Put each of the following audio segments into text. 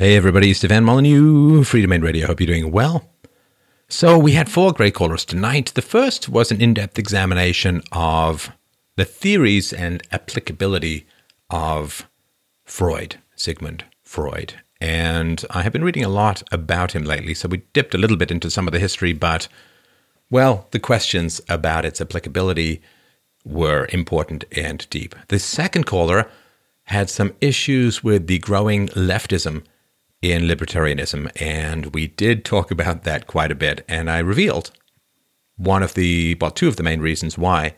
Hey everybody, Stefan Molyneux, Freedomain Radio. Hope you're doing well. So we had four great callers tonight. The first was an in-depth examination of the theories and applicability of Freud, Sigmund Freud. And I have been reading a lot about him lately, so we dipped a little bit into some of the history, but well, the questions about its applicability were important and deep. The second caller had some issues with the growing leftism in libertarianism, and we did talk about that quite a bit. And I revealed one of the, well, two of the main reasons why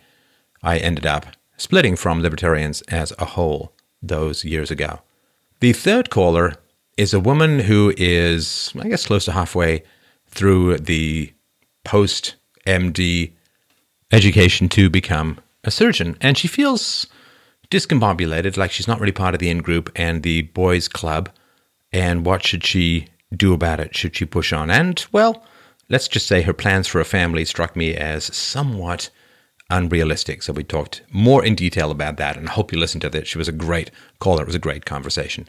I ended up splitting from libertarians as a whole those years ago. The third caller is a woman who is, I guess, close to halfway through the post MD education to become a surgeon, and she feels discombobulated, like she's not really part of the in group and the boys' club and what should she do about it? Should she push on? And, well, let's just say her plans for a family struck me as somewhat unrealistic. So we talked more in detail about that, and I hope you listened to this. She was a great caller. It was a great conversation.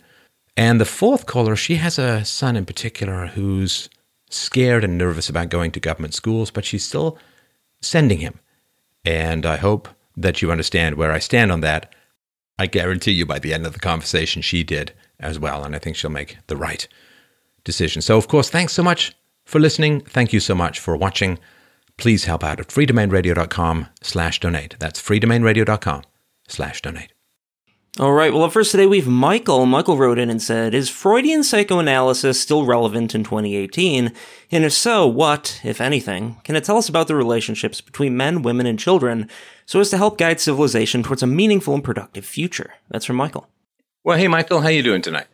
And the fourth caller, she has a son in particular who's scared and nervous about going to government schools, but she's still sending him. And I hope that you understand where I stand on that. I guarantee you by the end of the conversation, she did as well. And I think she'll make the right decision. So, of course, thanks so much for listening. Thank you so much for watching. Please help out at freedomainradio.com slash donate. That's freedomainradio.com slash donate. All right, well, first today we have Michael. Michael wrote in and said, Is Freudian psychoanalysis still relevant in 2018? And if so, what, if anything, can it tell us about the relationships between men, women, and children so as to help guide civilization towards a meaningful and productive future? That's from Michael. Well, hey, Michael, how you doing tonight?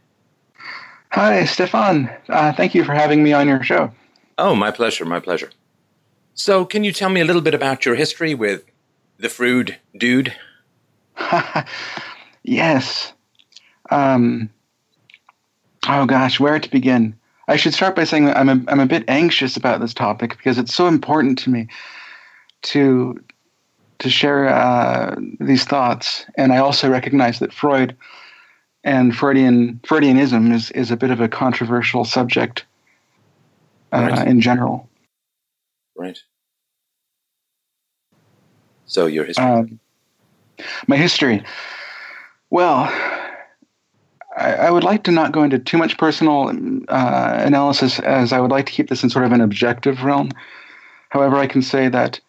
Hi, Stefan. Uh, thank you for having me on your show. Oh, my pleasure, my pleasure. So, can you tell me a little bit about your history with the Freud dude? yes. Um, oh gosh, where to begin? I should start by saying that I'm a, I'm a bit anxious about this topic because it's so important to me to to share uh, these thoughts, and I also recognize that Freud and Freudian Freudianism is is a bit of a controversial subject uh, right. in general. Right. So your history. Um, my history. Well, I, I, would like to not go into too much personal uh, analysis, as I would like to keep this in sort of an objective realm. However, I can say that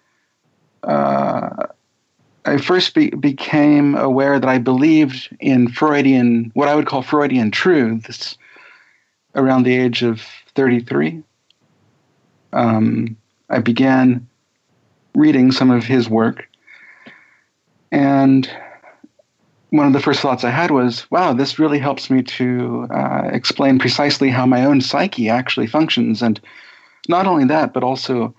uh, I first be, became aware that I believed in Freudian, what I would call Freudian truths, around the age of 33. Um, I began reading some of his work, and one of the first thoughts I had was, wow, this really helps me to uh, explain precisely how my own psyche actually functions. And not only that, but also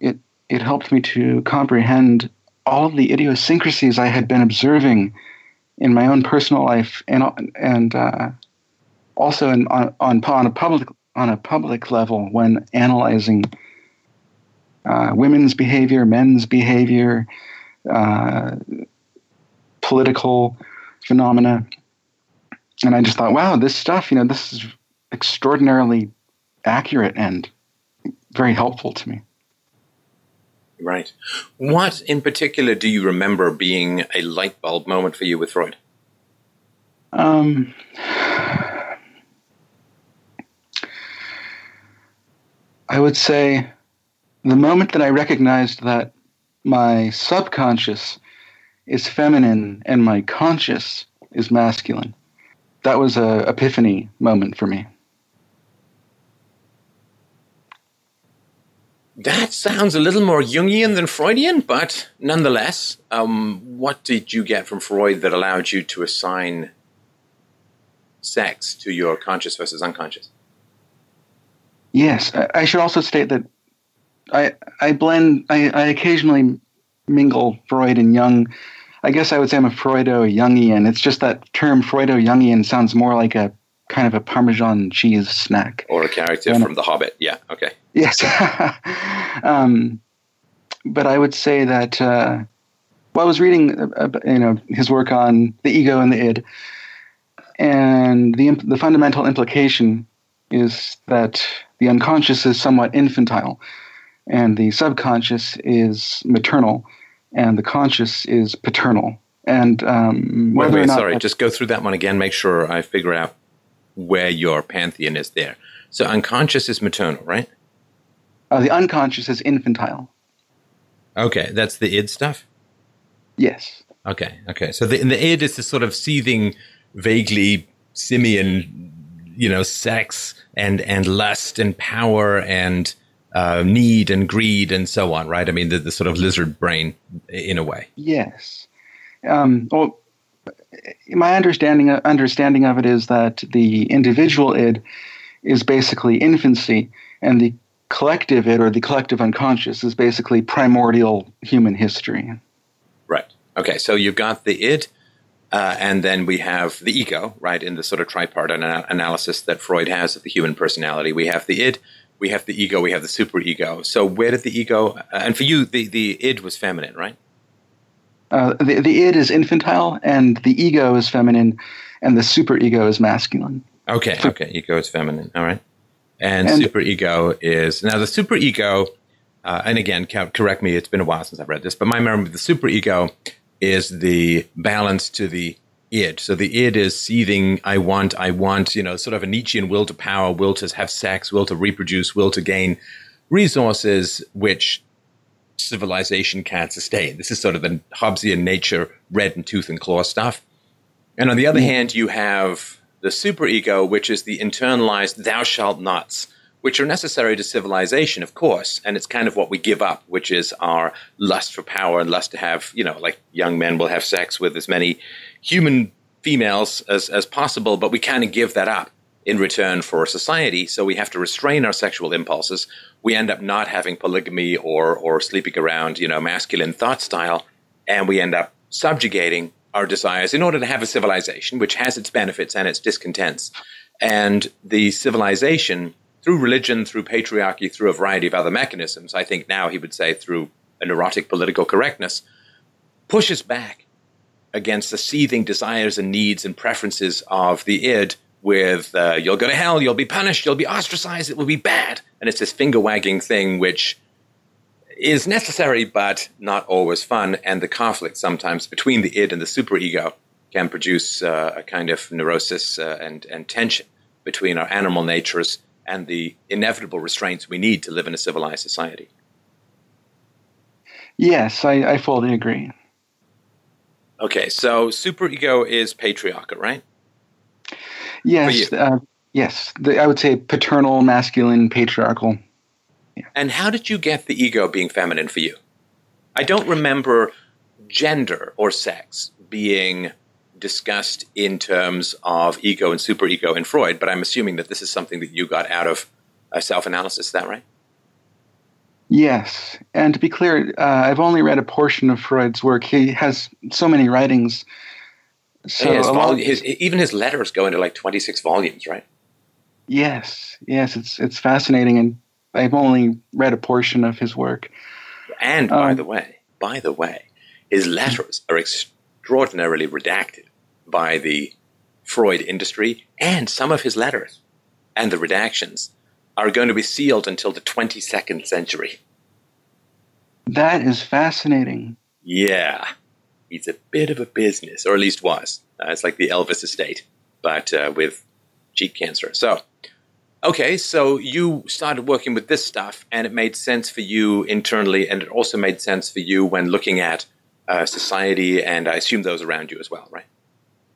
it, it helped me to comprehend all of the idiosyncrasies I had been observing in my own personal life and and uh, also in, on, on on a public on a public level when analyzing uh, women's behavior, men's behavior, uh, political phenomena, and I just thought, wow, this stuff, you know, this is extraordinarily accurate and very helpful to me. Right. What in particular do you remember being a light bulb moment for you with Freud? Um, I would say the moment that I recognized that my subconscious is feminine and my conscious is masculine. That was a epiphany moment for me. That sounds a little more Jungian than Freudian, but nonetheless, um, what did you get from Freud that allowed you to assign sex to your conscious versus unconscious? Yes, I should also state that I I blend I, I occasionally mingle Freud and Jung. I guess I would say I'm a Freudo Jungian. It's just that term Freudo Jungian sounds more like a kind of a Parmesan cheese snack. Or a character and from The Hobbit. Yeah, okay. Yes. um, but I would say that uh, well, I was reading, uh, uh, you know, his work on the ego and the id, and the the fundamental implication is that the unconscious is somewhat infantile, and the subconscious is maternal, and the conscious is paternal. And um, wait, wait, sorry, just go through that one again. Make sure I figure out where your pantheon is there. So unconscious is maternal, right? Uh, the unconscious is infantile. Okay, that's the id stuff. Yes. Okay. Okay. So the, the id is the sort of seething, vaguely simian, you know, sex and and lust and power and uh, need and greed and so on, right? I mean, the, the sort of lizard brain in a way. Yes. Um, well, my understanding understanding of it is that the individual id is basically infancy, and the collective id or the collective unconscious is basically primordial human history. Right. Okay. So you've got the id, uh, and then we have the ego, right? In the sort of tripartite ana- analysis that Freud has of the human personality, we have the id, we have the ego, we have the superego. So where did the ego? Uh, and for you, the the id was feminine, right? Uh, the the id is infantile, and the ego is feminine, and the superego is masculine. Okay. Okay. Ego is feminine. All right and, and superego is now the superego. Uh, and again, correct me. It's been a while since I've read this, but my memory of the superego is the balance to the id. So the id is seething. I want. I want. You know, sort of a Nietzschean will to power, will to have sex, will to reproduce, will to gain resources, which civilization can't sustain. This is sort of the Hobbesian nature, red and tooth and claw stuff. And on the other mm. hand, you have the superego, which is the internalized thou shalt nots, which are necessary to civilization, of course, and it's kind of what we give up, which is our lust for power and lust to have, you know, like young men will have sex with as many human females as, as possible, but we kind of give that up in return for society. So we have to restrain our sexual impulses. We end up not having polygamy or or sleeping around, you know, masculine thought style, and we end up subjugating our desires in order to have a civilization which has its benefits and its discontents. And the civilization, through religion, through patriarchy, through a variety of other mechanisms, I think now he would say through a neurotic political correctness, pushes back against the seething desires and needs and preferences of the id with uh, you'll go to hell, you'll be punished, you'll be ostracized, it will be bad. And it's this finger wagging thing which is necessary but not always fun, and the conflict sometimes between the id and the superego can produce uh, a kind of neurosis uh, and, and tension between our animal natures and the inevitable restraints we need to live in a civilized society. Yes, I, I fully agree. Okay, so superego is patriarchal, right? Yes, uh, yes. The, I would say paternal, masculine, patriarchal. And how did you get the ego being feminine for you? I don't remember gender or sex being discussed in terms of ego and superego in Freud, but I'm assuming that this is something that you got out of a self analysis. Is that right? Yes. And to be clear, uh, I've only read a portion of Freud's work. He has so many writings. So his vol- his, even his letters go into like 26 volumes, right? Yes. Yes. It's, it's fascinating. And I've only read a portion of his work. And by um, the way, by the way, his letters are extraordinarily redacted by the Freud industry, and some of his letters and the redactions are going to be sealed until the 22nd century. That is fascinating. Yeah. He's a bit of a business, or at least was. Uh, it's like the Elvis estate, but uh, with cheek cancer. So, Okay, so you started working with this stuff, and it made sense for you internally, and it also made sense for you when looking at uh, society, and I assume those around you as well, right?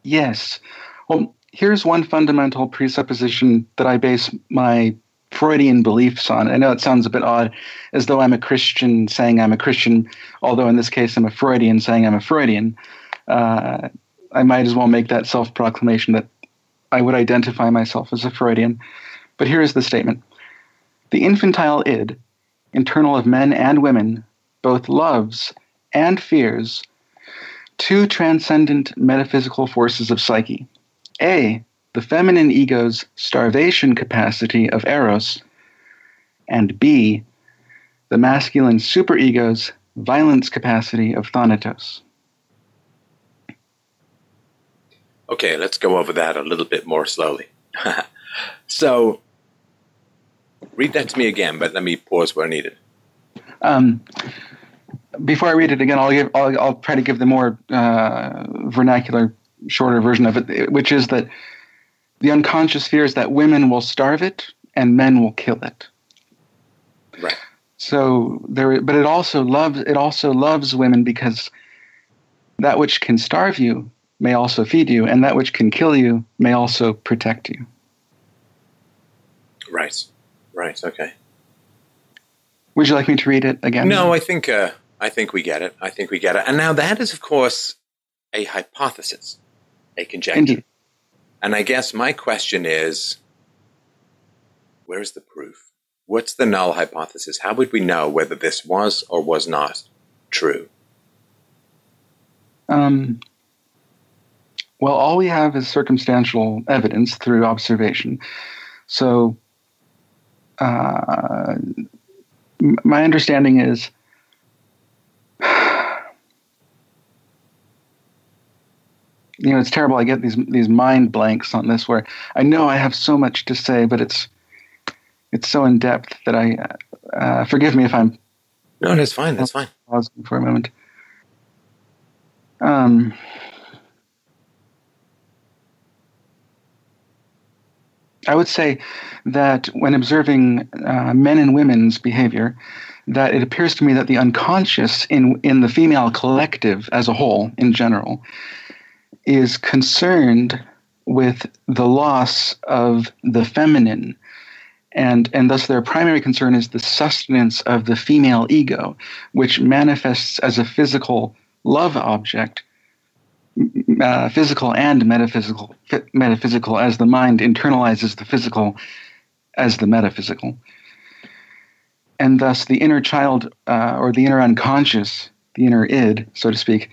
Yes. Well, here's one fundamental presupposition that I base my Freudian beliefs on. I know it sounds a bit odd, as though I'm a Christian saying I'm a Christian, although in this case I'm a Freudian saying I'm a Freudian. Uh, I might as well make that self proclamation that I would identify myself as a Freudian. But here is the statement The infantile id, internal of men and women, both loves and fears two transcendent metaphysical forces of psyche. A, the feminine ego's starvation capacity of eros, and B, the masculine superego's violence capacity of thanatos. Okay, let's go over that a little bit more slowly. so, read that to me again, but let me pause where needed. Um, before I read it again, I'll give I'll, I'll try to give the more uh, vernacular, shorter version of it, which is that the unconscious fear is that women will starve it and men will kill it. Right. So there, but it also loves it also loves women because that which can starve you may also feed you, and that which can kill you may also protect you. Right. Right. Okay. Would you like me to read it again? No, I think uh, I think we get it. I think we get it. And now that is, of course, a hypothesis, a conjecture. Indeed. And I guess my question is, where's the proof? What's the null hypothesis? How would we know whether this was or was not true? Um, well, all we have is circumstantial evidence through observation. So, uh, my understanding is you know it's terrible i get these these mind blanks on this where i know i have so much to say but it's it's so in depth that i uh, forgive me if i'm No, that's fine. That's fine. pausing for a moment um I would say that when observing uh, men and women's behavior, that it appears to me that the unconscious in in the female collective as a whole, in general, is concerned with the loss of the feminine, and and thus their primary concern is the sustenance of the female ego, which manifests as a physical love object uh, physical and metaphysical, metaphysical as the mind internalizes the physical as the metaphysical. And thus, the inner child uh, or the inner unconscious, the inner id, so to speak,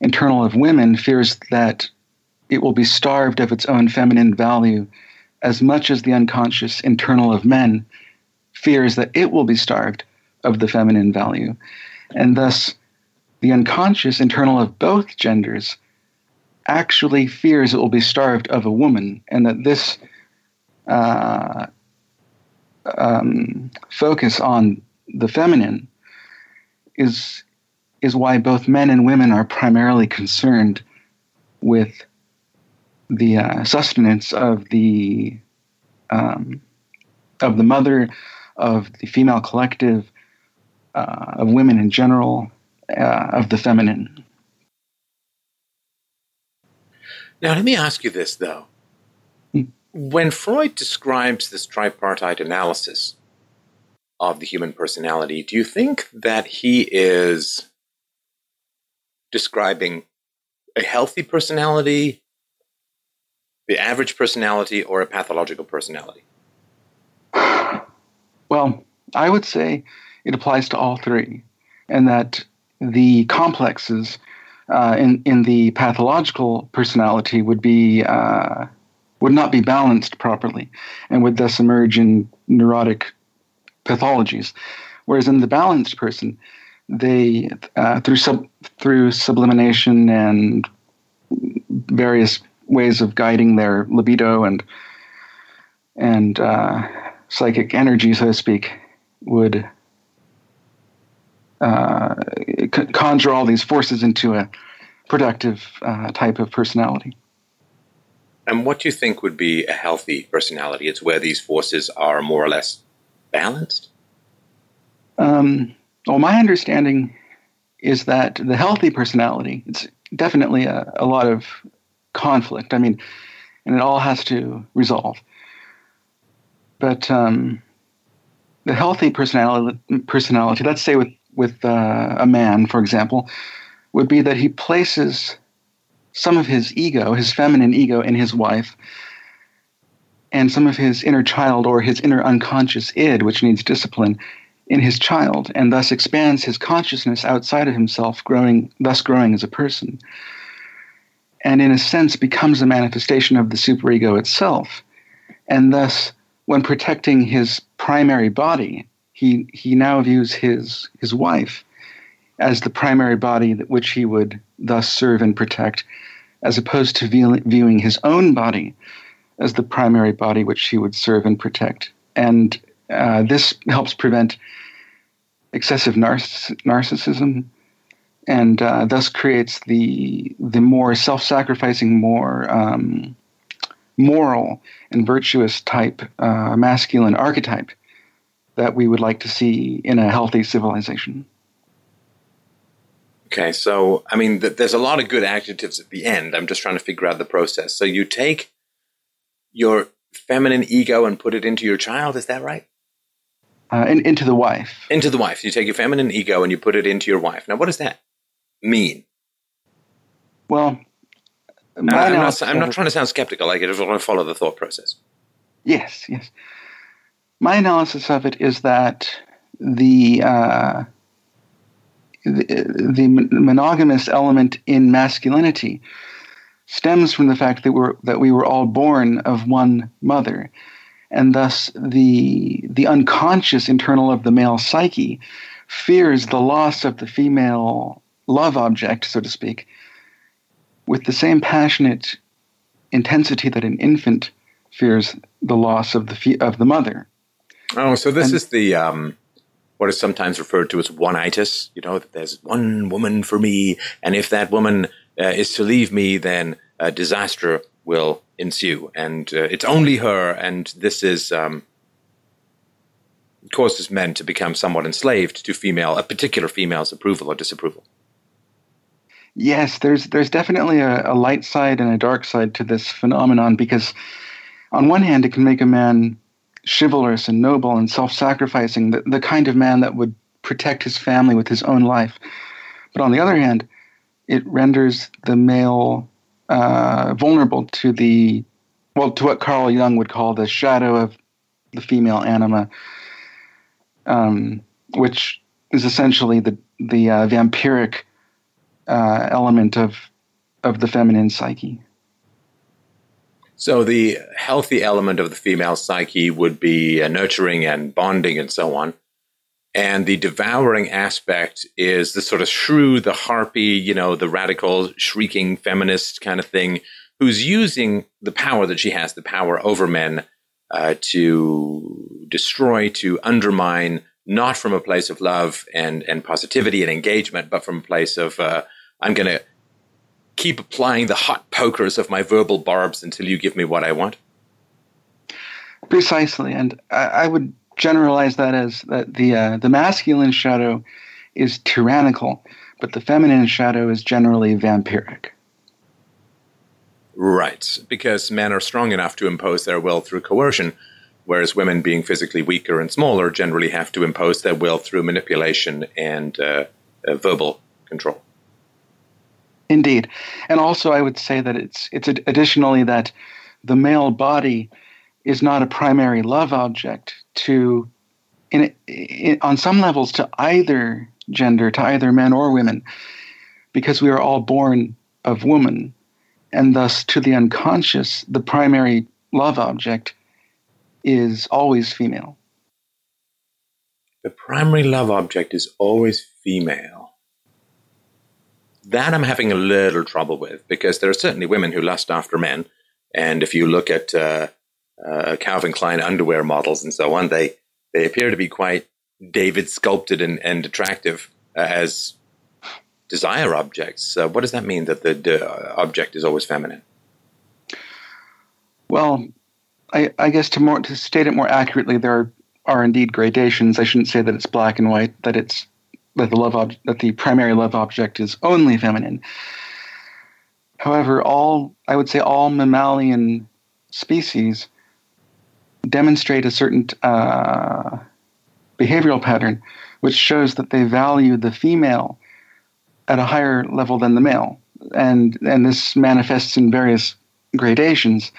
internal of women, fears that it will be starved of its own feminine value as much as the unconscious internal of men fears that it will be starved of the feminine value. And thus, the unconscious internal of both genders actually fears it will be starved of a woman, and that this uh, um, focus on the feminine is is why both men and women are primarily concerned with the uh, sustenance of the um, of the mother, of the female collective, uh, of women in general, uh, of the feminine. Now, let me ask you this, though. Hmm. When Freud describes this tripartite analysis of the human personality, do you think that he is describing a healthy personality, the average personality, or a pathological personality? Well, I would say it applies to all three, and that the complexes uh, in in the pathological personality would be uh, would not be balanced properly, and would thus emerge in neurotic pathologies. Whereas in the balanced person, they uh, through sub through sublimination and various ways of guiding their libido and and uh, psychic energy, so to speak, would uh, conjure all these forces into a productive uh, type of personality. And what do you think would be a healthy personality? It's where these forces are more or less balanced? Um, well, my understanding is that the healthy personality, it's definitely a, a lot of conflict. I mean, and it all has to resolve. But um, the healthy personality, personality, let's say with with uh, a man, for example, would be that he places some of his ego, his feminine ego, in his wife, and some of his inner child or his inner unconscious id, which needs discipline, in his child, and thus expands his consciousness outside of himself, growing, thus growing as a person, and in a sense becomes a manifestation of the superego itself, and thus, when protecting his primary body, he he now views his his wife as the primary body that which he would thus serve and protect, as opposed to view, viewing his own body as the primary body which he would serve and protect. And uh, this helps prevent excessive narciss- narcissism and uh, thus creates the the more self-sacrificing, more um, moral and virtuous type uh, masculine archetype that we would like to see in a healthy civilization. Okay, so I mean, th- there's a lot of good adjectives at the end. I'm just trying to figure out the process. So you take your feminine ego and put it into your child. Is that right? Uh, in, into the wife. Into the wife. You take your feminine ego and you put it into your wife. Now, what does that mean? Well, I'm not, I'm not trying to sound skeptical. I just want to follow the thought process. Yes, yes. My analysis of it is that the uh, the, the monogamous element in masculinity stems from the fact that we're that we were all born of one mother, and thus the the unconscious internal of the male psyche fears the loss of the female love object, so to speak, with the same passionate intensity that an infant fears the loss of the of the mother. Oh, so this and, is the um, what is sometimes referred to as one-itis. You know, that there's one woman for me, and if that woman uh, is to leave me, then a disaster will ensue, and uh, it's only her. And this is um, causes men to become somewhat enslaved to female, a particular female's approval or disapproval. Yes, there's there's definitely a, a, light side and a dark side to this phenomenon because, on one hand, it can make a man chivalrous and noble and self-sacrificing, the, the kind of man that would protect his family with his own life. But on the other hand, it renders the male uh, vulnerable to the well to what Carl Jung would call the shadow of the female anima, um, which is essentially the the uh, vampiric uh, element of of the feminine psyche. So the healthy element of the female psyche would be nurturing and bonding and so on. And the devouring aspect is the sort of shrew, the harpy, you know, the radical, shrieking feminist kind of thing, who's using the power that she has, the power over men, uh, to destroy, to undermine, not from a place of love and, and positivity and engagement, but from a place of uh, I'm going to keep applying the hot pokers of my verbal barbs until you give me what I want? Precisely, and I, I would generalize that as that the uh, the masculine shadow is tyrannical, but the feminine shadow is generally vampiric. Right, because men are strong enough to impose their will through coercion, whereas women, being physically weaker and smaller, generally have to impose their will through manipulation and uh, uh, verbal control. Indeed, and also I would say that it's it's additionally that the male body is not a primary love object to, in, in, on some levels, to either gender, to either men or women, because we are all born of woman, and thus to the unconscious, the primary love object is always female. The primary love object is always female that I'm having a little trouble with because there are certainly women who lust after men. And if you look at uh, uh, Calvin Klein underwear models and so on, they, they appear to be quite David sculpted and, and attractive uh, as desire objects. what does that mean that the, object is always feminine? Well, I, I, guess to more to state it more accurately, there are, are indeed gradations. I shouldn't say that it's black and white. That it's that the love ob- that the primary love object is only feminine. However, all I would say all mammalian species demonstrate a certain uh, behavioral pattern, which shows that they value the female at a higher level than the male, and and this manifests in various gradations.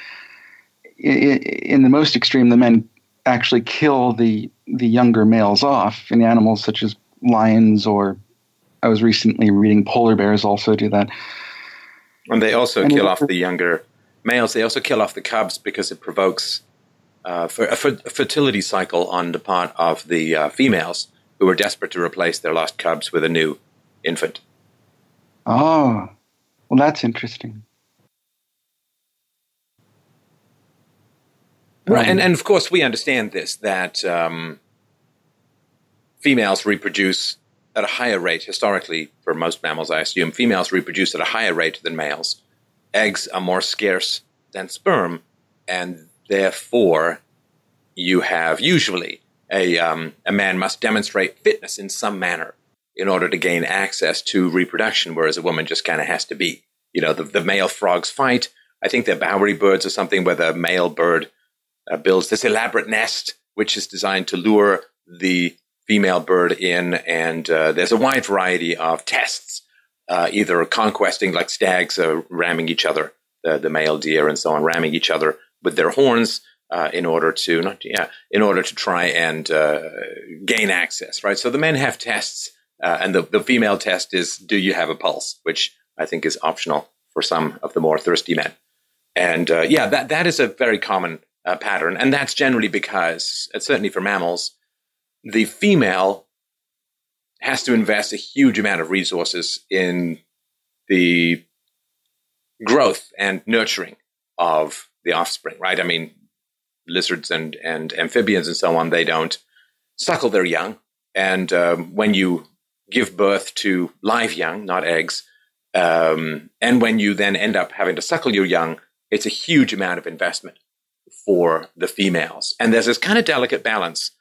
In the most extreme, the men actually kill the the younger males off in animals such as lions or I was recently reading polar bears also do that. And they also and kill off the younger males. They also kill off the cubs because it provokes uh, for a fertility cycle on the part of the uh, females who were desperate to replace their lost cubs with a new infant. Oh, well, that's interesting. Right, um, and, and of course we understand this that um, females reproduce at a higher rate historically for most mammals. I assume females reproduce at a higher rate than males. Eggs are more scarce than sperm, and therefore you have usually a um, a man must demonstrate fitness in some manner in order to gain access to reproduction, whereas a woman just kind of has to be. You know, the, the male frogs fight. I think they're Bowery birds or something, where the male bird uh, builds this elaborate nest, which is designed to lure the female bird in. And uh, there's a wide variety of tests, uh, either conquesting, like stags ramming each other, the, the male deer and so on, ramming each other with their horns. Uh, in order to not yeah in order to try and uh, gain access right so the men have tests and the, the female test is do you have a pulse which I think is optional for some of the more thirsty men and yeah that that is a very common uh, pattern. And that's generally because, uh, certainly for mammals, the female has to invest a huge amount of resources in the growth and nurturing of the offspring, right? I mean, lizards and, and amphibians and so on, they don't suckle their young. And um, when you give birth to live young, not eggs, um, and when you then end up having to suckle your young, it's a huge amount of investment for the females. And there's this kind of delicate balance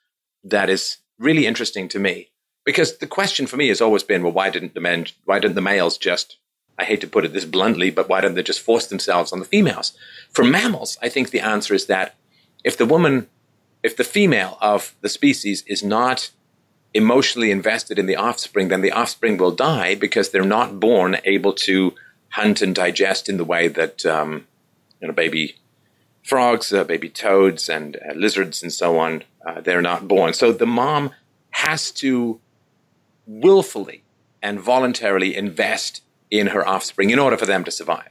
that is really interesting to me because the question for me has always been, well, why didn't the men, why didn't the males just, I hate to put it this bluntly, but why don't they just force themselves on the females? For mammals, I think the answer is that if the woman, if the female of the species is not emotionally invested in the offspring, then the offspring will die because they're not born able to hunt and digest in the way that um, you know, baby frogs, uh, baby toads, and uh, lizards, and so on, uh, they're not born. So the mom has to willfully and voluntarily invest in her offspring in order for them to survive.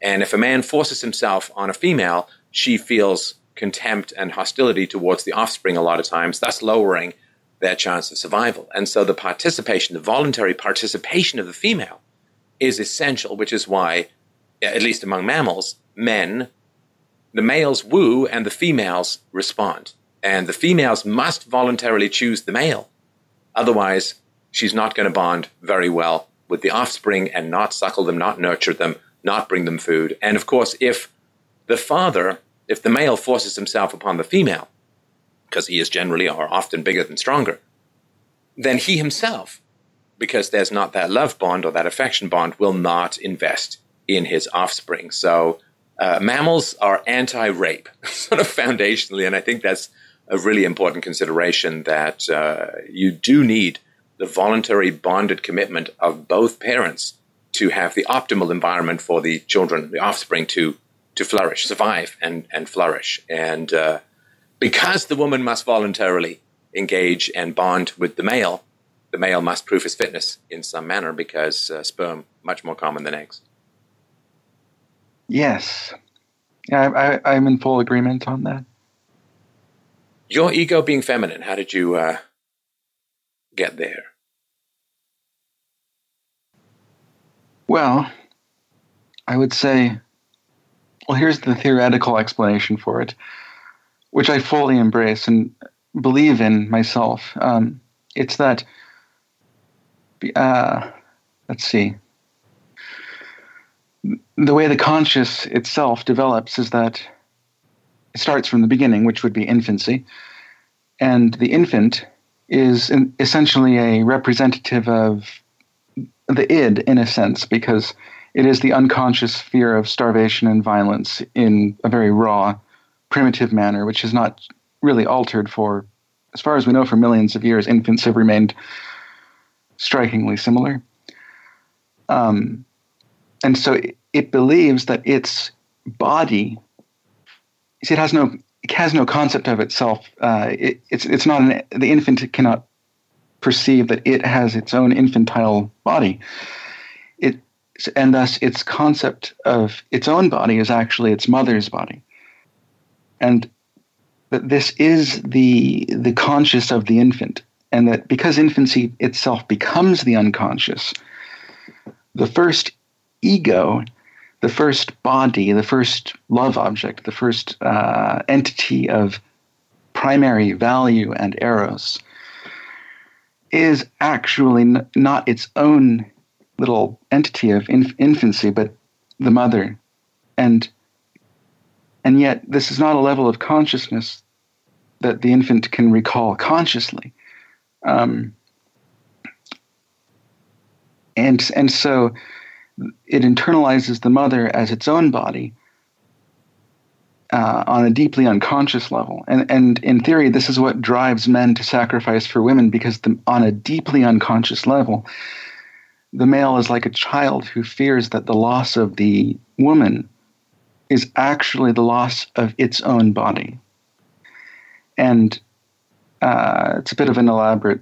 And if a man forces himself on a female, she feels contempt and hostility towards the offspring a lot of times, thus lowering their chance of survival. And so the participation, the voluntary participation of the female is essential, which is why, at least among mammals, men the males woo and the females respond. And the females must voluntarily choose the male. Otherwise, she's not going to bond very well with the offspring and not suckle them, not nurture them, not bring them food. And of course, if the father, if the male forces himself upon the female, because he is generally or often bigger than stronger, then he himself, because there's not that love bond or that affection bond, will not invest in his offspring. So uh, mammals are anti-rape, sort of foundationally, and I think that's a really important consideration that uh, you do need the voluntary bonded commitment of both parents to have the optimal environment for the children, the offspring, to to flourish, survive, and and flourish. And uh, because the woman must voluntarily engage and bond with the male, the male must prove his fitness in some manner because uh, sperm much more common than eggs. Yes. Yeah, I, am in full agreement on that. Your ego being feminine, how did you uh, get there? Well, I would say, well, here's the theoretical explanation for it, which I fully embrace and believe in myself. Um, it's that, uh, let's see, the way the conscious itself develops is that it starts from the beginning, which would be infancy. And the infant is essentially a representative of the id, in a sense, because it is the unconscious fear of starvation and violence in a very raw, primitive manner, which is not really altered for, as far as we know, for millions of years. Infants have remained strikingly similar. Um, and so it, it believes that its body see, it has no it has no concept of itself. Uh, it, it's it's not an, the infant cannot perceive that it has its own infantile body. It and thus its concept of its own body is actually its mother's body, and that this is the the conscious of the infant, and that because infancy itself becomes the unconscious, the first ego the first body, the first love object, the first uh, entity of primary value and eros is actually n- not its own little entity of inf- infancy, but the mother. And and yet, this is not a level of consciousness that the infant can recall consciously. Um, and and so it internalizes the mother as its own body uh, on a deeply unconscious level. And, and in theory, this is what drives men to sacrifice for women because the, on a deeply unconscious level, the male is like a child who fears that the loss of the woman is actually the loss of its own body. And uh, it's a bit of an elaborate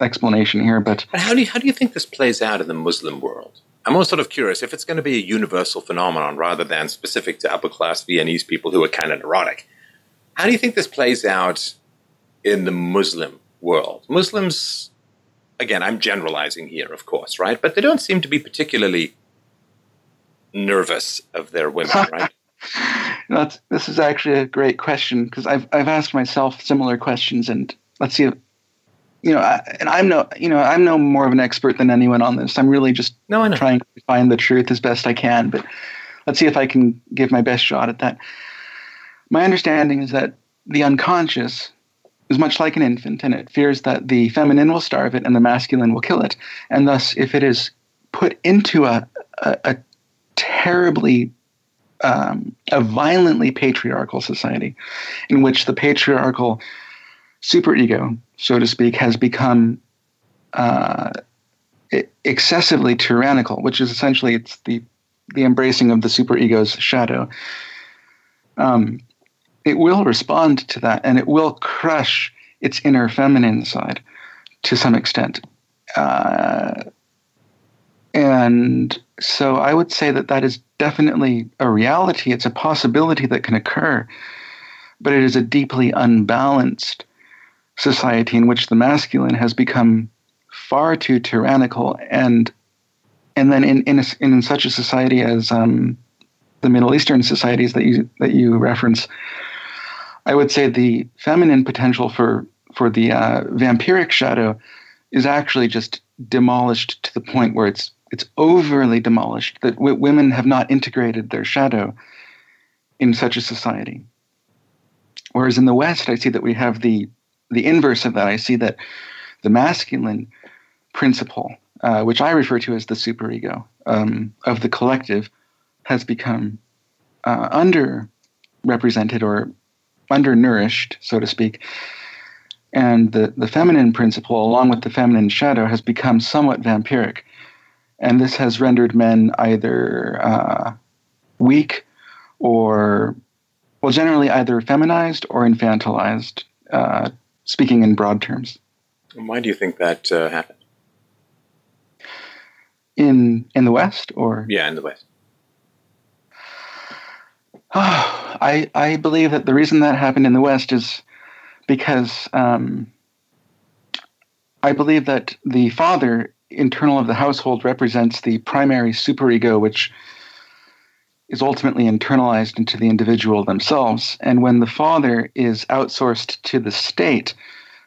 explanation here, but, but how do you, how do you think this plays out in the Muslim world? I'm also sort of curious if it's going to be a universal phenomenon rather than specific to upper class Viennese people who are kind of neurotic. How do you think this plays out in the Muslim world? Muslims, again, I'm generalizing here, of course, right? But they don't seem to be particularly nervous of their women, right? That's, this is actually a great question because I've I've asked myself similar questions, and let's see you know, I, and I'm no, you know, I'm no more of an expert than anyone on this. I'm really just no, trying to find the truth as best I can. But let's see if I can give my best shot at that. My understanding is that the unconscious is much like an infant, and it fears that the feminine will starve it and the masculine will kill it. And thus, if it is put into a a, a terribly um, a violently patriarchal society, in which the patriarchal superego so to speak, has become uh, excessively tyrannical, which is essentially it's the the embracing of the superego's shadow. Um, it will respond to that, and it will crush its inner feminine side to some extent. Uh, and so I would say that that is definitely a reality. It's a possibility that can occur, but it is a deeply unbalanced society in which the masculine has become far too tyrannical and and then in in, a, in such a society as um, the Middle Eastern societies that you that you reference, I would say the feminine potential for for the uh, vampiric shadow is actually just demolished to the point where it's it's overly demolished that w- women have not integrated their shadow in such a society. Whereas in the West, I see that we have the the inverse of that, I see that the masculine principle, uh, which I refer to as the superego um, of the collective, has become uh, underrepresented or undernourished, so to speak. And the, the feminine principle, along with the feminine shadow, has become somewhat vampiric. And this has rendered men either uh, weak or, well, generally either feminized or infantilized uh, speaking in broad terms. Why do you think that uh, happened? In in the West, or yeah, in the West. I I believe that the reason that happened in the West is because um, I believe that the father internal of the household represents the primary superego, which is ultimately internalized into the individual themselves. And when the father is outsourced to the state,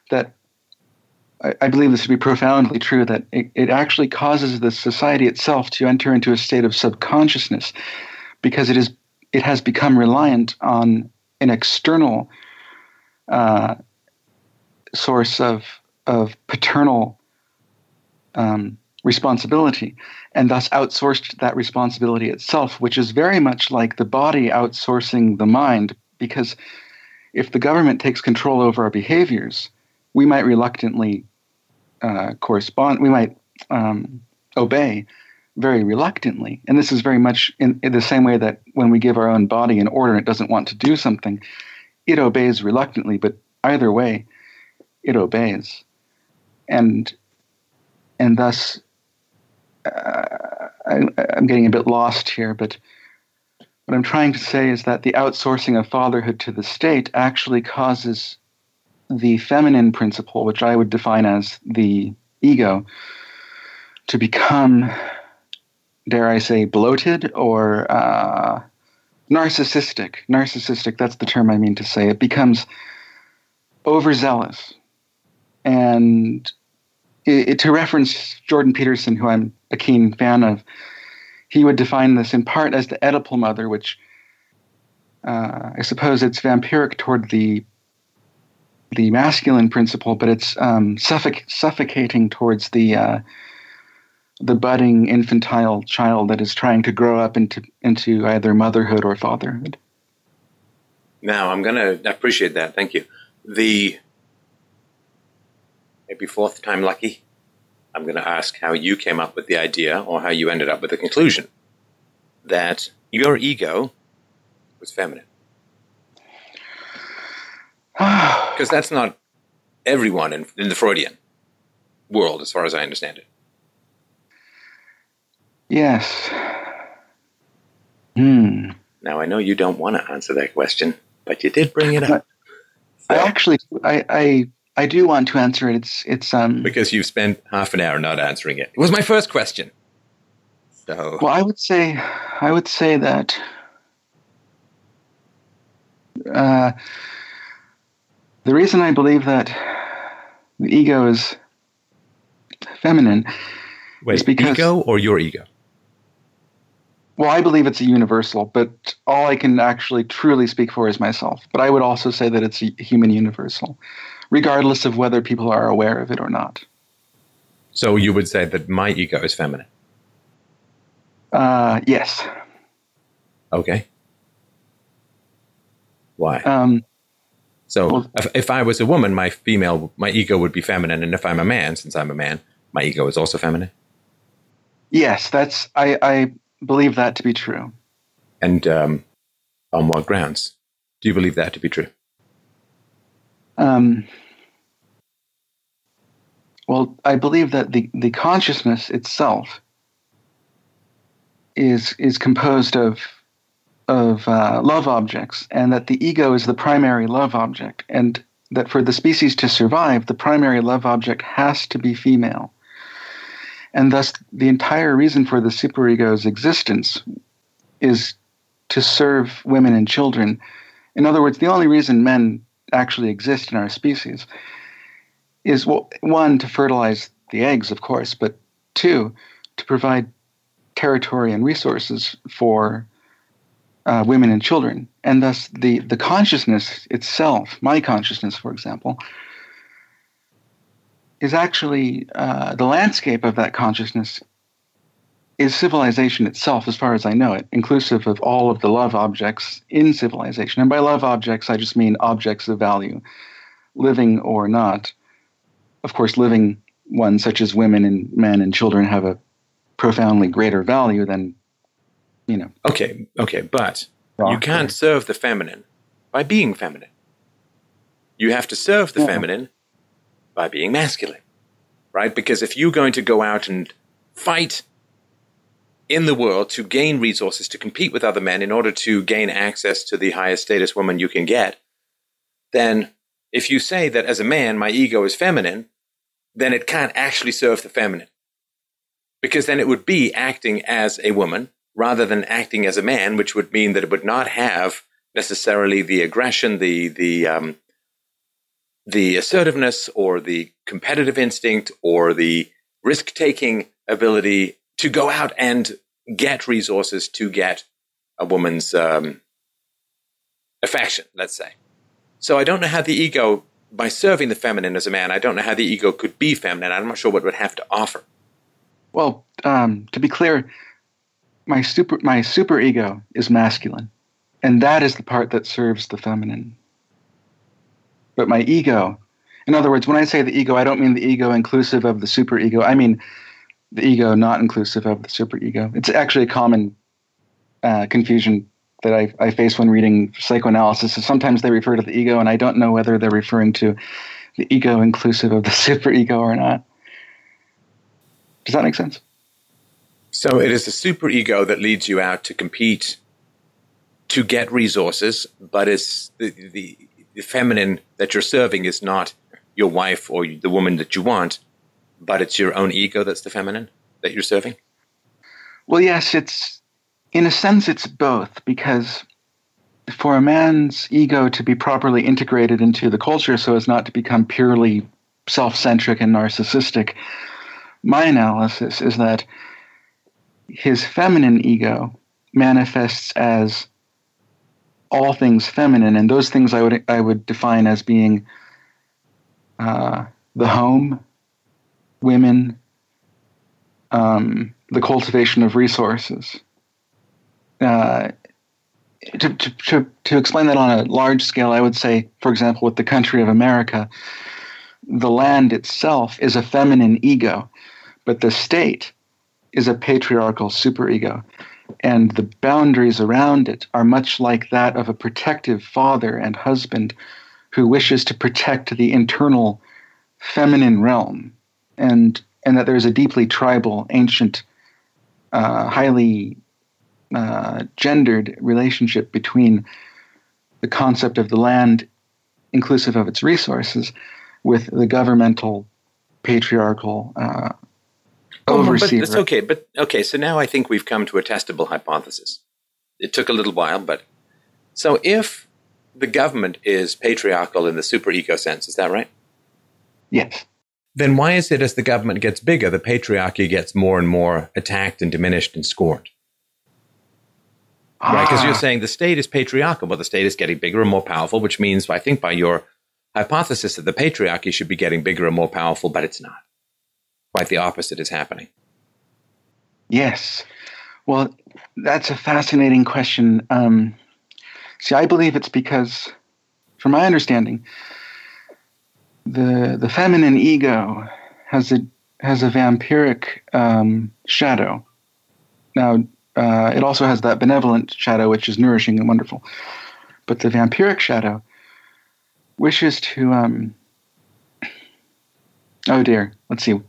that I, I believe this to be profoundly true, that it, it actually causes the society itself to enter into a state of subconsciousness because it is it has become reliant on an external uh, source of of paternal um, responsibility and thus outsourced that responsibility itself, which is very much like the body outsourcing the mind. Because if the government takes control over our behaviors, we might reluctantly uh, correspond, we might um, obey very reluctantly. And this is very much in, in the same way that when we give our own body an order, it doesn't want to do something, it obeys reluctantly, but either way, it obeys. And and thus uh, I'm getting a bit lost here, but what I'm trying to say is that the outsourcing of fatherhood to the state actually causes the feminine principle, which I would define as the ego, to become dare I say, bloated or uh, narcissistic. Narcissistic, that's the term I mean to say. It becomes overzealous. And it, it, to reference Jordan Peterson, who I'm a keen fan of, he would define this in part as the Oedipal mother, which uh, I suppose it's vampiric toward the the masculine principle, but it's um, suffoc- suffocating towards the uh, the budding infantile child that is trying to grow up into into either motherhood or fatherhood. Now, I'm going to appreciate that. Thank you. The maybe fourth time lucky. I'm going to ask how you came up with the idea or how you ended up with the conclusion that your ego was feminine. Because that's not everyone in, in the Freudian world, as far as I understand it. Yes. Hmm. Now I know you don't want to answer that question, but you did bring it up. I actually, I, I, I do want to answer it. It's, it's um. Because you've spent half an hour not answering it. It was my first question. So. Well, I would say, I would say that. Uh, the reason I believe that the ego is feminine Wait, is because ego or your ego? Well, I believe it's a universal, but all I can actually truly speak for is myself. But I would also say that it's a human universal, regardless of whether people are aware of it or not. So you would say that my ego is feminine? Uh, yes. Okay. Why? Um, so well, if, if I was a woman, my female, my ego would be feminine, and if I'm a man, since I'm a man, my ego is also feminine. Yes, that's I. I believe that to be true. And um, on what grounds do you believe that to be true? Um, well, I believe that the, the consciousness itself is is composed of of uh, love objects, and that the ego is the primary love object, and that for the species to survive, the primary love object has to be female. And thus, the entire reason for the superego's existence is to serve women and children. In other words, the only reason men actually exist in our species is well, one, to fertilize the eggs, of course, but two, to provide territory and resources for uh, women and children. And thus, the, the consciousness itself, my consciousness, for example, is actually uh, the landscape of that consciousness is civilization itself, as far as I know it, inclusive of all of the love objects in civilization. And by love objects, I just mean objects of value, living or not. Of course, living ones such as women and men and children have a profoundly greater value than, you know. Okay, okay, but you can't serve the feminine by being feminine. You have to serve the yeah. feminine by being masculine, right? Because if you're going to go out and fight in the world to gain resources to compete with other men in order to gain access to the highest status woman you can get, then if you say that as a man my ego is feminine, then it can't actually serve the feminine. Because then it would be acting as a woman rather than acting as a man, which would mean that it would not have necessarily the aggression, the the um, the assertiveness or the competitive instinct or the risk taking ability to go out and get resources to get a woman's um, affection, let's say. So I don't know how the ego, by serving the feminine as a man, I don't know how the ego could be feminine. I'm not sure what it would have to offer. Well, um, to be clear, my super my super ego is masculine, and that is the part that serves the feminine but my ego. In other words, when I say the ego, I don't mean the ego inclusive of the super ego. I mean the ego not inclusive of the superego. It's actually a common uh, confusion that I, I face when reading psychoanalysis. So sometimes they refer to the ego, and I don't know whether they're referring to the ego inclusive of the superego or not. Does that make sense? So it is the superego that leads you out to compete to get resources, but it's the, the the feminine that you're serving is not your wife or the woman that you want, but it's your own ego that's the feminine that you're serving? Well, yes, it's in a sense it's both because for a man's ego to be properly integrated into the culture so as not to become purely self-centric and narcissistic, my analysis is that his feminine ego manifests as all things feminine, and those things I would I would define as being uh, the home, women, um, the cultivation of resources. Uh, to, to, to, to explain that on a large scale, I would say, for example, with the country of America, the land itself is a feminine ego, but the state is a patriarchal superego. And the boundaries around it are much like that of a protective father and husband who wishes to protect the internal feminine realm. And, and that there's a deeply tribal, ancient, uh, highly uh, gendered relationship between the concept of the land, inclusive of its resources, with the governmental, patriarchal uh, overseer. But that's okay. But okay, so now I think we've come to a testable hypothesis. It took a little while, but so if the government is patriarchal in the superego sense, is that right? Yes. Then why is it as the government gets bigger, the patriarchy gets more and more attacked and diminished and scorned? Ah. Right, because you're saying the state is patriarchal, but the state is getting bigger and more powerful, which means, I think, by your hypothesis that the patriarchy should be getting bigger and more powerful, but it's not. Quite the opposite is happening. Yes. Well, that's a fascinating question. Um, see, I believe it's because, from my understanding, the the feminine ego has a has a vampiric um, shadow. Now, uh, it also has that benevolent shadow, which is nourishing and wonderful. But the vampiric shadow wishes to. Um, oh dear. Let's see.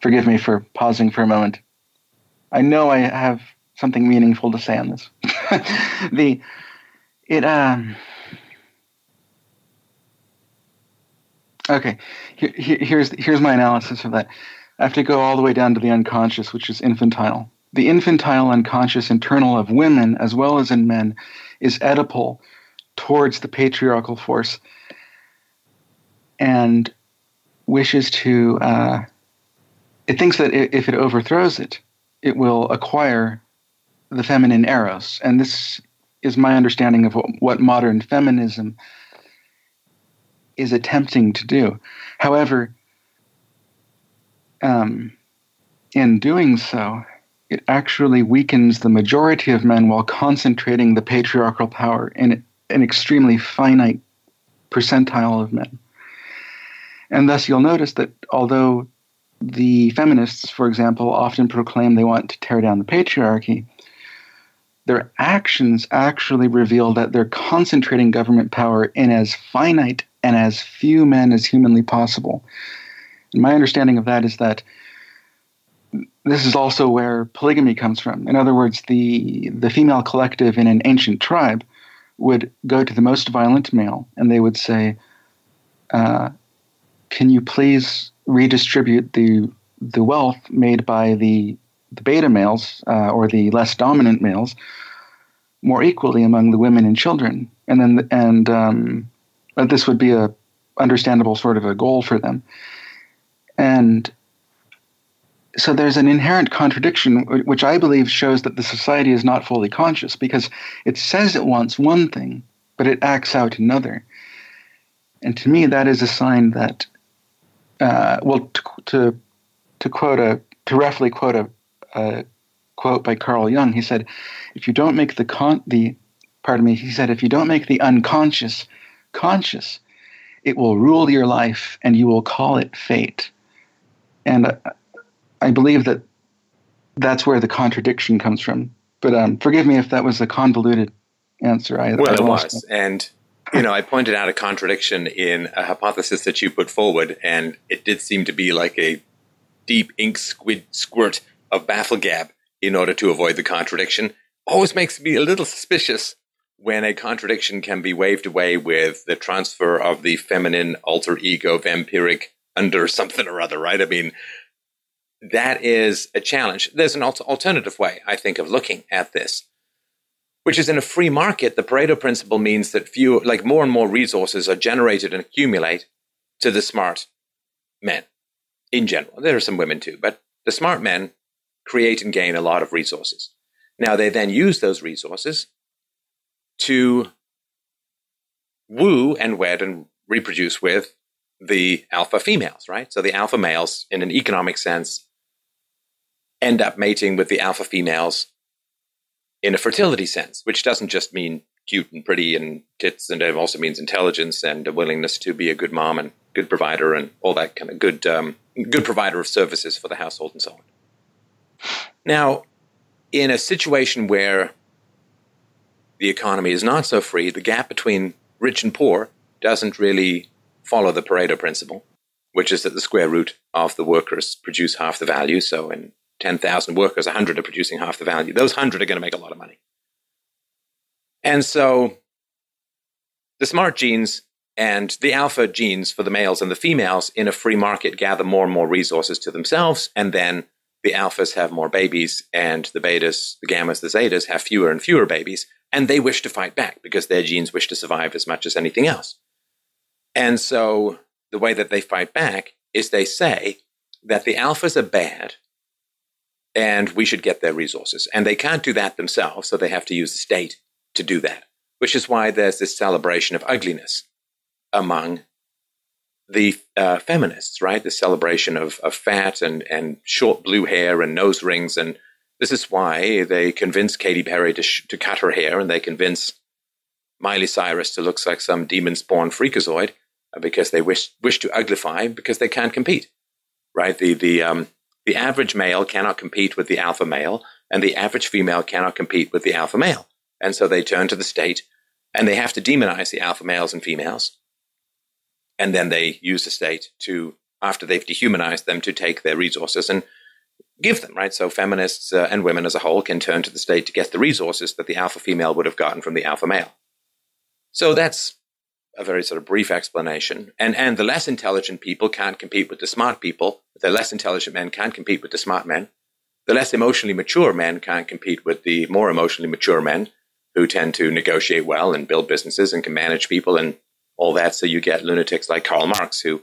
Forgive me for pausing for a moment. I know I have something meaningful to say on this. the it um okay here, here's here's my analysis of that. I have to go all the way down to the unconscious, which is infantile. The infantile unconscious internal of women as well as in men is Oedipal towards the patriarchal force and wishes to uh, it thinks that if it overthrows it, it will acquire the feminine eros. And this is my understanding of what, what modern feminism is attempting to do. However, um, in doing so, it actually weakens the majority of men while concentrating the patriarchal power in an extremely finite percentile of men. And thus, you'll notice that although the feminists, for example, often proclaim they want to tear down the patriarchy. Their actions actually reveal that they're concentrating government power in as finite and as few men as humanly possible. And my understanding of that is that this is also where polygamy comes from. In other words, the, the female collective in an ancient tribe would go to the most violent male and they would say, uh, Can you please redistribute the the wealth made by the the beta males uh, or the less dominant males more equally among the women and children, and then and um, this would be a understandable sort of a goal for them, and so there's an inherent contradiction which I believe shows that the society is not fully conscious because it says it wants one thing, but it acts out another, and to me that is a sign that uh, well, to, to, to quote a to roughly quote a, a, quote by Carl Jung, he said, "If you don't make the con the pardon me," he said, "if you don't make the unconscious conscious, it will rule your life, and you will call it fate." And I, I believe that that's where the contradiction comes from. But um, forgive me if that was a convoluted answer. I, well, I it was, and you know, I pointed out a contradiction in a hypothesis that you put forward, and it did seem to be like a deep ink squid squirt of bafflegab in order to avoid the contradiction. Always makes me a little suspicious when a contradiction can be waved away with the transfer of the feminine alter ego vampiric under something or other, right? I mean, that is a challenge. There's an alternative way, I think, of looking at this, which is in a free market, the Pareto principle means that few, like more and more resources are generated and accumulate to the smart men in general. There are some women too, but the smart men create and gain a lot of resources. Now they then use those resources to woo and wed and reproduce with the alpha females, right? So the alpha males, in an economic sense, end up mating with the alpha females in a fertility sense, which doesn't just mean cute and pretty and tits, and it also means intelligence and a willingness to be a good mom and good provider and all that kind of good, um, good provider of services for the household and so on. Now, in a situation where the economy is not so free, the gap between rich and poor doesn't really follow the Pareto principle, which is that the square root of the workers produce half the value. So in 10,000 workers, 100 are producing half the value. Those 100 are going to make a lot of money. And so the smart genes and the alpha genes for the males and the females in a free market gather more and more resources to themselves. And then the alphas have more babies and the betas, the gammas, the zetas have fewer and fewer babies. And they wish to fight back because their genes wish to survive as much as anything else. And so the way that they fight back is they say that the alphas are bad and we should get their resources. And they can't do that themselves, so they have to use the state to do that, which is why there's this celebration of ugliness among the uh, feminists, right? The celebration of, of fat and, and short blue hair and nose rings. And this is why they convince Katy Perry to, sh- to cut her hair and they convince Miley Cyrus to look like some demon spawn freakazoid uh, because they wish, wish to uglify because they can't compete, right? The, the, um, the average male cannot compete with the alpha male, and the average female cannot compete with the alpha male. And so they turn to the state and they have to demonize the alpha males and females. And then they use the state to, after they've dehumanized them, to take their resources and give them, right? So feminists uh, and women as a whole can turn to the state to get the resources that the alpha female would have gotten from the alpha male. So that's a very sort of brief explanation. And, and the less intelligent people can't compete with the smart people. The less intelligent men can't compete with the smart men. The less emotionally mature men can't compete with the more emotionally mature men who tend to negotiate well and build businesses and can manage people and all that. So you get lunatics like Karl Marx who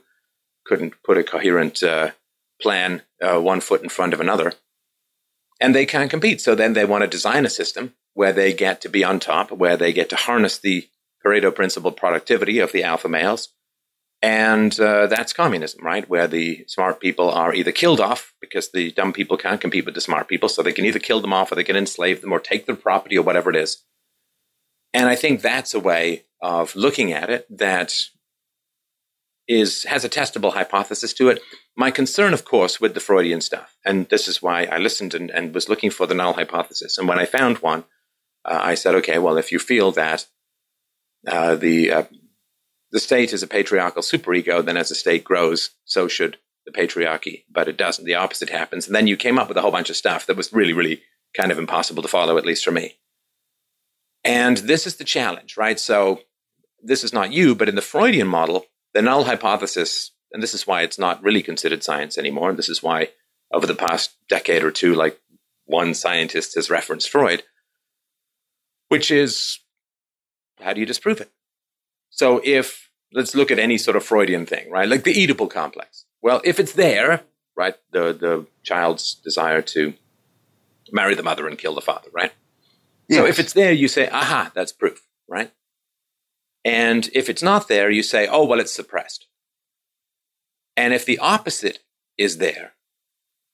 couldn't put a coherent uh, plan uh, one foot in front of another. And they can't compete. So then they want to design a system where they get to be on top, where they get to harness the Pareto principle productivity of the alpha males. And uh, that's communism, right? Where the smart people are either killed off because the dumb people can't compete with the smart people. So they can either kill them off or they can enslave them or take their property or whatever it is. And I think that's a way of looking at it that is has a testable hypothesis to it. My concern, of course, with the Freudian stuff, and this is why I listened and, and was looking for the null hypothesis. And when I found one, uh, I said, okay, well, if you feel that uh, the uh, the state is a patriarchal superego, then as the state grows, so should the patriarchy. But it doesn't. The opposite happens. And then you came up with a whole bunch of stuff that was really, really kind of impossible to follow, at least for me. And this is the challenge, right? So this is not you, but in the Freudian model, the null hypothesis, and this is why it's not really considered science anymore. And this is why over the past decade or two, like one scientist has referenced Freud, which is how do you disprove it? So if let's look at any sort of Freudian thing, right? Like the Oedipal complex. Well, if it's there, right, the the child's desire to marry the mother and kill the father, right? Yes. So if it's there, you say, aha, that's proof, right? And if it's not there, you say, oh, well, it's suppressed. And if the opposite is there,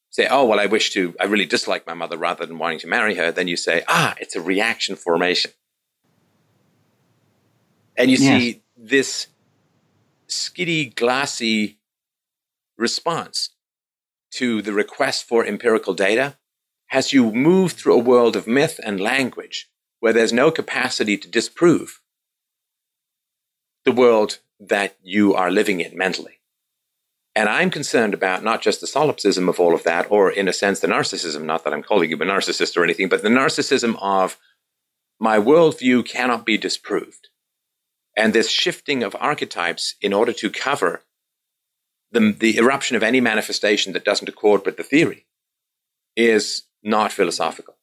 say, oh, well, I wish to, I really dislike my mother rather than wanting to marry her, then you say, ah, it's a reaction formation. And you yes. see this skiddy, glassy response to the request for empirical data as you move through a world of myth and language where there's no capacity to disprove the world that you are living in mentally. And I'm concerned about not just the solipsism of all of that, or in a sense, the narcissism, not that I'm calling you a narcissist or anything, but the narcissism of my worldview cannot be disproved. And this shifting of archetypes in order to cover the, the eruption of any manifestation that doesn't accord with the theory is not philosophical.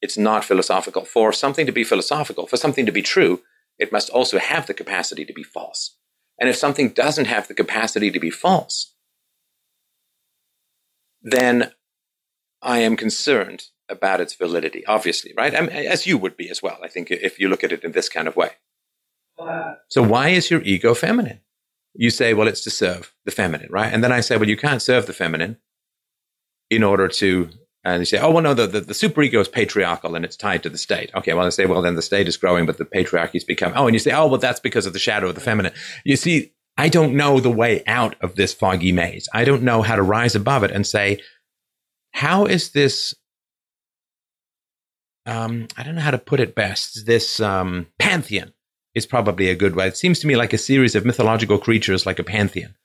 It's not philosophical. For something to be philosophical, for something to be true, it must also have the capacity to be false. And if something doesn't have the capacity to be false, then I am concerned about its validity, obviously, right? As you would be as well, I think, if you look at it in this kind of way. So, why is your ego feminine? You say, well, it's to serve the feminine, right? And then I say, well, you can't serve the feminine in order to and you say, oh, well, no, the, the, the superego is patriarchal and it's tied to the state. Okay, well, I say, well, then the state is growing, but the patriarchy's become, oh, and you say, oh, well, that's because of the shadow of the feminine. You see, I don't know the way out of this foggy maze. I don't know how to rise above it and say, how is this, um, I don't know how to put it best, this um, pantheon is probably a good way. It seems to me like a series of mythological creatures like a pantheon.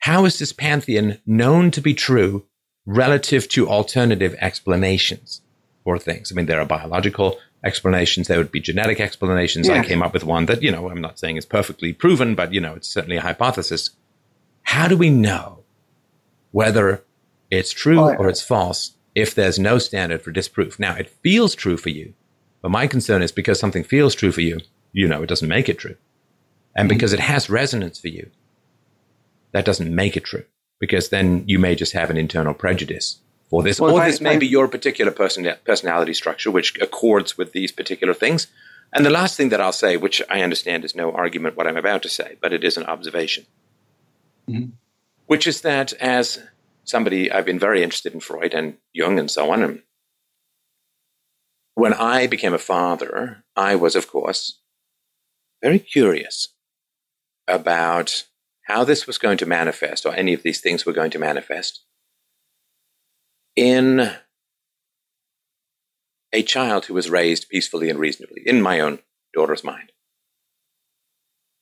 How is this pantheon known to be true relative to alternative explanations for things. I mean, there are biological explanations, there would be genetic explanations. I came up with one that, you know, I'm not saying is perfectly proven, but, you know, it's certainly a hypothesis. How do we know whether it's true oh, yeah. or it's false if there's no standard for disproof? Now, it feels true for you, but my concern is because something feels true for you, you know, it doesn't make it true. And mm-hmm. because it has resonance for you, that doesn't make it true because then you may just have an internal prejudice for this, well, or I, this may I, be your particular person, personality structure, which accords with these particular things. And the last thing that I'll say, which I understand is no argument what I'm about to say, but it is an observation, mm-hmm. which is that as somebody, I've been very interested in Freud and Jung and so on. And when I became a father, I was, of course, very curious about how this was going to manifest, or any of these things were going to manifest, in a child who was raised peacefully and reasonably, in my own daughter's mind.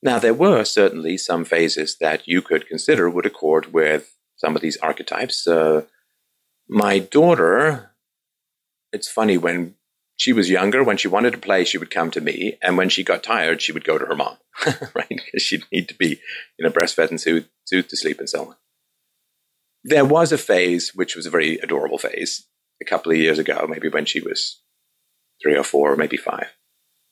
Now, there were certainly some phases that you could consider would accord with some of these archetypes. Uh, my daughter, it's funny, when she was younger, when she wanted to play, she would come to me. And when she got tired, she would go to her mom, right? Because she'd need to be, you know, breastfed and soothed, soothed to sleep and so on. There was a phase, which was a very adorable phase, a couple of years ago, maybe when she was three or four, or maybe five,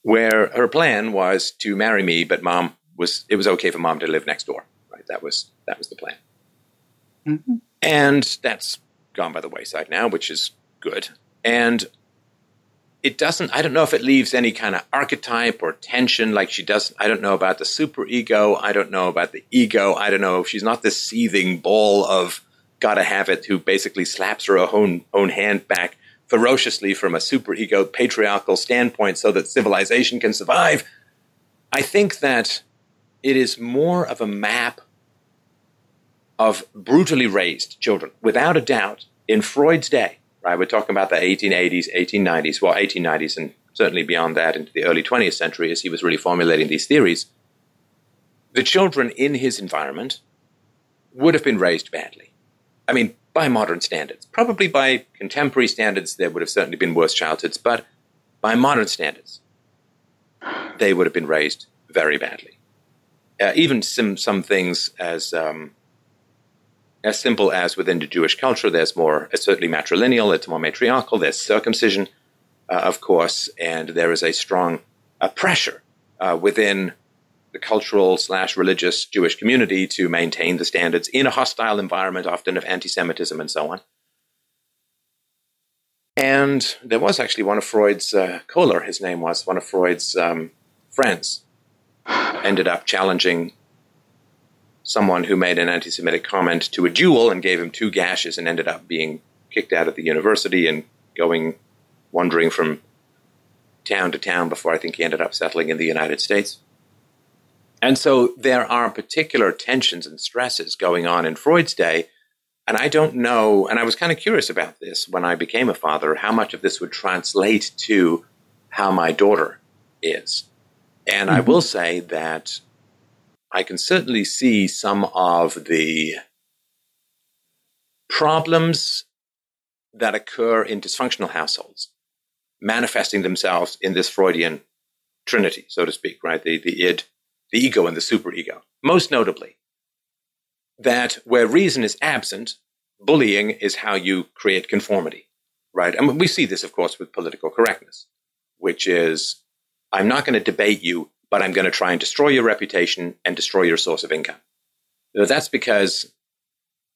where her plan was to marry me, but mom was, it was okay for mom to live next door, right? That was, that was the plan. Mm-hmm. And that's gone by the wayside now, which is good. And it doesn't i don't know if it leaves any kind of archetype or tension like she does. I don't know about the super ego. I don't know about the ego. I don't know if she's not this seething ball of gotta have it who basically slaps her own own hand back ferociously from a super ego patriarchal standpoint so that civilization can survive. I think that it is more of a map of brutally raised children without a doubt. In freud's day right? We're talking about the 1880s, 1890s, well, 1890s, and certainly beyond that into the early 20th century as he was really formulating these theories. The children in his environment would have been raised badly. I mean, by modern standards. Probably by contemporary standards, there would have certainly been worse childhoods, but by modern standards, they would have been raised very badly. Uh, even some, some things as um, as simple as within the Jewish culture, there's more, it's certainly matrilineal, it's more matriarchal, there's circumcision, uh, of course, and there is a strong uh, pressure uh, within the cultural slash religious Jewish community to maintain the standards in a hostile environment, often of anti Semitism and so on. And there was actually one of Freud's, uh, Koller, his name was, one of Freud's um, friends, ended up challenging someone who made an anti Semitic comment to a duel and gave him two gashes and ended up being kicked out of the university and going wandering from town to town before I think he ended up settling in the United States. And so there are particular tensions and stresses going on in Freud's day. And I don't know, and I was kind of curious about this when I became a father, how much of this would translate to how my daughter is. And mm-hmm. I will say that I can certainly see some of the problems that occur in dysfunctional households manifesting themselves in this Freudian trinity, so to speak, right? The, the id, the ego, and the superego. Most notably, that where reason is absent, bullying is how you create conformity, right? And we see this, of course, with political correctness, which is I'm not going to debate you, but I'm going to try and destroy your reputation and destroy your source of income. that's because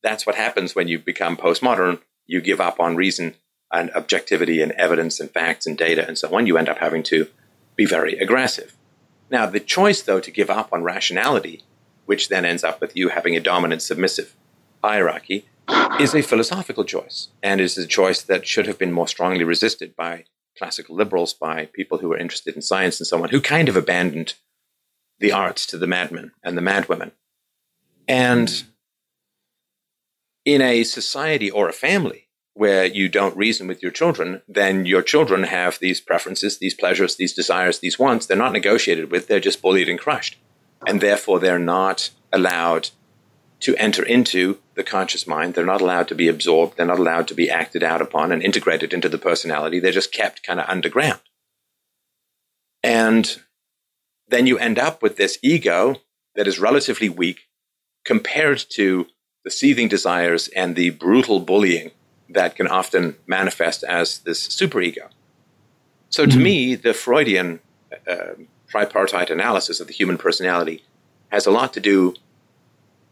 that's what happens when you become postmodern. You give up on reason and objectivity and evidence and facts and data and so on. You end up having to be very aggressive. Now, the choice, though, to give up on rationality, which then ends up with you having a dominant submissive hierarchy, is a philosophical choice and is a choice that should have been more strongly resisted by classical liberals, by people who were interested in science and so on, who kind of abandoned the arts to the madmen and the madwomen. And in a society or a family where you don't reason with your children, then your children have these preferences, these pleasures, these desires, these wants. They're not negotiated with, they're just bullied and crushed. And therefore, they're not allowed to enter into the conscious mind. They're not allowed to be absorbed. They're not allowed to be acted out upon and integrated into the personality. They're just kept kind of underground. And then you end up with this ego that is relatively weak compared to the seething desires and the brutal bullying that can often manifest as this superego. So, to mm-hmm. me, the Freudian uh, tripartite analysis of the human personality has a lot to do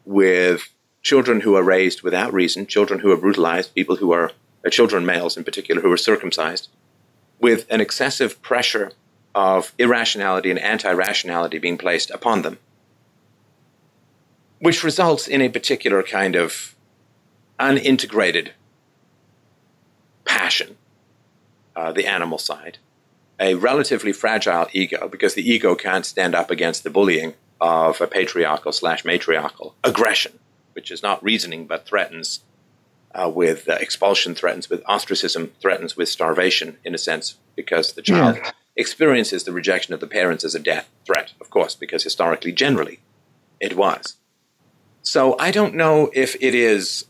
with children who are raised without reason, children who are brutalized, people who are uh, children, males in particular, who are circumcised, with an excessive pressure of irrationality and anti rationality being placed upon them, which results in a particular kind of unintegrated passion, uh, the animal side, a relatively fragile ego, because the ego can't stand up against the bullying of a patriarchal slash matriarchal aggression, which is not reasoning but threatens uh, with uh, expulsion, threatens with ostracism, threatens with starvation, in a sense, because the child yeah. experiences the rejection of the parents as a death threat, of course, because historically, generally, it was. So I don't know if it is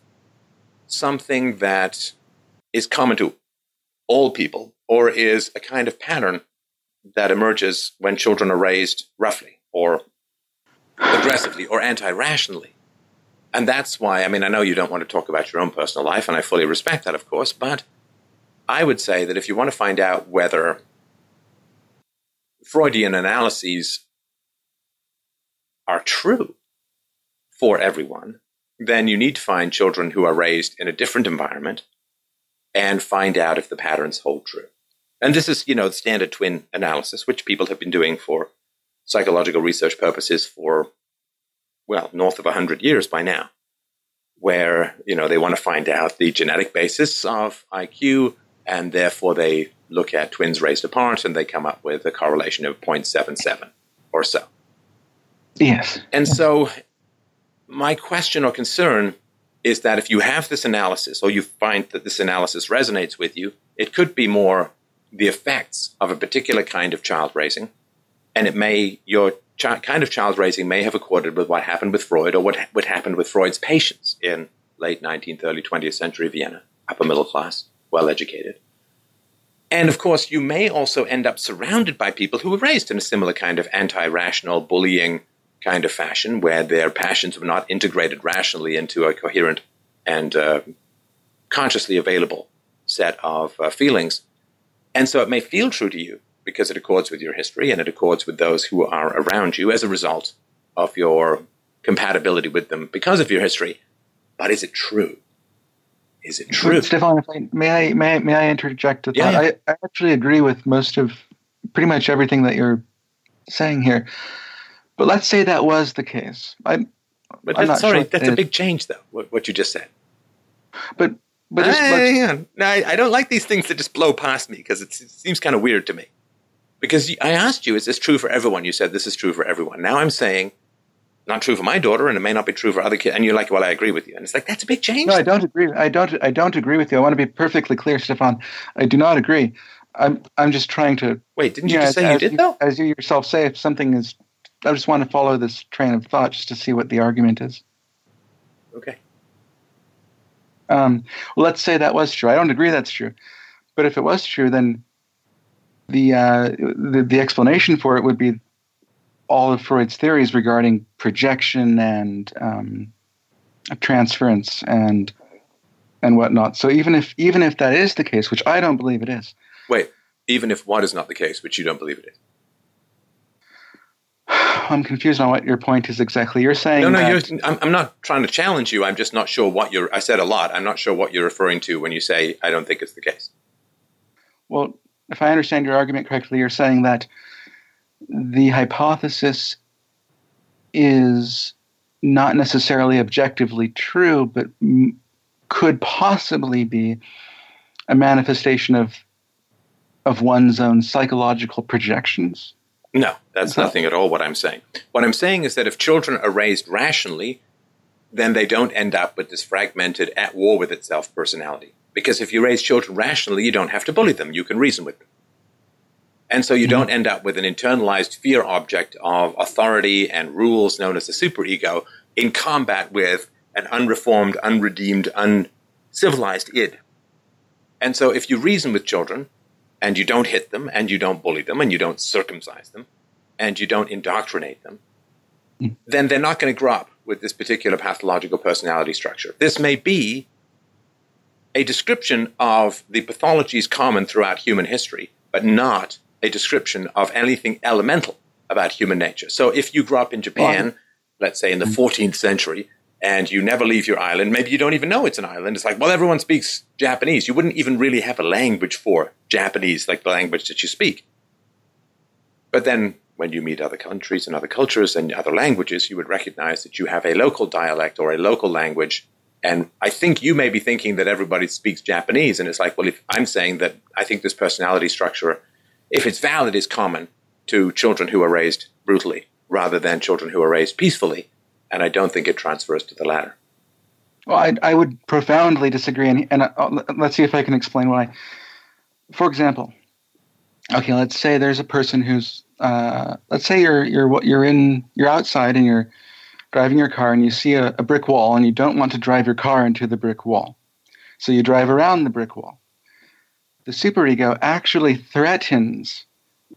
something that is common to all people or is a kind of pattern that emerges when children are raised roughly or aggressively or anti rationally. And that's why, I mean, I know you don't want to talk about your own personal life, and I fully respect that, of course, but I would say that if you want to find out whether Freudian analyses are true for everyone, then you need to find children who are raised in a different environment and find out if the patterns hold true. And this is, you know, the standard twin analysis, which people have been doing for psychological research purposes for, well, north of 100 years by now, where, you know, they want to find out the genetic basis of IQ, and therefore they look at twins raised apart and they come up with a correlation of 0.77 or so. Yes. And so my question or concern is that if you have this analysis or you find that this analysis resonates with you, it could be more the effects of a particular kind of child raising and it may your kind of child raising may have accorded with what happened with Freud or what what happened with Freud's patients in late 19th, early 20th century Vienna, upper middle class, well educated. And of course, you may also end up surrounded by people who were raised in a similar kind of anti rational, bullying kind of fashion, where their passions were not integrated rationally into a coherent and uh, consciously available set of uh, feelings. And so it may feel true to you because it accords with your history and it accords with those who are around you as a result of your compatibility with them because of your history. But is it true? Is it true? Stefan, I, may I may, may I interject with yeah, that? Yeah. I, I actually agree with most of pretty much everything that you're saying here. But let's say that was the case. I, but I'm sorry, sure that's a big change, though. What, what you just said. But but, hang on. No, I, I, don't like these things that just blow past me because it seems kind of weird to me. Because I asked you, is this true for everyone? You said this is true for everyone. Now I'm saying, not true for my daughter, and it may not be true for other kids. And you're like, well, I agree with you. And it's like that's a big change. No, I don't agree. I don't. I don't agree with you. I want to be perfectly clear, Stefan. I do not agree. I'm. I'm just trying to. Wait, didn't you, just say you did you, though? As you yourself say, if something is, I just want to follow this train of thought just to see what the argument is. Okay. Um, well, let's say that was true. I don't agree that's true, but if it was true, then the, uh, the the explanation for it would be all of Freud's theories regarding projection and um, transference and and whatnot. So even if even if that is the case, which I don't believe it is. Wait, even if what is not the case, which you don't believe it is. I'm confused on what your point is exactly. You're saying no, no. that, You're, I'm, I'm not trying to challenge you. I'm just not sure what you're. I said a lot. I'm not sure what you're referring to when you say I don't think it's the case. Well, if I understand your argument correctly, you're saying that the hypothesis is not necessarily objectively true, but m- could possibly be a manifestation of of one's own psychological projections. No, that's nothing at all what I'm saying. What I'm saying is that if children are raised rationally, then they don't end up with this fragmented, at war with itself personality. Because if you raise children rationally, you don't have to bully them, you can reason with them. And so you mm-hmm. don't end up with an internalized fear object of authority and rules known as the superego in combat with an unreformed, unredeemed, uncivilized id. And so if you reason with children and you don't hit them and you don't bully them and you don't circumcise them and you don't indoctrinate them, mm. then they're not going to grow up with this particular pathological personality structure. This may be a description of the pathologies common throughout human history, but not a description of anything elemental about human nature. So if you grew up in Japan, let's say in the mm-hmm. 14th century, and you never leave your island, maybe you don't even know it's an island. It's like, well, everyone speaks Japanese. You wouldn't even really have a language for Japanese, like the language that you speak. But then when you meet other countries and other cultures and other languages, you would recognize that you have a local dialect or a local language. And I think you may be thinking that everybody speaks Japanese. And it's like, well, if I'm saying that I think this personality structure, if it's valid, is common to children who are raised brutally rather than children who are raised peacefully. And I don't think it transfers to the latter. Well, I, I would profoundly disagree, and, and uh, let's see if I can explain why. For example, okay, let's say there's a person who's, uh, let's say you're you're you're in you're outside and you're driving your car and you see a, a brick wall and you don't want to drive your car into the brick wall, so you drive around the brick wall. The superego actually threatens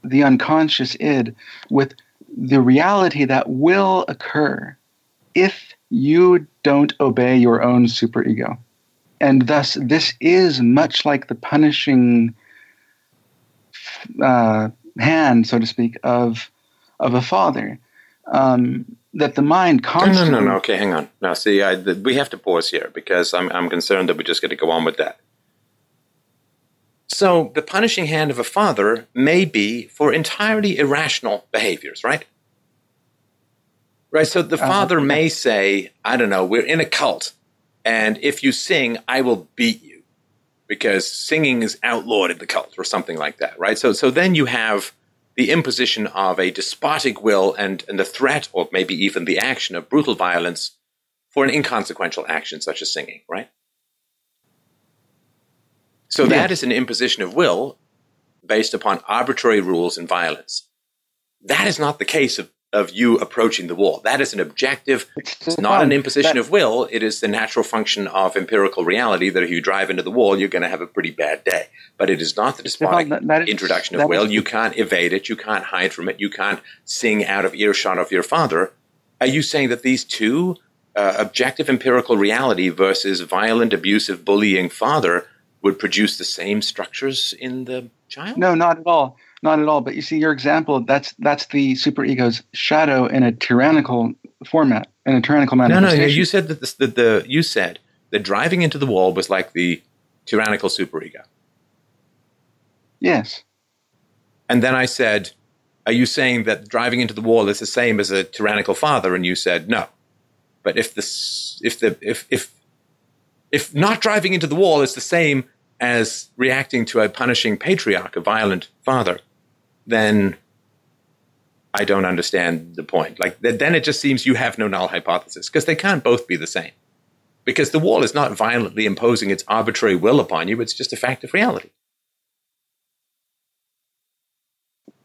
the unconscious id with the reality that will occur if you don't obey your own superego. And thus, this is much like the punishing uh, hand, so to speak, of of a father. Um, that the mind constantly. No, no, no, no. Okay, hang on. Now, see, I, the, we have to pause here because I'm, I'm concerned that we're just going to go on with that. So, the punishing hand of a father may be for entirely irrational behaviors, right? Right. So the Uh-huh. father may say, I don't know, we're in a cult, and if you sing, I will beat you because singing is outlawed in the cult or something like that. Right. So, so then you have the imposition of a despotic will and, and the threat or maybe even the action of brutal violence for an inconsequential action such as singing. Right. So that Yes. is an imposition of will based upon arbitrary rules and violence. That is not the case of, of you approaching the wall. That is an objective, it's not an imposition of will. It is the natural function of empirical reality that if you drive into the wall, you're going to have a pretty bad day. But it is not the despotic that- that is- introduction of will. is- you can't evade it. You can't hide from it. You can't sing out of earshot of your father. Are you saying that these two, uh, objective empirical reality versus violent, abusive, bullying father, would produce the same structures in the child? No, not at all. Not at all. But you see, your example, that's that's the superego's shadow in a tyrannical format, in a tyrannical manner. No, no. You said that the, the, the you said that driving into the wall was like the tyrannical superego, yes. and then I said, "Are you saying that driving into the wall is the same as a tyrannical father?" And you said, "No." But if this, if the, if if if not driving into the wall is the same as reacting to a punishing patriarch, a violent father, then I don't understand the point. Like then it just seems you have no null hypothesis because they can't both be the same. Because the wall is not violently imposing its arbitrary will upon you; it's just a fact of reality.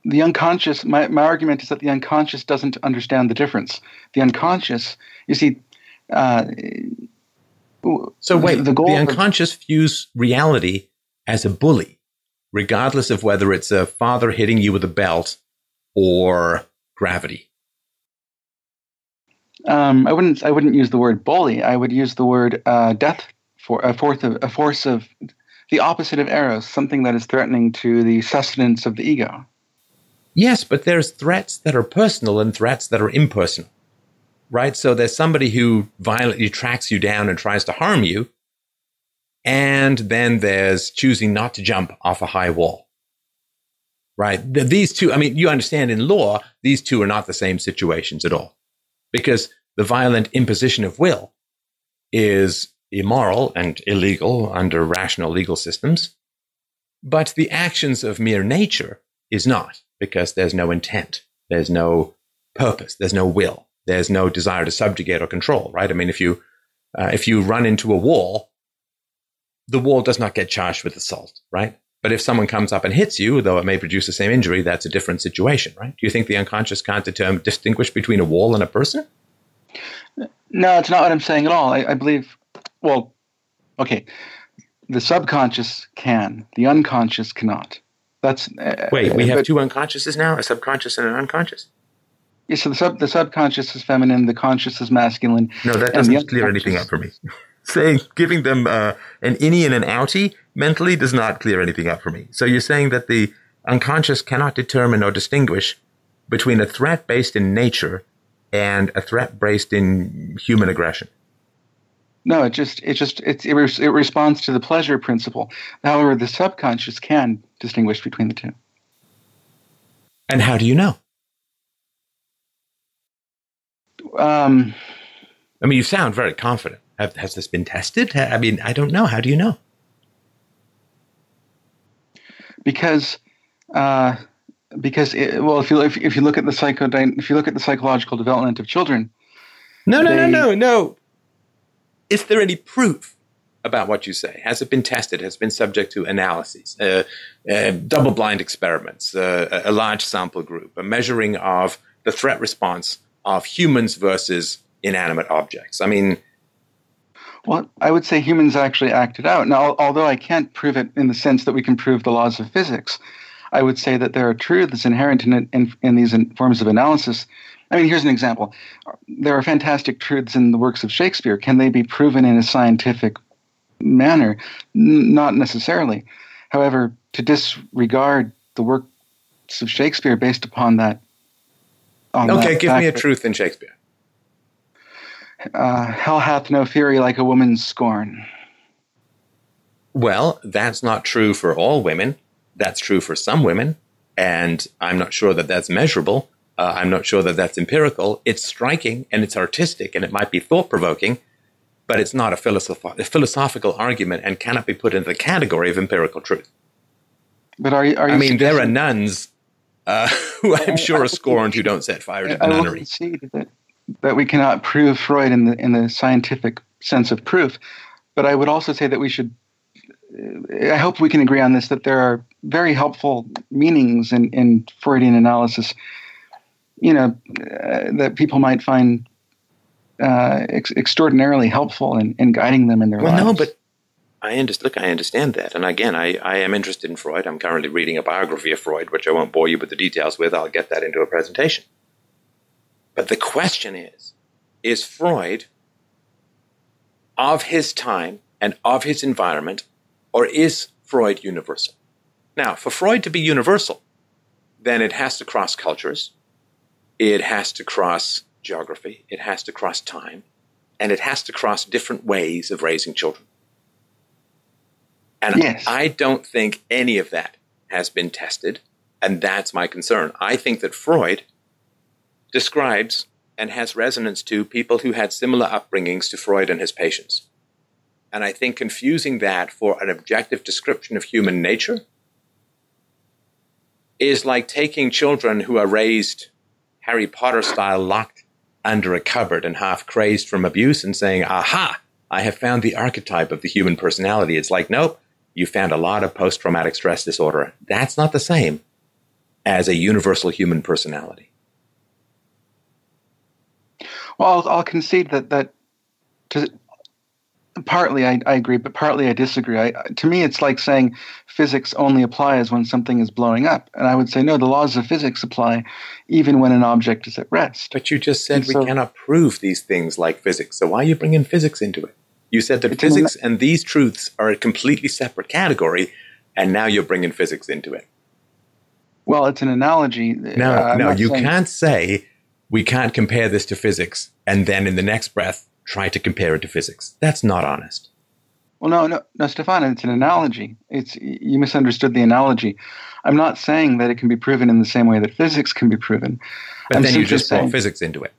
The unconscious, my, my argument is that the unconscious doesn't understand the difference. The unconscious, you see, uh, So wait, the the, of- unconscious views reality as a bully, regardless of whether it's a father hitting you with a belt or gravity. Um, I wouldn't. I wouldn't use the word bully. I would use the word uh, death for a fourth of a force of the opposite of eros, something that is threatening to the sustenance of the ego. Yes, but there's threats that are personal and threats that are impersonal, right? So there's somebody who violently tracks you down and tries to harm you, and then there's choosing not to jump off a high wall, right? These two, I mean, you understand in law, these two are not the same situations at all, because the violent imposition of will is immoral and illegal under rational legal systems, but the actions of mere nature is not because there's no intent, there's no purpose, there's no will, there's no desire to subjugate or control, right? I mean, if you uh, if you run into a wall, the wall does not get charged with assault, right? But if someone comes up and hits you, though it may produce the same injury, that's a different situation, right? Do you think the unconscious can't determine, distinguish between a wall and a person? No, it's not what I'm saying at all. I, I believe, well, okay, the subconscious can, the unconscious cannot. That's uh, wait. We have but, two unconsciouses now: a subconscious and an unconscious. Yeah, so the sub the subconscious is feminine, the conscious is masculine. No, that doesn't clear anything up for me. Saying giving them uh, an innie and an outie mentally does not clear anything up for me. So you're saying that the unconscious cannot determine or distinguish between a threat based in nature and a threat based in human aggression. No, it just it just it, it, it responds to the pleasure principle. However, the subconscious can distinguish between the two. And how do you know? Um, I mean, you sound very confident. Have, has this been tested? I mean, I don't know. How do you know? Because, uh, because it, well, if you if, if you look at the psycho if you look at the psychological development of children, no, no, they, no, no, no is there any proof about what you say? Has it been tested? Has it been subject to analyses, uh, uh, double blind experiments, uh, a large sample group, a measuring of the threat response of humans versus inanimate objects? I mean, well, I would say humans actually acted out. Now, although I can't prove it in the sense that we can prove the laws of physics, I would say that there are truths inherent in, in, in these forms of analysis I mean, here's an example. There are fantastic truths in the works of Shakespeare. Can they be proven in a scientific manner? N- not necessarily. However, to disregard the works of Shakespeare based upon that. okay, give me a truth in Shakespeare. Uh, Hell hath no fury like a woman's scorn. Well, that's not true for all women. That's true for some women. And I'm not sure that that's measurable. Uh, I'm not sure that that's empirical. It's striking and it's artistic and it might be thought provoking, but it's not a, philosoph- a, philosophical argument and cannot be put into the category of empirical truth. But are you? Are you I mean, there are nuns uh, who I'm sure are scorned who don't set fire to the nunnery. That, we cannot prove Freud in the in the scientific sense of proof, but I would also say that we should. I hope we can agree on this that there are very helpful meanings in, in Freudian analysis you know, uh, that people might find uh, ex- extraordinarily helpful in, in guiding them in their well, lives. No, but I understand. Look, I understand that, and again, I, I am interested in Freud. I'm currently reading a biography of Freud, which I won't bore you with the details with. I'll get that into a presentation. But the question is: Is Freud of his time and of his environment, or is Freud universal? Now, for Freud to be universal, then it has to cross cultures it has to cross geography, it has to cross time, and it has to cross different ways of raising children. And yes. I don't think any of that has been tested, and that's my concern. I think that Freud describes and has resonance to people who had similar upbringings to Freud and his patients. And I think confusing that for an objective description of human nature is like taking children who are raised Harry Potter style locked under a cupboard and half crazed from abuse and saying, aha, I have found the archetype of the human personality. It's like, nope, you found a lot of post traumatic stress disorder. That's not the same as a universal human personality. Well, I'll, I'll concede that that to, partly I, I agree, but partly I disagree. I, to me, it's like saying physics only applies when something is blowing up, and I would say no. The laws of physics apply even when an object is at rest. But you just said and we so, cannot prove these things like physics. So why are you bringing physics into it? You said that physics and these truths are a completely separate category, and now you're bringing physics into it. Well, it's an analogy. No, uh, no, you saying, can't say we can't compare this to physics, and then in the next breath try to compare it to physics. That's not honest. Well, no, no, no, Stefan. It's an analogy. It's you misunderstood the analogy. I'm not saying that it can be proven in the same way that physics can be proven. But I'm then you just saying, brought physics into it.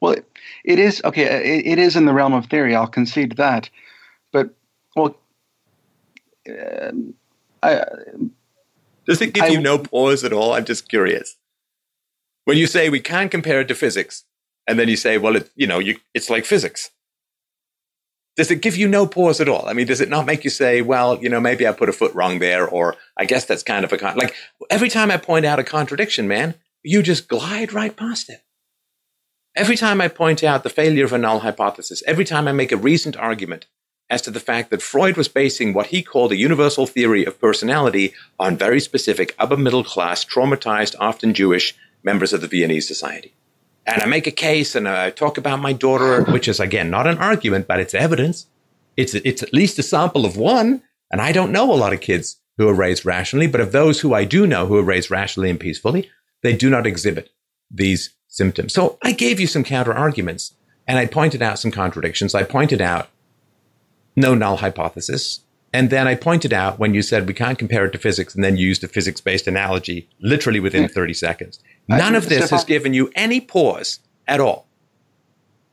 Well, it, it is okay. It, it is in the realm of theory. I'll concede that. But well, uh, I. Does it give I, you no pause at all? I'm just curious. When you say we can't compare it to physics, and then you say, well, it, you know, you, it's like physics. Does it give you no pause at all? I mean, does it not make you say, well, you know, maybe I put a foot wrong there, or I guess that's kind of a con-. like every time I point out a contradiction, man, you just glide right past it. Every time I point out the failure of a null hypothesis, every time I make a recent argument as to the fact that Freud was basing what he called a universal theory of personality on very specific upper middle class, traumatized, often Jewish members of the Viennese society and I make a case and I talk about my daughter, which is again not an argument, but it's evidence. It's it's at least a sample of one. And I don't know a lot of kids who are raised rationally, but of those who I do know who are raised rationally and peacefully, they do not exhibit these symptoms. So I gave you some counter arguments and I pointed out some contradictions. I pointed out no null hypothesis. And then I pointed out when you said we can't compare it to physics and then used a physics based analogy literally within hmm. 30 seconds. None of this has given you any pause at all.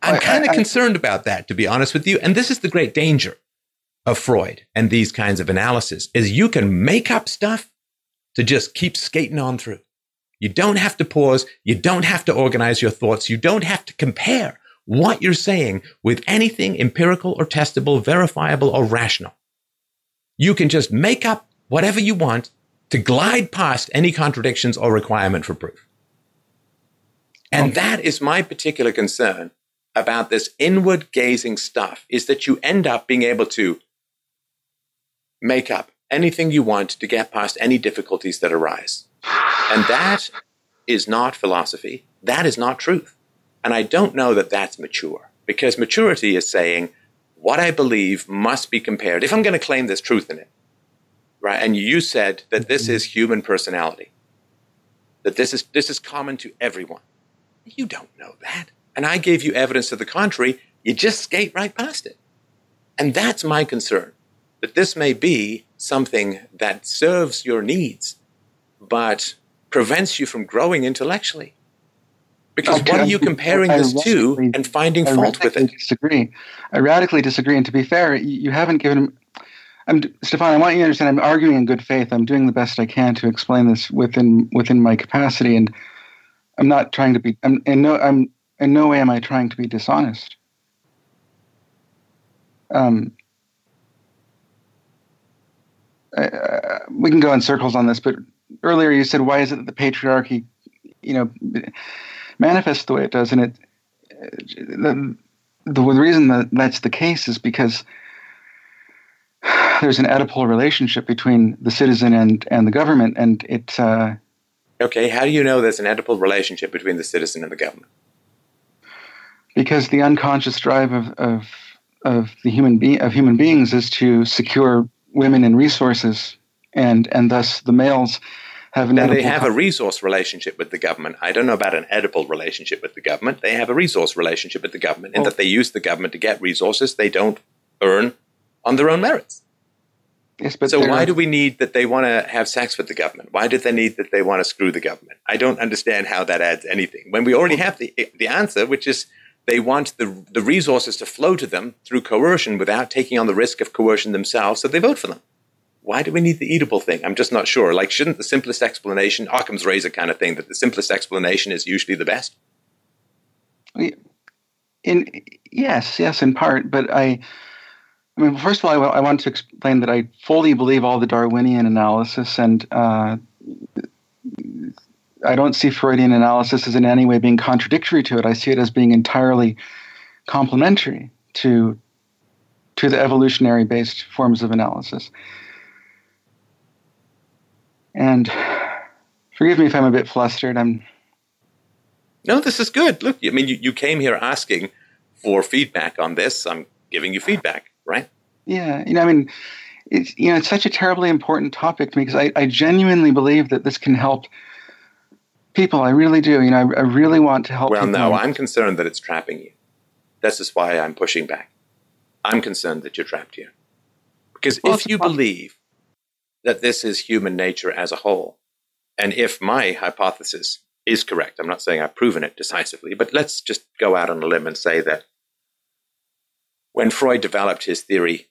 I'm kind of concerned about that, to be honest with you. And this is the great danger of Freud and these kinds of analysis is you can make up stuff to just keep skating on through. You don't have to pause. You don't have to organize your thoughts. You don't have to compare what you're saying with anything empirical or testable, verifiable or rational. You can just make up whatever you want to glide past any contradictions or requirement for proof. And that is my particular concern about this inward gazing stuff is that you end up being able to make up anything you want to get past any difficulties that arise. And that is not philosophy. That is not truth. And I don't know that that's mature because maturity is saying what I believe must be compared. If I'm going to claim there's truth in it, right? And you said that this mm-hmm. is human personality, that this is, this is common to everyone. You don't know that. And I gave you evidence to the contrary. You just skate right past it. And that's my concern that this may be something that serves your needs, but prevents you from growing intellectually. Because okay, what are you comparing I, this to and finding fault with it? Disagree. I radically disagree. And to be fair, you haven't given. I'm, Stefan, I want you to understand. I'm arguing in good faith. I'm doing the best I can to explain this within within my capacity. And I'm not trying to be. I'm in no. I'm in no way am I trying to be dishonest. Um, uh, we can go in circles on this, but earlier you said, why is it that the patriarchy, you know, manifests the way it does? And it, the, the reason that that's the case is because there's an Oedipal relationship between the citizen and, and the government, and it uh, Okay, how do you know there's an Oedipal relationship between the citizen and the government? Because the unconscious drive of, of, of the human be- of human beings is to secure women and resources, and and thus the males have an. And they have a resource relationship with the government. I don't know about an Oedipal relationship with the government. They have a resource relationship with the government, in that they use the government to get resources they don't earn on their own merits. Yes, but so why do we need that they want to have sex with the government? Why do they need that they want to screw the government? I don't understand how that adds anything. When we already have the the answer, which is they want the the resources to flow to them through coercion without taking on the risk of coercion themselves, so they vote for them. Why do we need the Oedipal thing? I'm just not sure. Like, shouldn't the simplest explanation, Occam's razor kind of thing, that the simplest explanation is usually the best? In yes, yes, in part, but I I mean, first of all, I, I want to explain that I fully believe all the Darwinian analysis, and uh, I don't see Freudian analysis as in any way being contradictory to it. I see it as being entirely complementary to to the evolutionary based forms of analysis. And forgive me if I'm a bit flustered. I'm no, this is good. Look, I mean, you, you came here asking for feedback on this. I'm giving you feedback, right? Yeah, you know, I mean, it's you know, it's such a terribly important topic to me because I, I genuinely believe that this can help people. I really do. You know, I, I really want to help. Well, people. no, I'm concerned that it's trapping you. This is why I'm pushing back. I'm concerned that you're trapped here. Because well, if you believe that this is human nature as a whole, and if my hypothesis is correct, I'm not saying I've proven it decisively, but let's just go out on a limb and say that when Freud developed his theory,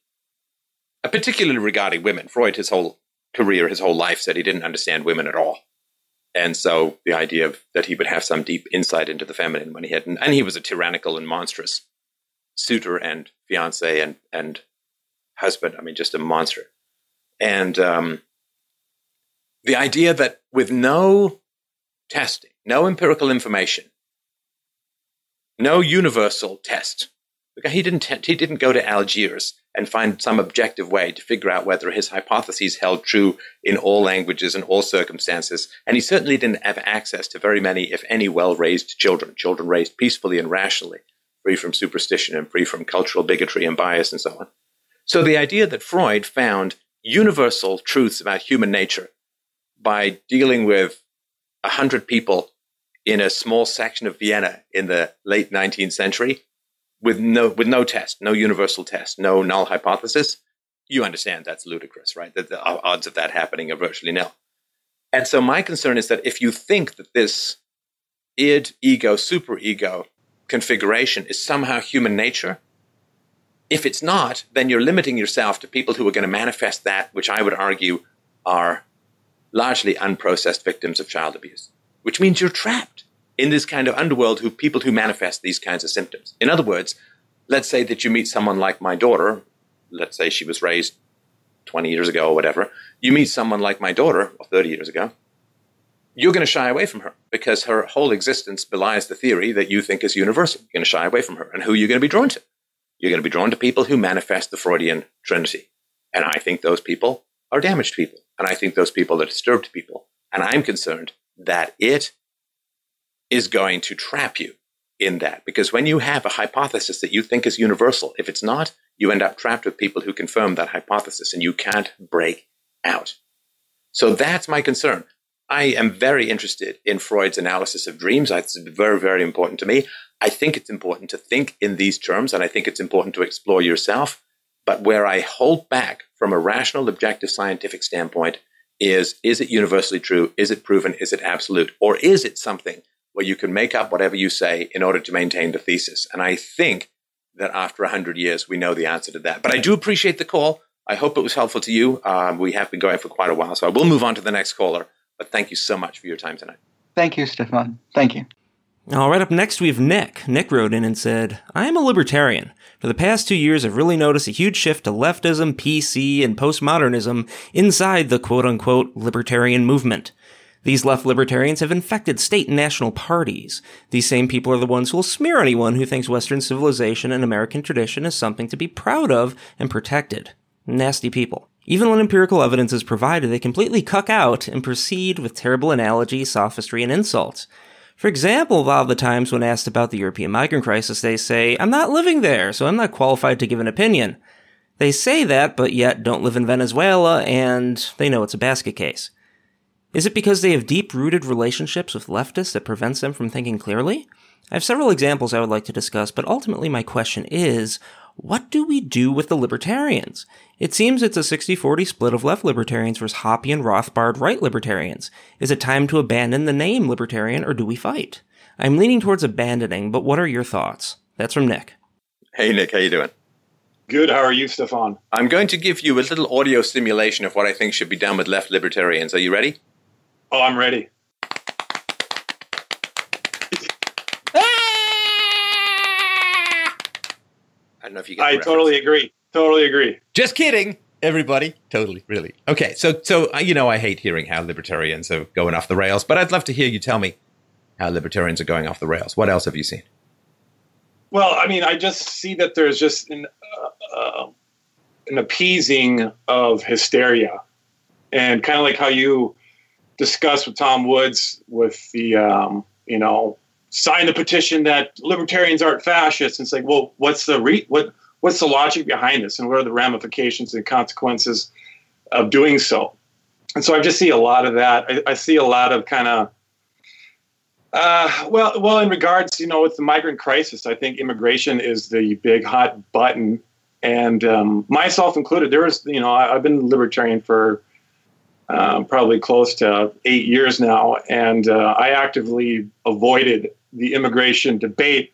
uh, particularly regarding women, Freud, his whole career, his whole life, said he didn't understand women at all. And so the idea of that he would have some deep insight into the feminine when he had, and he was a tyrannical and monstrous suitor and fiance and and husband. I mean, just a monster. And um, the idea that with no testing, no empirical information, no universal test, he didn't he didn't go to Algiers and find some objective way to figure out whether his hypotheses held true in all languages and all circumstances. And he certainly didn't have access to very many, if any, well raised children, children raised peacefully and rationally free from superstition and free from cultural bigotry and bias and so on. So the idea that Freud found universal truths about human nature by dealing with a hundred people in a small section of Vienna in the late 19th century with no with no test, no universal test, no null hypothesis, you understand that's ludicrous, right? That the odds of that happening are virtually nil. And so my concern is that if you think that this id, ego, superego configuration is somehow human nature. If it's not, then you're limiting yourself to people who are going to manifest that, which I would argue are largely unprocessed victims of child abuse, which means you're trapped in this kind of underworld who people who manifest these kinds of symptoms. In other words, let's say that you meet someone like my daughter, let's say she was raised 20 years ago or whatever, you meet someone like my daughter, or 30 years ago, you're going to shy away from her because her whole existence belies the theory that you think is universal. You're going to shy away from her. And who are you going to be drawn to? You're going to be drawn to people who manifest the Freudian trinity. And I think those people are damaged people. And I think those people are disturbed people. And I'm concerned that it is going to trap you in that. Because when you have a hypothesis that you think is universal, if it's not, you end up trapped with people who confirm that hypothesis and you can't break out. So that's my concern. I am very interested in Freud's analysis of dreams. It's very, very important to me. I think it's important to think in these terms, and I think it's important to explore yourself. But where I hold back from a rational, objective, scientific standpoint is is it universally true? Is it proven? Is it absolute? Or is it something where you can make up whatever you say in order to maintain the thesis? And I think that after 100 years, we know the answer to that. But I do appreciate the call. I hope it was helpful to you. Um, we have been going for quite a while, so I will move on to the next caller. But thank you so much for your time tonight. Thank you, Stefan. Thank you. All right, up next we have Nick. Nick wrote in and said, I am a libertarian. For the past two years, I've really noticed a huge shift to leftism, PC, and postmodernism inside the quote unquote libertarian movement. These left libertarians have infected state and national parties. These same people are the ones who will smear anyone who thinks Western civilization and American tradition is something to be proud of and protected. Nasty people. Even when empirical evidence is provided, they completely cuck out and proceed with terrible analogies, sophistry, and insults. For example, a lot of the times when asked about the European migrant crisis, they say, I'm not living there, so I'm not qualified to give an opinion. They say that, but yet don't live in Venezuela, and they know it's a basket case. Is it because they have deep rooted relationships with leftists that prevents them from thinking clearly? I have several examples I would like to discuss, but ultimately my question is, what do we do with the libertarians? It seems it's a 60-40 split of left libertarians versus Hoppe and Rothbard right libertarians. Is it time to abandon the name libertarian or do we fight? I'm leaning towards abandoning, but what are your thoughts? That's from Nick. Hey Nick, how you doing? Good. How are you, Stefan? I'm going to give you a little audio simulation of what I think should be done with left libertarians. Are you ready? Oh, I'm ready. I don't know if you get. I totally agree. Totally agree. Just kidding, everybody. Totally, really. Okay, so so uh, you know I hate hearing how libertarians are going off the rails, but I'd love to hear you tell me how libertarians are going off the rails. What else have you seen? Well, I mean, I just see that there's just an, uh, uh, an appeasing of hysteria, and kind of like how you discussed with Tom Woods with the um, you know sign the petition that libertarians aren't fascists. It's like, well, what's the re- what what's the logic behind this, and what are the ramifications and consequences of doing so? And so I just see a lot of that. I, I see a lot of kind of uh, well, well, in regards, you know, with the migrant crisis, I think immigration is the big hot button, and um, myself included. There was, you know, I, have been libertarian for uh, probably close to eight years now, and uh, I actively avoided the immigration debate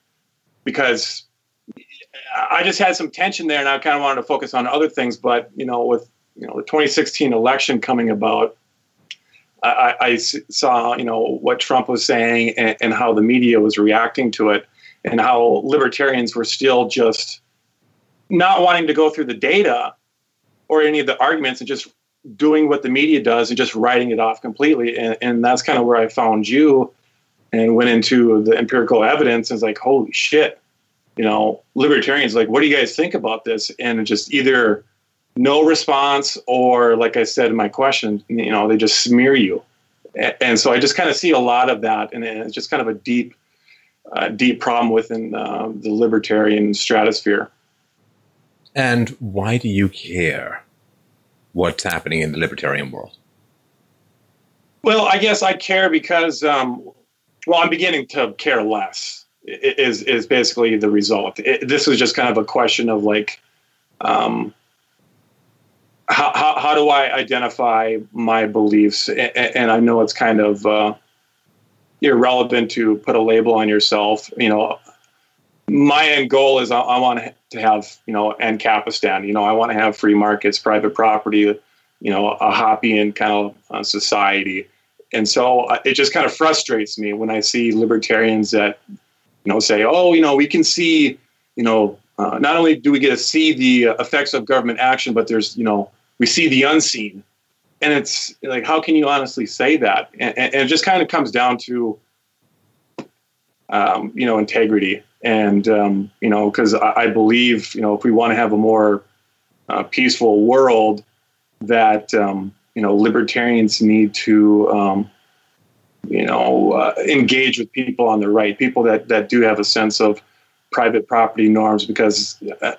because I just had some tension there, and I kind of wanted to focus on other things. But you know, with you know the 2016 election coming about, I, I saw you know what Trump was saying and, and how the media was reacting to it, and how libertarians were still just not wanting to go through the data or any of the arguments and just doing what the media does and just writing it off completely. And, and that's kind of where I found you and went into the empirical evidence and was like, holy shit, you know, libertarians, like, what do you guys think about this? And just either no response or, like I said in my question, you know, they just smear you. And so I just kind of see a lot of that. And it's just kind of a deep, uh, deep problem within uh, the libertarian stratosphere. And why do you care what's happening in the libertarian world? Well, I guess I care because um, well, I'm beginning to care less. Is is basically the result. It, this is just kind of a question of like, um, how, how, how do I identify my beliefs? And, and I know it's kind of uh, irrelevant to put a label on yourself. You know, my end goal is I, I want to have you know Ancapistan. You know, I want to have free markets, private property. You know, a Hoppean kind of uh, society and so uh, it just kind of frustrates me when I see libertarians that you know say, "Oh, you know, we can see, you know, uh, not only do we get to see the uh, effects of government action, but there's, you know, we see the unseen." And it's like, how can you honestly say that? And, and it just kind of comes down to, um, you know, integrity. And um, you know, because I, I, believe, you know, if we want to have a more uh, peaceful world, that um, you know libertarians need to um, you know uh, engage with people on the right people that that do have a sense of private property norms because uh,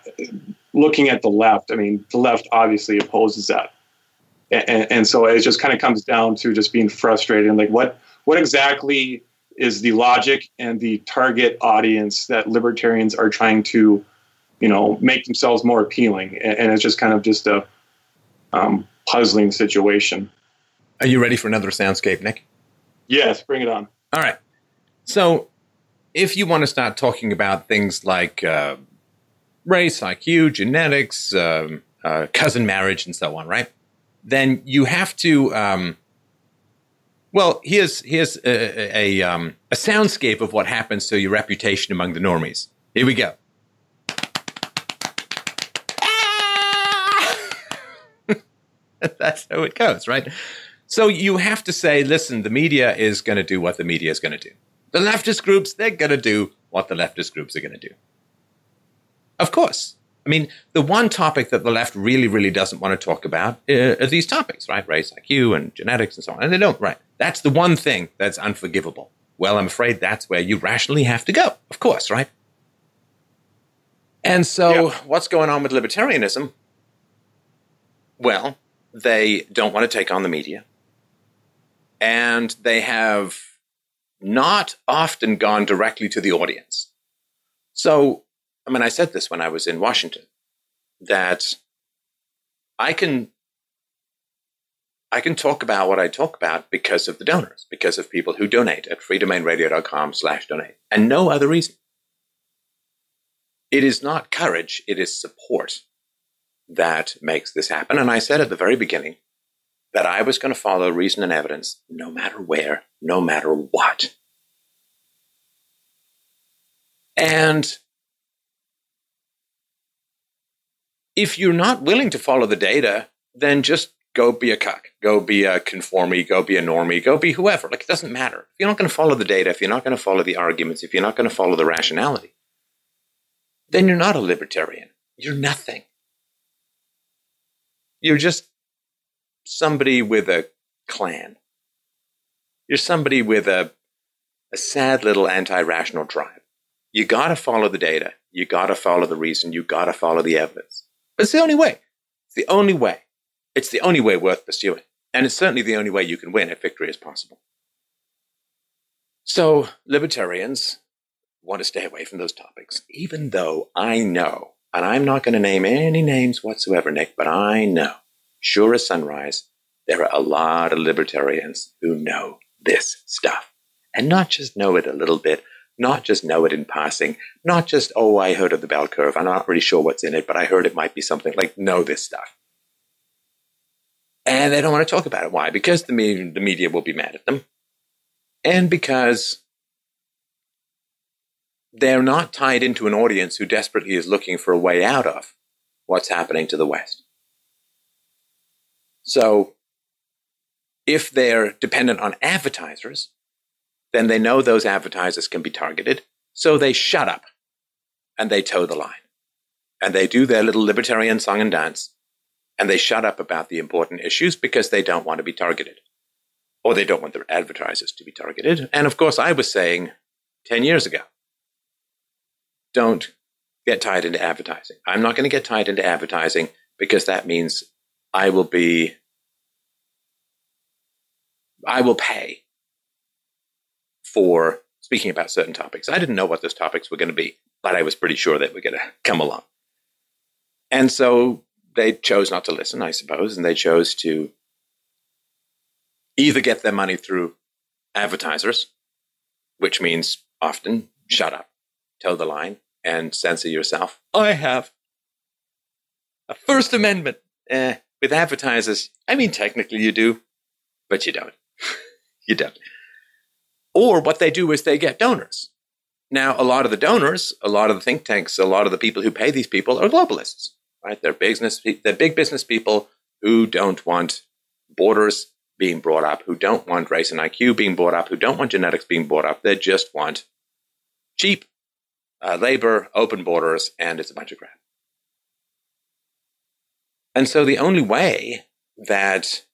looking at the left i mean the left obviously opposes that. And, and so it just kind of comes down to just being frustrated and like what what exactly is the logic and the target audience that libertarians are trying to you know make themselves more appealing and, it's just kind of just a um, puzzling situation. Are you ready for another soundscape, Nick? Yes, bring it on. All right. So, if you want to start talking about things like uh, race, IQ, genetics, um, uh, cousin marriage, and so on, right? Then you have to. Um, well, here's here's a a, um, a soundscape of what happens to your reputation among the normies. Here we go. That's how it goes, right? So you have to say, listen, the media is going to do what the media is going to do. The leftist groups, they're going to do what the leftist groups are going to do. Of course. I mean, the one topic that the left really, really doesn't want to talk about uh, are these topics, right? Race, IQ, and genetics, and so on. And they don't, right? That's the one thing that's unforgivable. Well, I'm afraid that's where you rationally have to go, of course, right? And so, yeah. what's going on with libertarianism? Well, they don't want to take on the media. And they have not often gone directly to the audience. So, I mean, I said this when I was in Washington that I can I can talk about what I talk about because of the donors, because of people who donate at freedomainradio.com slash donate, and no other reason. It is not courage, it is support that makes this happen. And I said at the very beginning that I was going to follow reason and evidence no matter where, no matter what. And if you're not willing to follow the data, then just go be a cuck, go be a conformie, go be a normie, go be whoever. Like it doesn't matter. If you're not going to follow the data, if you're not going to follow the arguments, if you're not going to follow the rationality, then you're not a libertarian. You're nothing. You're just somebody with a clan. You're somebody with a, a sad little anti rational tribe. You got to follow the data. You got to follow the reason. You got to follow the evidence. But it's the only way. It's the only way. It's the only way worth pursuing. And it's certainly the only way you can win if victory is possible. So, libertarians want to stay away from those topics, even though I know, and I'm not going to name any names whatsoever, Nick, but I know, sure as sunrise, there are a lot of libertarians who know this stuff. And not just know it a little bit, not just know it in passing, not just, oh, I heard of the bell curve. I'm not really sure what's in it, but I heard it might be something like know this stuff. And they don't want to talk about it. Why? Because the media, the media will be mad at them. And because they're not tied into an audience who desperately is looking for a way out of what's happening to the West. So if they're dependent on advertisers, then they know those advertisers can be targeted. So they shut up and they toe the line. And they do their little libertarian song and dance and they shut up about the important issues because they don't want to be targeted or they don't want their advertisers to be targeted. And of course, I was saying 10 years ago, don't get tied into advertising. I'm not going to get tied into advertising because that means I will be, I will pay for speaking about certain topics. I didn't know what those topics were going to be, but I was pretty sure they were going to come along. And so they chose not to listen, I suppose, and they chose to either get their money through advertisers, which means often shut up, toe the line, and censor yourself. I have a First Amendment. Eh, with advertisers, I mean, technically you do, but you don't. you don't. Or what they do is they get donors. Now, a lot of the donors, a lot of the think tanks, a lot of the people who pay these people are globalists, right? They're business, they're big business people who don't want borders being brought up, who don't want race and IQ being brought up, who don't want genetics being brought up. They just want cheap uh, labor, open borders, and it's a bunch of crap. And so the only way that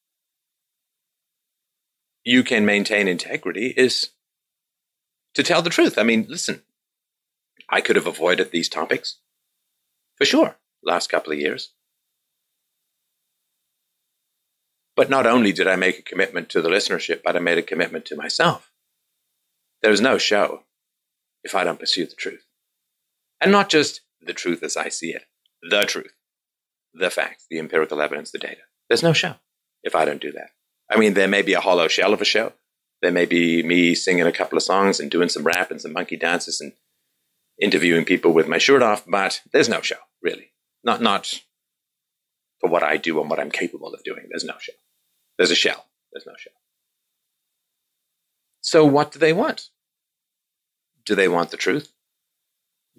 you can maintain integrity is to tell the truth. I mean, listen, I could have avoided these topics for sure last couple of years. But not only did I make a commitment to the listenership, but I made a commitment to myself. There's no show if I don't pursue the truth. And not just the truth as I see it, the truth, the facts, the empirical evidence, the data. There's no show if I don't do that. I mean, there may be a hollow shell of a show. There may be me singing a couple of songs and doing some rap and some monkey dances and interviewing people with my shirt off, but there's no show, really. Not, not for what I do and what I'm capable of doing. There's no show. There's a shell. There's no show. So what do they want? Do they want the truth?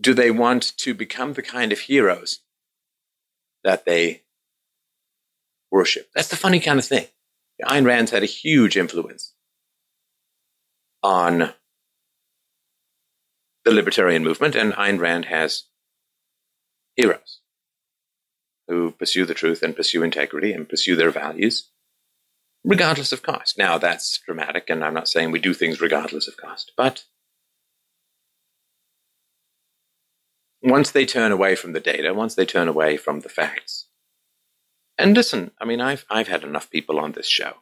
Do they want to become the kind of heroes that they worship? That's the funny kind of thing. Ayn Rand's had a huge influence on the libertarian movement, and Ayn Rand has heroes who pursue the truth and pursue integrity and pursue their values, regardless of cost. Now, that's dramatic, and I'm not saying we do things regardless of cost, but once they turn away from the data, once they turn away from the facts, and listen, I mean, I've, I've had enough people on this show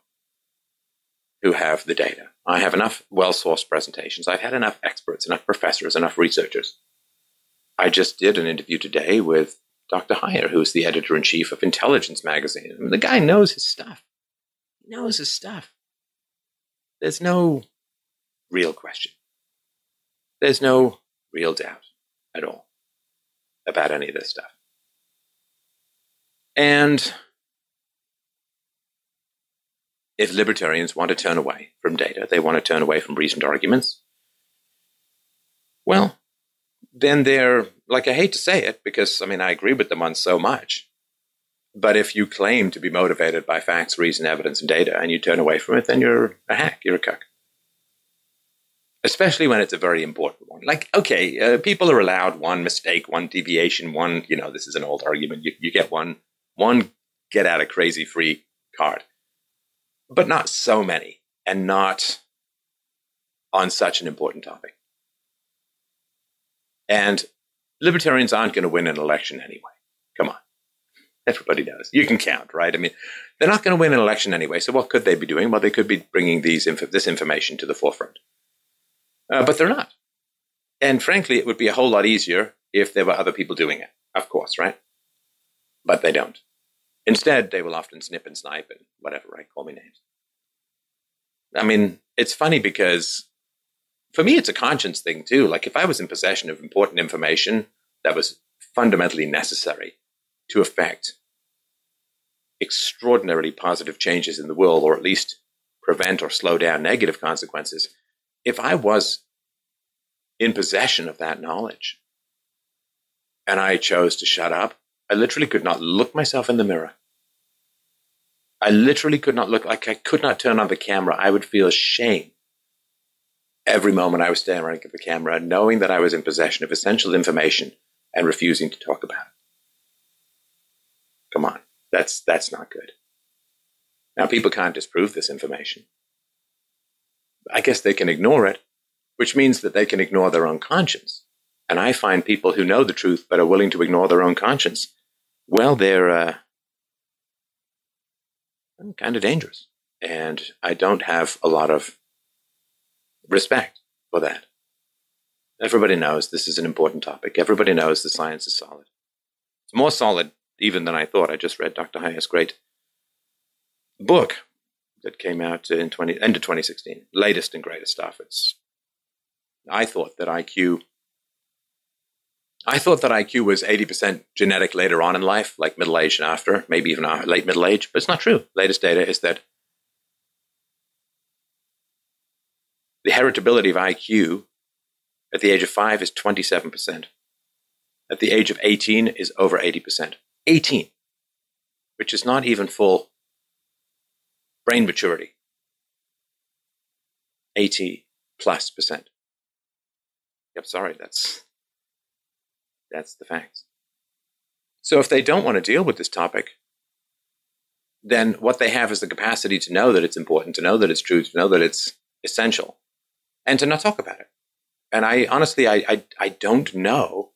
who have the data. I have enough well sourced presentations. I've had enough experts, enough professors, enough researchers. I just did an interview today with Dr. Haier, who's the editor in chief of Intelligence Magazine. I mean, the guy knows his stuff. He knows his stuff. There's no real question. There's no real doubt at all about any of this stuff. And if libertarians want to turn away from data, they want to turn away from reasoned arguments, well, then they're, like, I hate to say it because, I mean, I agree with them on so much. But if you claim to be motivated by facts, reason, evidence, and data, and you turn away from it, then you're a hack, you're a cuck. Especially when it's a very important one. Like, okay, uh, people are allowed one mistake, one deviation, one, you know, this is an old argument. You, you get one, one get out of crazy free card. But not so many, and not on such an important topic. And libertarians aren't going to win an election anyway. Come on. Everybody knows. You can count, right? I mean, they're not going to win an election anyway. So what could they be doing? Well, they could be bringing these inf- this information to the forefront. Uh, but they're not. And frankly, it would be a whole lot easier if there were other people doing it, of course, right? But they don't. Instead, they will often snip and snipe and whatever, right? Call me names. I mean, it's funny because for me, it's a conscience thing too. Like if I was in possession of important information that was fundamentally necessary to affect extraordinarily positive changes in the world, or at least prevent or slow down negative consequences, if I was in possession of that knowledge and I chose to shut up, I literally could not look myself in the mirror. I literally could not look like I could not turn on the camera. I would feel shame every moment I was staring at the camera, knowing that I was in possession of essential information and refusing to talk about it. Come on, that's that's not good. Now people can't disprove this information. I guess they can ignore it, which means that they can ignore their own conscience. And I find people who know the truth but are willing to ignore their own conscience, well, they're uh, kind of dangerous. And I don't have a lot of respect for that. Everybody knows this is an important topic. Everybody knows the science is solid. It's more solid even than I thought. I just read Dr. Haier's great book that came out in 20, end of 2016. Latest and greatest stuff. It's, I thought that IQ, I thought that IQ was 80% genetic later on in life, like middle age and after, maybe even late middle age, but it's not true. Latest data is that the heritability of IQ at the age of five is 27%. At the age of 18 is over 80%. 18, which is not even full brain maturity. 80 plus percent. Yep, sorry, that's that's the facts. So if they don't want to deal with this topic, then what they have is the capacity to know that it's important, to know that it's true, to know that it's essential, and to not talk about it. And I honestly, I, I, I don't know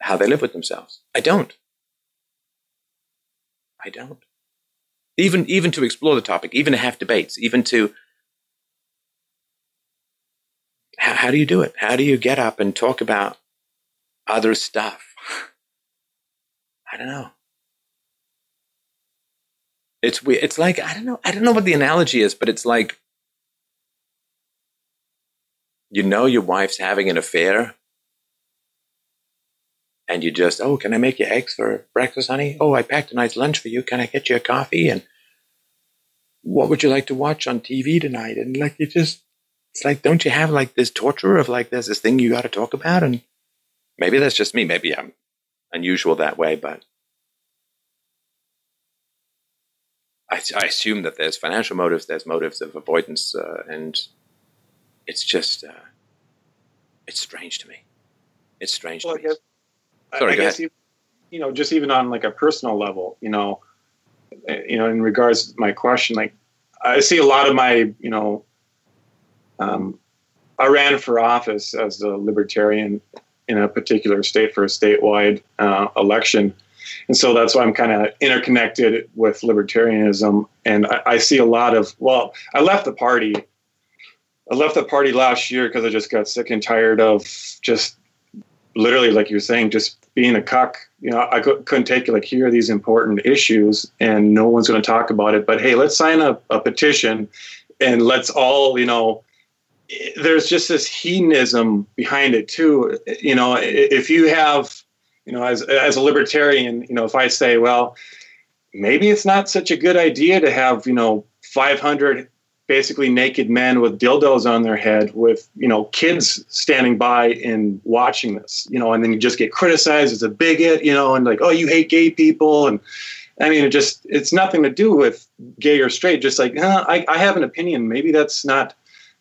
how they live with themselves. I don't. I don't. Even even to explore the topic, even to have debates, even to how, how do you do it? How do you get up and talk about other stuff? I don't know. It's weird. It's like I don't know. I don't know what the analogy is, but it's like you know your wife's having an affair, and you just, oh, can I make you eggs for breakfast, honey? Oh, I packed a nice lunch for you. Can I get you a coffee? And what would you like to watch on TV tonight? And like, you just, it's like, don't you have like this torture of like, there's this thing you got to talk about? And maybe that's just me. Maybe I'm unusual that way, but I, I assume that there's financial motives, there's motives of avoidance, uh, and it's just, uh, it's strange to me. It's strange well, to me. Sorry, I, guess, you know, just even on like a personal level, you know, eh, you know, in regards to my question, like I see a lot of my, you know, um, I ran for office as a libertarian in a particular state for a statewide uh, election. And so that's why I'm kind of interconnected with libertarianism. And I, I, see a lot of, well, I left the party. I left the party last year because I just got sick and tired of just literally, like you're saying, just being a cuck. You know, I couldn't take it. Like, here are these important issues, and no one's going to talk about it. But hey, let's sign a, a petition, and let's all, you know, there's just this hedonism behind it too. You know, if you have, you know, as as a libertarian, you know, if I say, well, maybe it's not such a good idea to have, you know, 500 basically naked men with dildos on their head with you know kids standing by and watching this you know and then you just get criticized as a bigot you know and like oh you hate gay people. And i mean it just it's nothing to do with gay or straight. Just like I, I have an opinion. Maybe that's not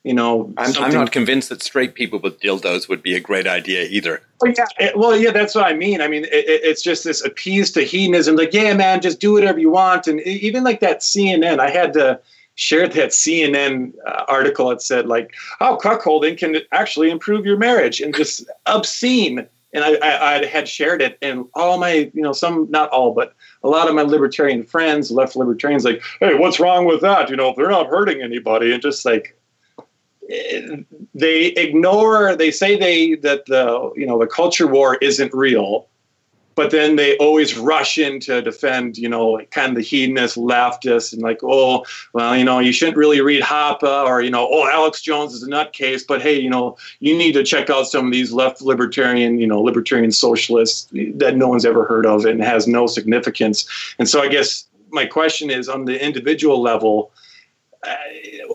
you know, I'm, I'm, not convinced that straight people with dildos would be a great idea either. Well, yeah, it, well, yeah, that's what I mean. I mean, it, it's just this appease to hedonism. Like, yeah, man, just do whatever you want. And even like that CNN, I had to share that CNN uh, article. that said like, how cuckolding can actually improve your marriage, and just obscene. And I, I, I had shared it, and all my, you know, some, not all, but a lot of my libertarian friends, left libertarians, like, hey, what's wrong with that? You know, if they're not hurting anybody, and just like, they ignore they say they that the you know the culture war isn't real but then they always rush in to defend you know kind of the hedonist leftists and like oh well you know you shouldn't really read Hoppe or you know oh alex jones is a nutcase but hey you know you need to check out some of these left libertarian you know libertarian socialists that no one's ever heard of and has no significance. And so i guess my question is on the individual level uh,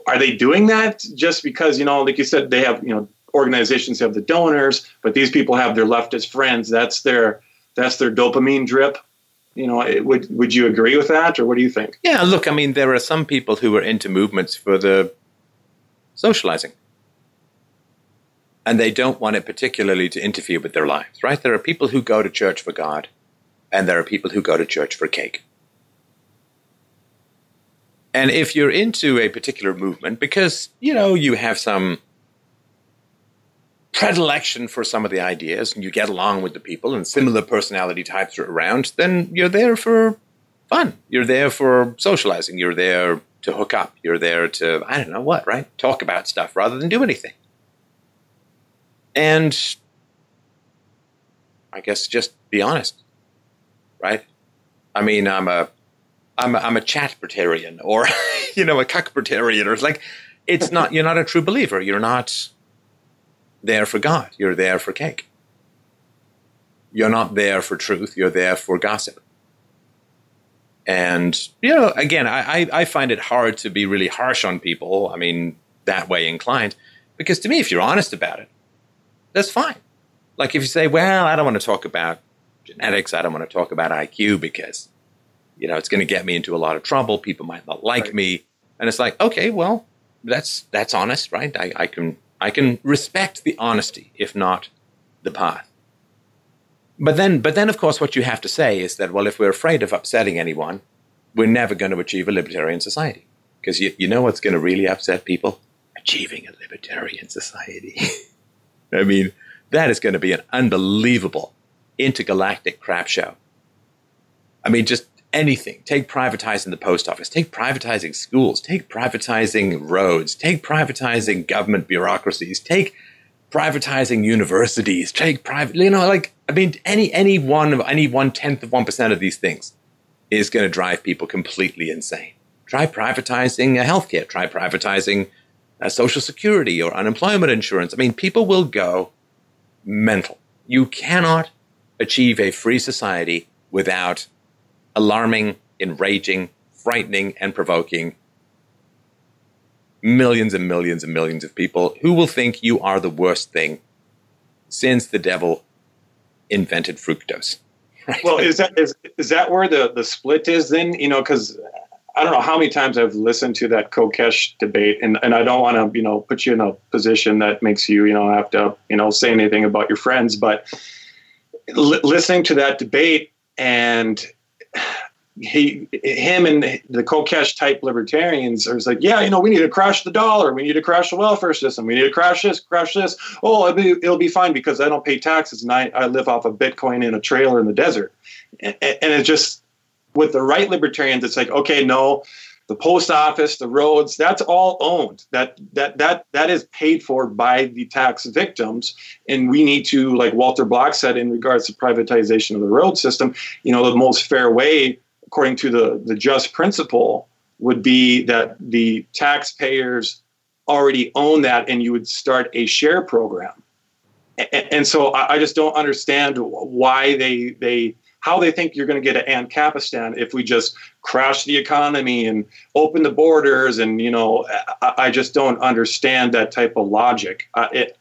are they doing that just because you know like you said they have you know organizations have the donors but these people have their leftist friends. That's their that's their dopamine drip. You know it, would would you agree with that or what do you think? Yeah look i mean there are some people who are into movements for the socializing. And they don't want it particularly to interfere with their lives right? There are people who go to church for god and there are people who go to church for cake and if you're into a particular movement, because, you know, you have some predilection for some of the ideas and you get along with the people and similar personality types are around, then you're there for fun. You're there for socializing. You're there to hook up. You're there to, I don't know what, right? Talk about stuff rather than do anything. And I guess just be honest, right? I mean, I'm a I'm a, I'm a chatbertarian or you know a cuckbertarian or it's like it's not you're not a true believer. You're not there for God. You're there for cake. You're not there for truth. You're there for gossip. And you know, again, I, I find it hard to be really harsh on people. I mean, that way inclined, because to me, if you're honest about it, that's fine. Like if you say, "Well, I don't want to talk about genetics. I don't want to talk about IQ because you know, it's going to get me into a lot of trouble. People might not like right. me. And it's like, okay, well, that's that's honest, right? I, I can I can respect the honesty, if not the path. But then, but then, of course, what you have to say is that, well, if we're afraid of upsetting anyone, we're never going to achieve a libertarian society. Because you, you know what's going to really upset people? Achieving a libertarian society. I mean, that is going to be an unbelievable intergalactic crap show. I mean, just anything. Take privatizing the post office, take privatizing schools, take privatizing roads, take privatizing government bureaucracies, take privatizing universities, take private, you know, like, I mean, any, any one of, any one tenth of 1% of these things is going to drive people completely insane. Try privatizing healthcare, try privatizing uh, social security or unemployment insurance. I mean, people will go mental. You cannot achieve a free society without alarming, enraging, frightening, and provoking millions and millions and millions of people who will think you are the worst thing since the devil invented fructose. Right? Well, is that is, is that where the, the split is then? You know, because I don't know how many times I've listened to that Kokesh debate, and, and I don't want to, you know, put you in a position that makes you, you know, have to, you know, say anything about your friends, but listening to that debate and he, him, and the Kokesh type libertarians are like, yeah, you know, we need to crash the dollar, we need to crash the welfare system, we need to crash this, crash this. Oh, it'll be, it'll be fine because I don't pay taxes and I, I live off of Bitcoin in a trailer in the desert. And, and it's just with the right libertarians, it's like, okay, no, the post office, the roads, that's all owned. That that that that is paid for by the tax victims. And we need to, like Walter Block said in regards to privatization of the road system, you know, the most fair way, according to the, the just principle, would be that the taxpayers already own that and you would start a share program. And, and so I, I just don't understand why they they how they think you're going to get an Ancapistan if we just crash the economy and open the borders. And, you know, I, I just don't understand that type of logic. Uh, it,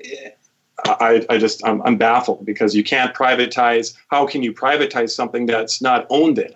it, I, I just, I'm, I'm baffled because you can't privatize. How can you privatize something that's not owned in?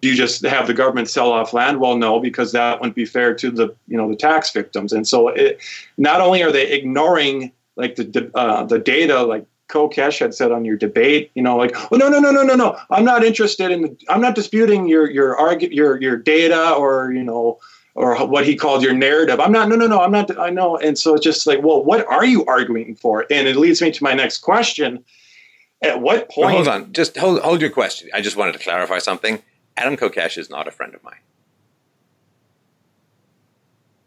do you just have the government sell off land? Well, no, because that wouldn't be fair to the you know the tax victims. And so, it, not only are they ignoring like the uh, the data, like Kokesh had said on your debate, you know, like, oh no, no, no, no, no, no, I'm not interested in, the, I'm not disputing your your argu- your your data or you know or what he called your narrative. I'm not, no, no, no, I'm not, I know. And so it's just like, well, what are you arguing for? And it leads me to my next question. At what point? Well, hold on, just hold, hold your question. I just wanted to clarify something. Adam Kokesh is not a friend of mine.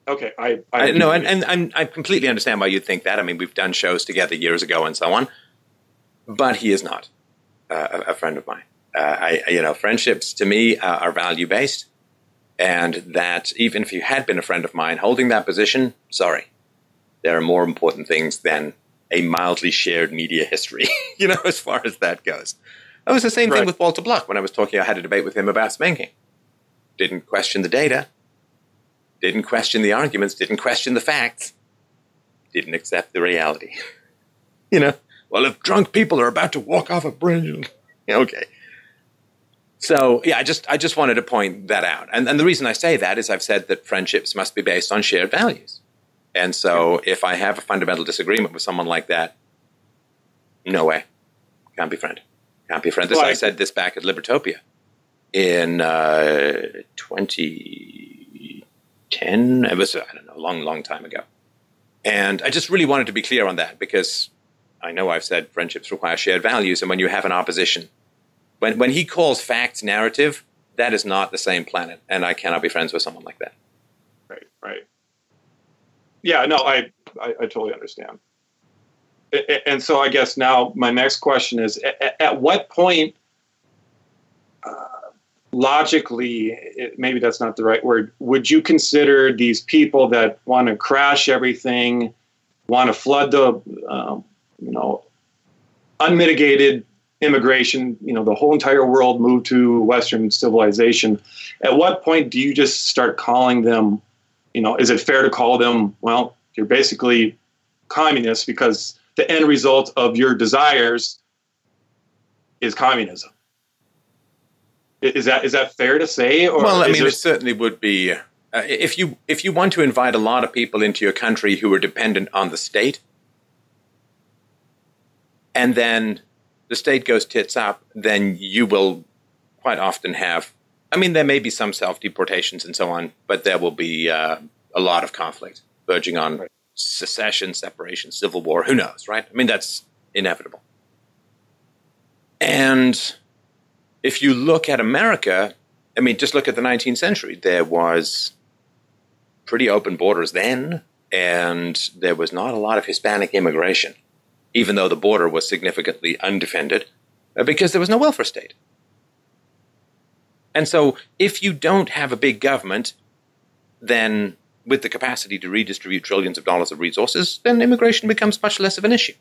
Okay, I, I, I no, and, and I'm, I completely understand why you think that. I mean, we've done shows together years ago and so on, but he is not uh, a, a, friend of mine. Uh, I, you know, friendships to me uh, are value based and that even if you had been a friend of mine holding that position, sorry, there are more important things than a mildly shared media history, you know, as far as that goes. It was the same right. thing with Walter Block when I was talking, I had a debate with him about spanking. Didn't question the data, didn't question the arguments, didn't question the facts, didn't accept the reality. you know, well, if drunk people are about to walk off a bridge, okay, so yeah, I just I just wanted to point that out, and and the reason I say that is I've said that friendships must be based on shared values, and so if I have a fundamental disagreement with someone like that, no way, can't be friend, can't be friend. This I said this back at Libertopia in uh, 2010. It was I don't know, a long long time ago, and I just really wanted to be clear on that because I know I've said friendships require shared values, and when you have an opposition when when he calls facts narrative, that is not the same planet, and I cannot be friends with someone like that. Right, right. Yeah, no, I I, I totally understand. And so I guess now my next question is: At, at what point, uh, logically, it, maybe that's not the right word, would you consider these people that want to crash everything, want to flood the, um, you know, unmitigated immigration, you know, the whole entire world moved to Western civilization. At what point do you just start calling them, you know, is it fair to call them, well, you're basically communists because the end result of your desires is communism? Is that is that fair to say? well, I mean, there... it certainly would be. Uh, if you if you want to invite a lot of people into your country who are dependent on the state, and then the state goes tits up, then you will quite often have. I mean, there may be some self deportations and so on, but there will be uh, a lot of conflict verging on right. secession, separation, civil war. Who knows, right? I mean, that's inevitable. And if you look at America, I mean, just look at the 19th century. There was pretty open borders then, and there was not a lot of Hispanic immigration even though the border was significantly undefended, uh, because there was no welfare state. And so, if you don't have a big government, then with the capacity to redistribute trillions of dollars of resources, then immigration becomes much less of an issue.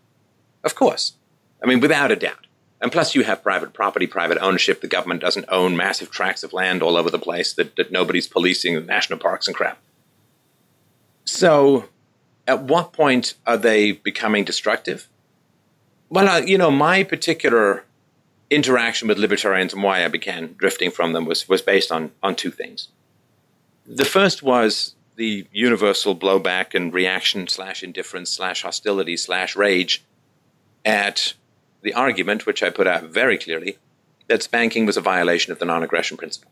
Of course. I mean, without a doubt. And plus, you have private property, private ownership. The government doesn't own massive tracts of land all over the place that, that nobody's policing, national parks and crap. So, at what point are they becoming destructive? Well, uh, you know, my particular interaction with libertarians and why I began drifting from them was, was based on, on two things. The first was the universal blowback and reaction slash indifference slash hostility slash rage at the argument, which I put out very clearly, that spanking was a violation of the non aggression principle.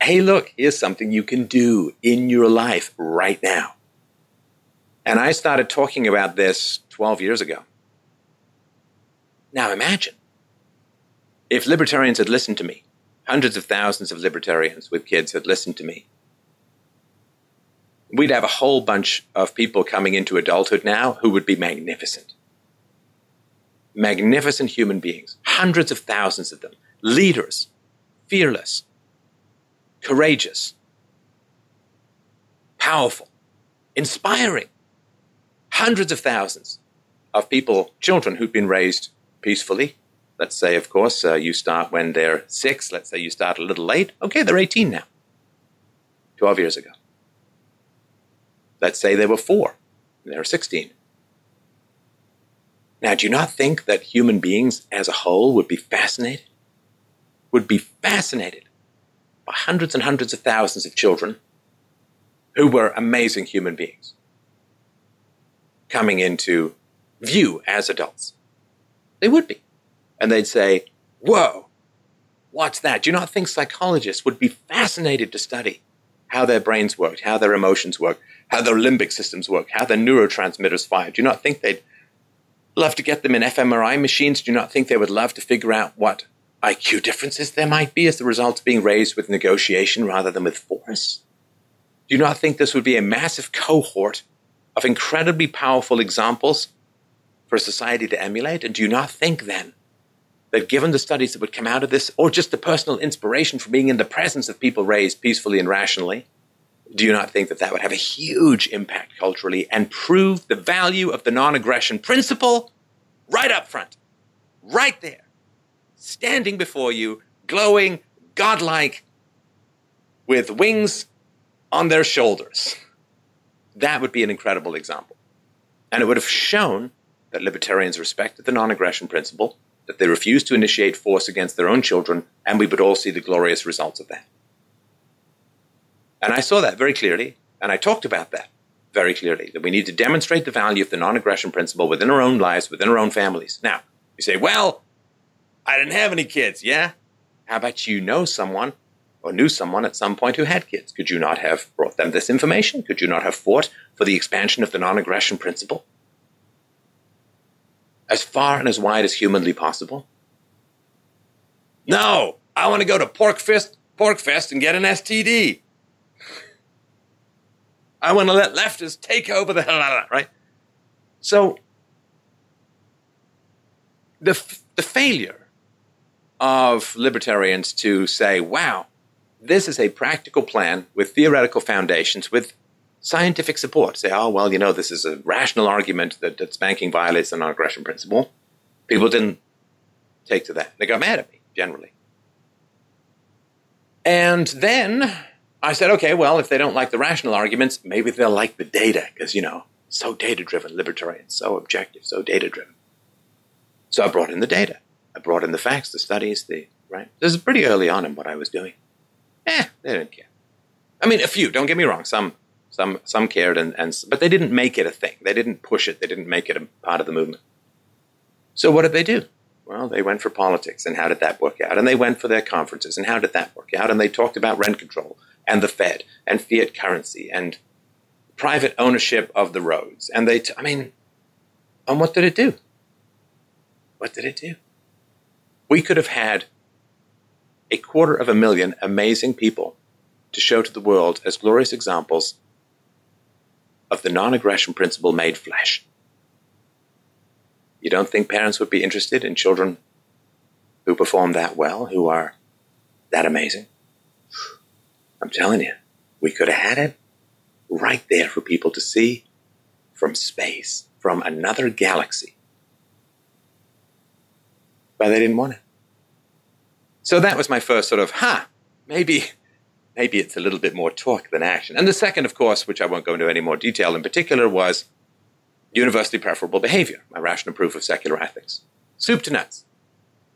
Hey, look, here's something you can do in your life right now. And I started talking about this 12 years ago. Now imagine if libertarians had listened to me, hundreds of thousands of libertarians with kids had listened to me. We'd have a whole bunch of people coming into adulthood now who would be magnificent. Magnificent human beings, hundreds of thousands of them, leaders, fearless, courageous, powerful, inspiring. Hundreds of thousands of people, children who'd been raised peacefully. Let's say, of course, uh, you start when they're six. Let's say you start a little late. Okay, they're 18 now. 12 years ago. Let's say they were four. They're 16. Now, do you not think that human beings as a whole would be fascinated would be fascinated by hundreds and hundreds of thousands of children who were amazing human beings coming into view as adults. They would be. And they'd say, Whoa, what's that? Do you not think psychologists would be fascinated to study how their brains work, how their emotions work, how their limbic systems work, how their neurotransmitters fire? Do you not think they'd love to get them in fMRI machines? Do you not think they would love to figure out what IQ differences there might be as the result of being raised with negotiation rather than with force? Do you not think this would be a massive cohort of incredibly powerful examples for society to emulate? And do you not think then that given the studies that would come out of this, or just the personal inspiration from being in the presence of people raised peacefully and rationally, do you not think that that would have a huge impact culturally and prove the value of the non aggression principle right up front, right there, standing before you, glowing, godlike, with wings on their shoulders? That would be an incredible example. And it would have shown that libertarians respected the non aggression principle that they refused to initiate force against their own children, and we would all see the glorious results of that. And I saw that very clearly, and I talked about that very clearly that we need to demonstrate the value of the non aggression principle within our own lives, within our own families. Now, you say, well, I didn't have any kids, yeah? How about you know someone or knew someone at some point who had kids? Could you not have brought them this information? Could you not have fought for the expansion of the non aggression principle? As far and as wide as humanly possible? No, I want to go to PorcFest, PorcFest and get an STD. I want to let leftists take over the hell right? So the the failure of libertarians to say, "Wow, this is a practical plan with theoretical foundations, with scientific support. Say, oh, well, you know, this is a rational argument that, that spanking violates the non aggression principle. People didn't take to that. They got mad at me, generally. And then I said, okay, well, if they don't like the rational arguments, maybe they'll like the data, because, you know, so data driven, libertarian, so objective, so data driven. So I brought in the data. I brought in the facts, the studies, the, right? This is pretty early on in what I was doing. Eh, they didn't care. I mean, a few, don't get me wrong. Some some some cared, and, and but they didn't make it a thing. They didn't push it. They didn't make it a part of the movement. So what did they do? Well, they went for politics, and how did that work out? And they went for their conferences, and how did that work out? And they talked about rent control and the Fed and fiat currency and private ownership of the roads. And they, t- I mean, and what did it do? What did it do? We could have had a quarter of a million amazing people to show to the world as glorious examples of the non aggression principle made flesh. You don't think parents would be interested in children who perform that well, who are that amazing? I'm telling you, we could have had it right there for people to see from space, from another galaxy. But they didn't want it. So that was my first sort of, ha, huh, maybe maybe it's a little bit more talk than action. And the second, of course, which I won't go into any more detail in particular, was universally preferable behavior, my rational proof of secular ethics. Soup to nuts,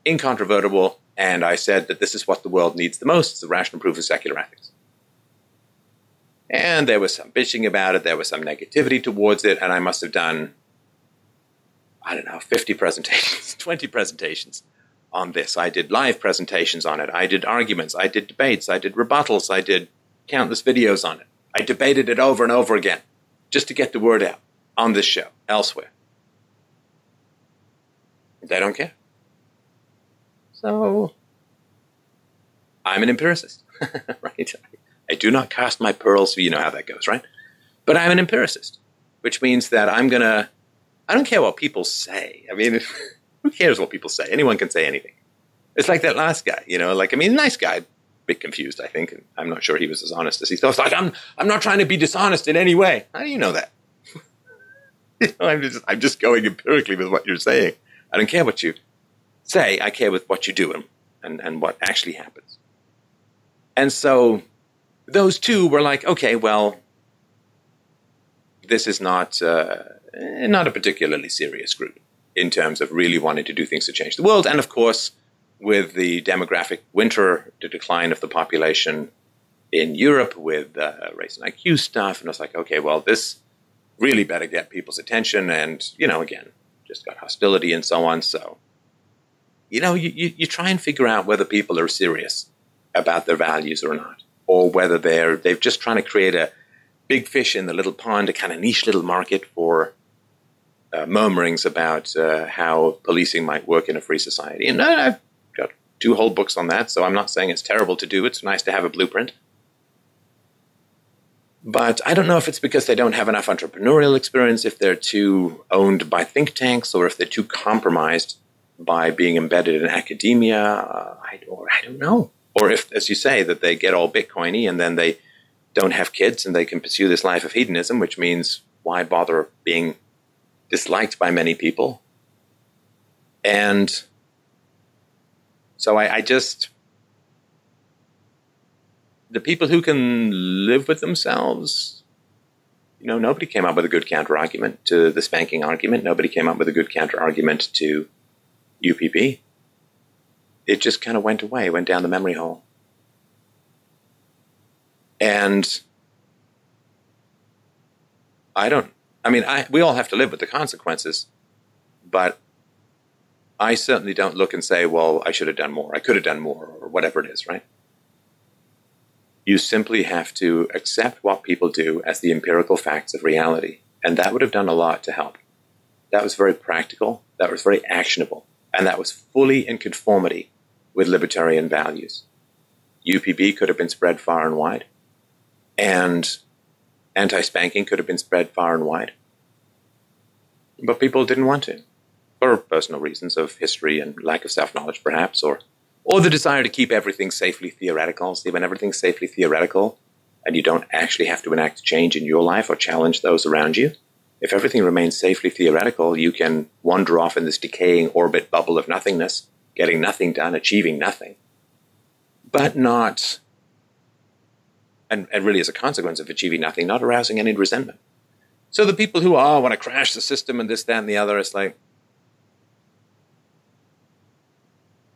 incontrovertible, and I said that this is what the world needs the most, the rational proof of secular ethics. And there was some bitching about it, there was some negativity towards it, and I must have done, I don't know, 50 presentations, 20 presentations on this. I did live presentations on it. I did arguments. I did debates. I did rebuttals. I did countless videos on it. I debated it over and over again just to get the word out on this show, elsewhere. They don't care. So, I'm an empiricist, right? I do not cast my pearls, you know how that goes, right? But I'm an empiricist, which means that I'm going to, I don't care what people say. I mean, who cares what people say? Anyone can say anything. It's like that last guy, you know, like, I mean, nice guy, bit confused, I think. I'm not sure he was as honest as he thought. Like, I'm, I'm not trying to be dishonest in any way. How do you know that? you know, I'm just, I'm just going empirically with what you're saying. I don't care what you say. I care with what you do and, and, and what actually happens. And so those two were like, okay, well, this is not, uh, not a particularly serious group in terms of really wanting to do things to change the world. And of course, with the demographic winter, the decline of the population in Europe with uh, race and IQ stuff. And I was like, okay, well, this really better get people's attention. And, you know, again, just got hostility and so on. So, you know, you, you, you try and figure out whether people are serious about their values or not, or whether they're they've just trying to create a big fish in the little pond, a kind of niche little market for uh, murmurings about uh, how policing might work in a free society. And I've got two whole books on that, so I'm not saying it's terrible to do. It's nice to have a blueprint. But I don't know if it's because they don't have enough entrepreneurial experience, if they're too owned by think tanks, or if they're too compromised by being embedded in academia. Uh, I, or I don't know. Or if, as you say, that they get all Bitcoiny and then they don't have kids and they can pursue this life of hedonism, which means why bother being disliked by many people? And so I, I just the people who can live with themselves, you know, nobody came up with a good counter argument to the spanking argument. Nobody came up with a good counter argument to UPB. It just kind of went away, went down the memory hole. And I don't, I mean, I, we all have to live with the consequences, but I certainly don't look and say, well, I should have done more. I could have done more, or whatever it is, right? You simply have to accept what people do as the empirical facts of reality. And that would have done a lot to help. That was very practical, that was very actionable, and that was fully in conformity with libertarian values. UPB could have been spread far and wide, and anti spanking could have been spread far and wide. But people didn't want to, for personal reasons of history and lack of self knowledge, perhaps, or or the desire to keep everything safely theoretical. See, when everything's safely theoretical and you don't actually have to enact change in your life or challenge those around you, if everything remains safely theoretical, you can wander off in this decaying orbit bubble of nothingness, getting nothing done, achieving nothing, but not, and, and really as a consequence of achieving nothing, not arousing any resentment. So the people who, are want to crash the system and this, that, and the other, it's like,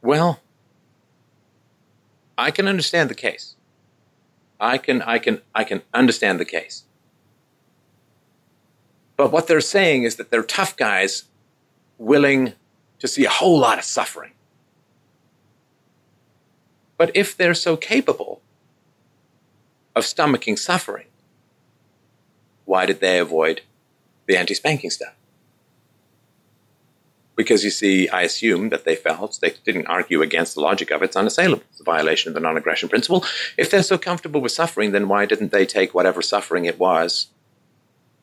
well, I can understand the case. I can, I can, I can understand the case. But what they're saying is that they're tough guys willing to see a whole lot of suffering. But if they're so capable of stomaching suffering, why did they avoid the anti spanking stuff? because you see, I assume that they felt they didn't argue against the logic of it. It's unassailable. It's a violation of the non aggression principle. If they're so comfortable with suffering, then why didn't they take whatever suffering it was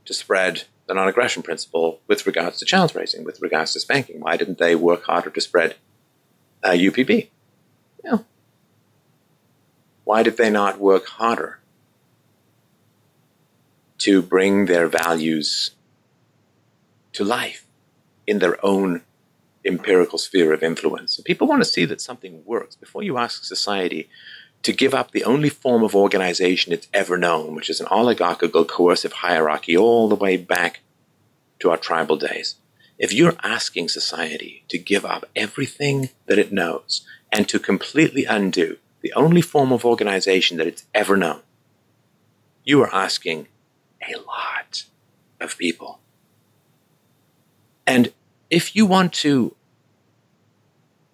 to spread the non aggression principle with regards to child raising, with regards to spanking? Why didn't they work harder to spread uh, UPB? Why did they not work harder to bring their values to life in their own empirical sphere of influence. people want to see that something works before you ask society to give up the only form of organization it's ever known, which is an oligarchical coercive hierarchy all the way back to our tribal days. If you're asking society to give up everything that it knows and to completely undo the only form of organization that it's ever known, you are asking a lot of people. And if you want to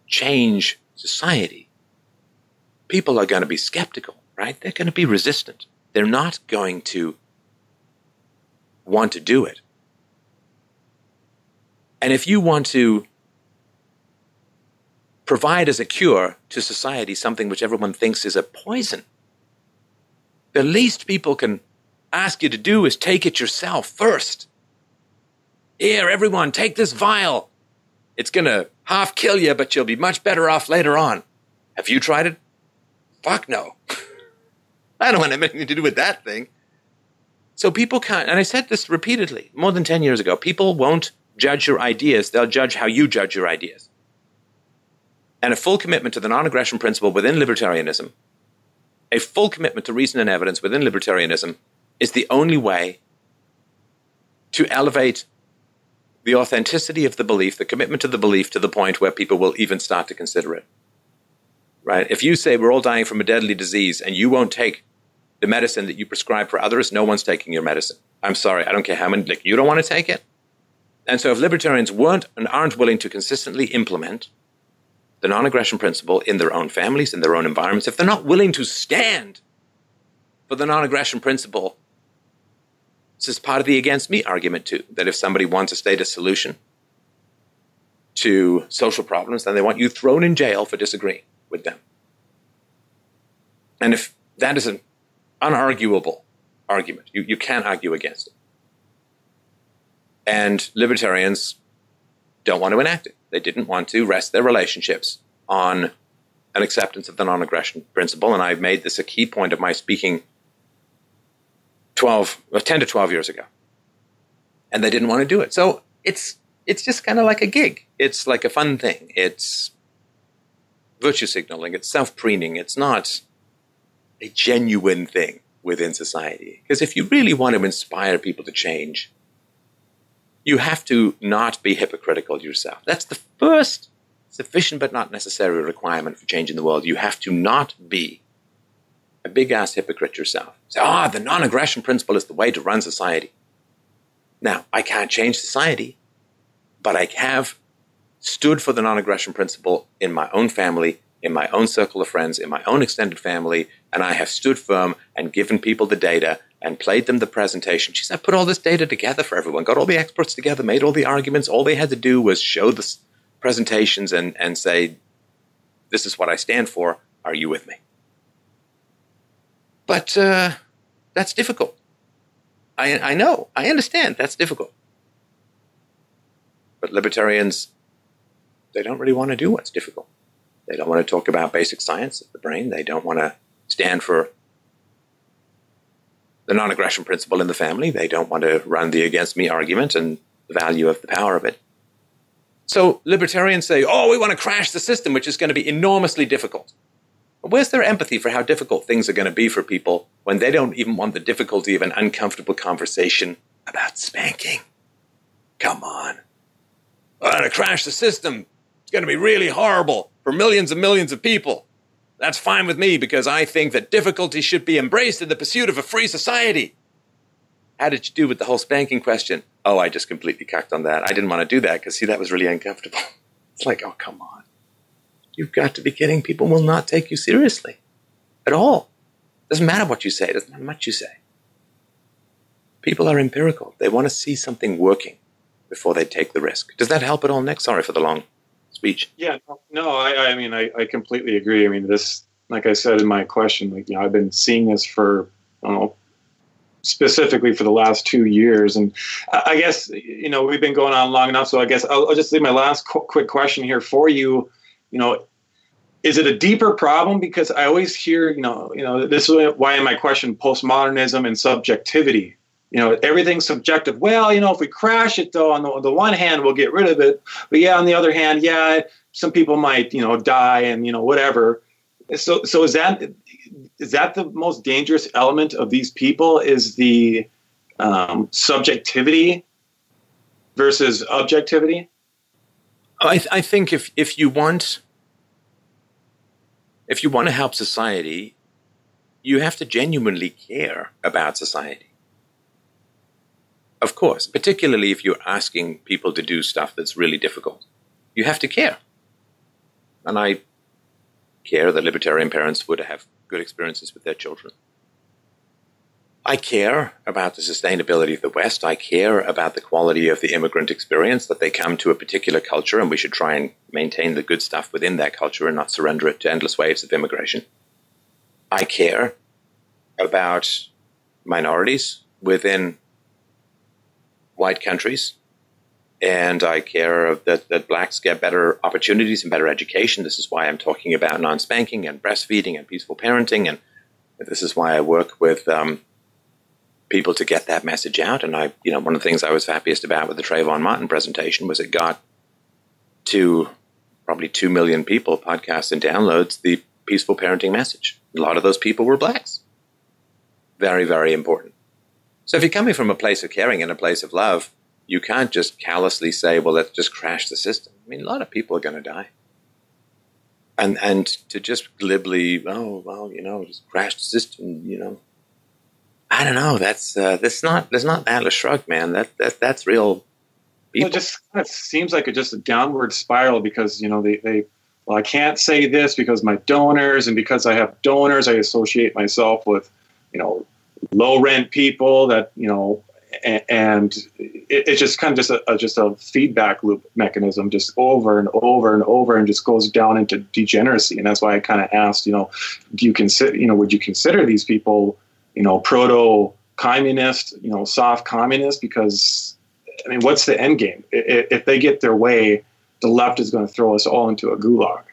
change society, people are going to be skeptical, right? They're going to be resistant. They're not going to want to do it. And if you want to provide as a cure to society something which everyone thinks is a poison, the least people can ask you to do is take it yourself first. Here, everyone, take this vial. It's going to half kill you, but you'll be much better off later on. Have you tried it? Fuck no. I don't want have anything to do with that thing. So people can't, and I said this repeatedly more than 10 years ago people won't judge your ideas, they'll judge how you judge your ideas. And a full commitment to the non aggression principle within libertarianism, a full commitment to reason and evidence within libertarianism, is the only way to elevate the authenticity of the belief, the commitment to the belief to the point where people will even start to consider it. right? If you say we're all dying from a deadly disease and you won't take the medicine that you prescribe for others, no one's taking your medicine. I'm sorry, I don't care how many, like, you don't want to take it? And so if libertarians weren't and aren't willing to consistently implement the non aggression principle in their own families, in their own environments, if they're not willing to stand for the non aggression principle, this is part of the against me argument, too, that if somebody wants a statist solution to social problems, then they want you thrown in jail for disagreeing with them. And if that is an unarguable argument, you, you can't argue against it. And libertarians don't want to enact it. They didn't want to rest their relationships on an acceptance of the non aggression principle. And I've made this a key point of my speaking 12, uh, 10 to 12 years ago. And they didn't want to do it. So it's, it's just kind of like a gig. It's like a fun thing. It's virtue signaling. It's self preening. It's not a genuine thing within society. Because if you really want to inspire people to change, you have to not be hypocritical yourself. That's the first sufficient but not necessary requirement for changing the world. You have to not be a big ass hypocrite yourself. Say, ah, the non aggression principle is the way to run society. Now, I can't change society, but I have stood for the non aggression principle in my own family, in my own circle of friends, in my own extended family, and I have stood firm and given people the data and played them the presentation. She said, I put all this data together for everyone, got all the experts together, made all the arguments. All they had to do was show the presentations and, and say, This is what I stand for. Are you with me? But uh, that's difficult. I, I know, I understand that's difficult. But libertarians, they don't really want to do what's difficult. They don't want to talk about basic science of the brain. They don't want to stand for the non aggression principle in the family. They don't want to run the against me argument and the value of the power of it. So libertarians say, oh, we want to crash the system, which is going to be enormously difficult. Where's their empathy for how difficult things are going to be for people when they don't even want the difficulty of an uncomfortable conversation about spanking? Come on. We're going to crash the system. It's going to be really horrible for millions and millions of people. That's fine with me because I think that difficulty should be embraced in the pursuit of a free society. How did you do with the whole spanking question? Oh, I just completely cucked on that. I didn't want to do that because, see, that was really uncomfortable. It's like, oh, come on. You've got to be kidding. People will not take you seriously at all. Doesn't matter what you say, doesn't matter much you say. People are empirical. They want to see something working before they take the risk. Does that help at all, Nick? Sorry for the long speech. Yeah, no, I, I mean, I, I completely agree. I mean, this, like I said in my question, like, you know, I've been seeing this for, I don't know, specifically for the last two years. And I guess, you know, we've been going on long enough. So I guess I'll, I'll just leave my last qu- quick question here for you. You know, is it a deeper problem? Because I always hear, you know, you know, this is why in my question, postmodernism and subjectivity. You know everything's subjective. Well you know if we crash it though on the, on the one hand we'll get rid of it. But yeah on the other hand yeah some people might you know die and you know whatever. So so is that is that the most dangerous element of these people is the um, subjectivity versus objectivity I, th- I think if if you want if you want to help society you have to genuinely care about society of course, particularly if you're asking people to do stuff that's really difficult. You have to care. And I care that libertarian parents would have good experiences with their children. I care about the sustainability of the West. I care about the quality of the immigrant experience, that they come to a particular culture and we should try and maintain the good stuff within that culture and not surrender it to endless waves of immigration. I care about minorities within white countries. And I care that, that blacks get better opportunities and better education. This is why I'm talking about non spanking and breastfeeding and peaceful parenting. And this is why I work with um, people to get that message out. And I, you know, one of the things I was happiest about with the Trayvon Martin presentation was it got to probably 2 million people, podcasts and downloads, the peaceful parenting message. A lot of those people were blacks. Very, very important. So if you're coming from a place of caring and a place of love, you can't just callously say, well, let's just crash the system. I mean, a lot of people are going to die. and and to just glibly, oh well, you know, just crash the system, you know. I don't know. That's uh, that's not that's not Atlas Shrugged, man. That that that's real. People. It just kind of seems like a, just a downward spiral because you know they they well I can't say this because my donors and because I have donors I associate myself with you know low rent people that you know and it's just kind of just a, just a feedback loop mechanism just over and over and over and just goes down into degeneracy and that's why i kind of asked you know do you consider you know would you consider these people you know proto communist you know soft communist because i mean what's the end game if they get their way the left is going to throw us all into a gulag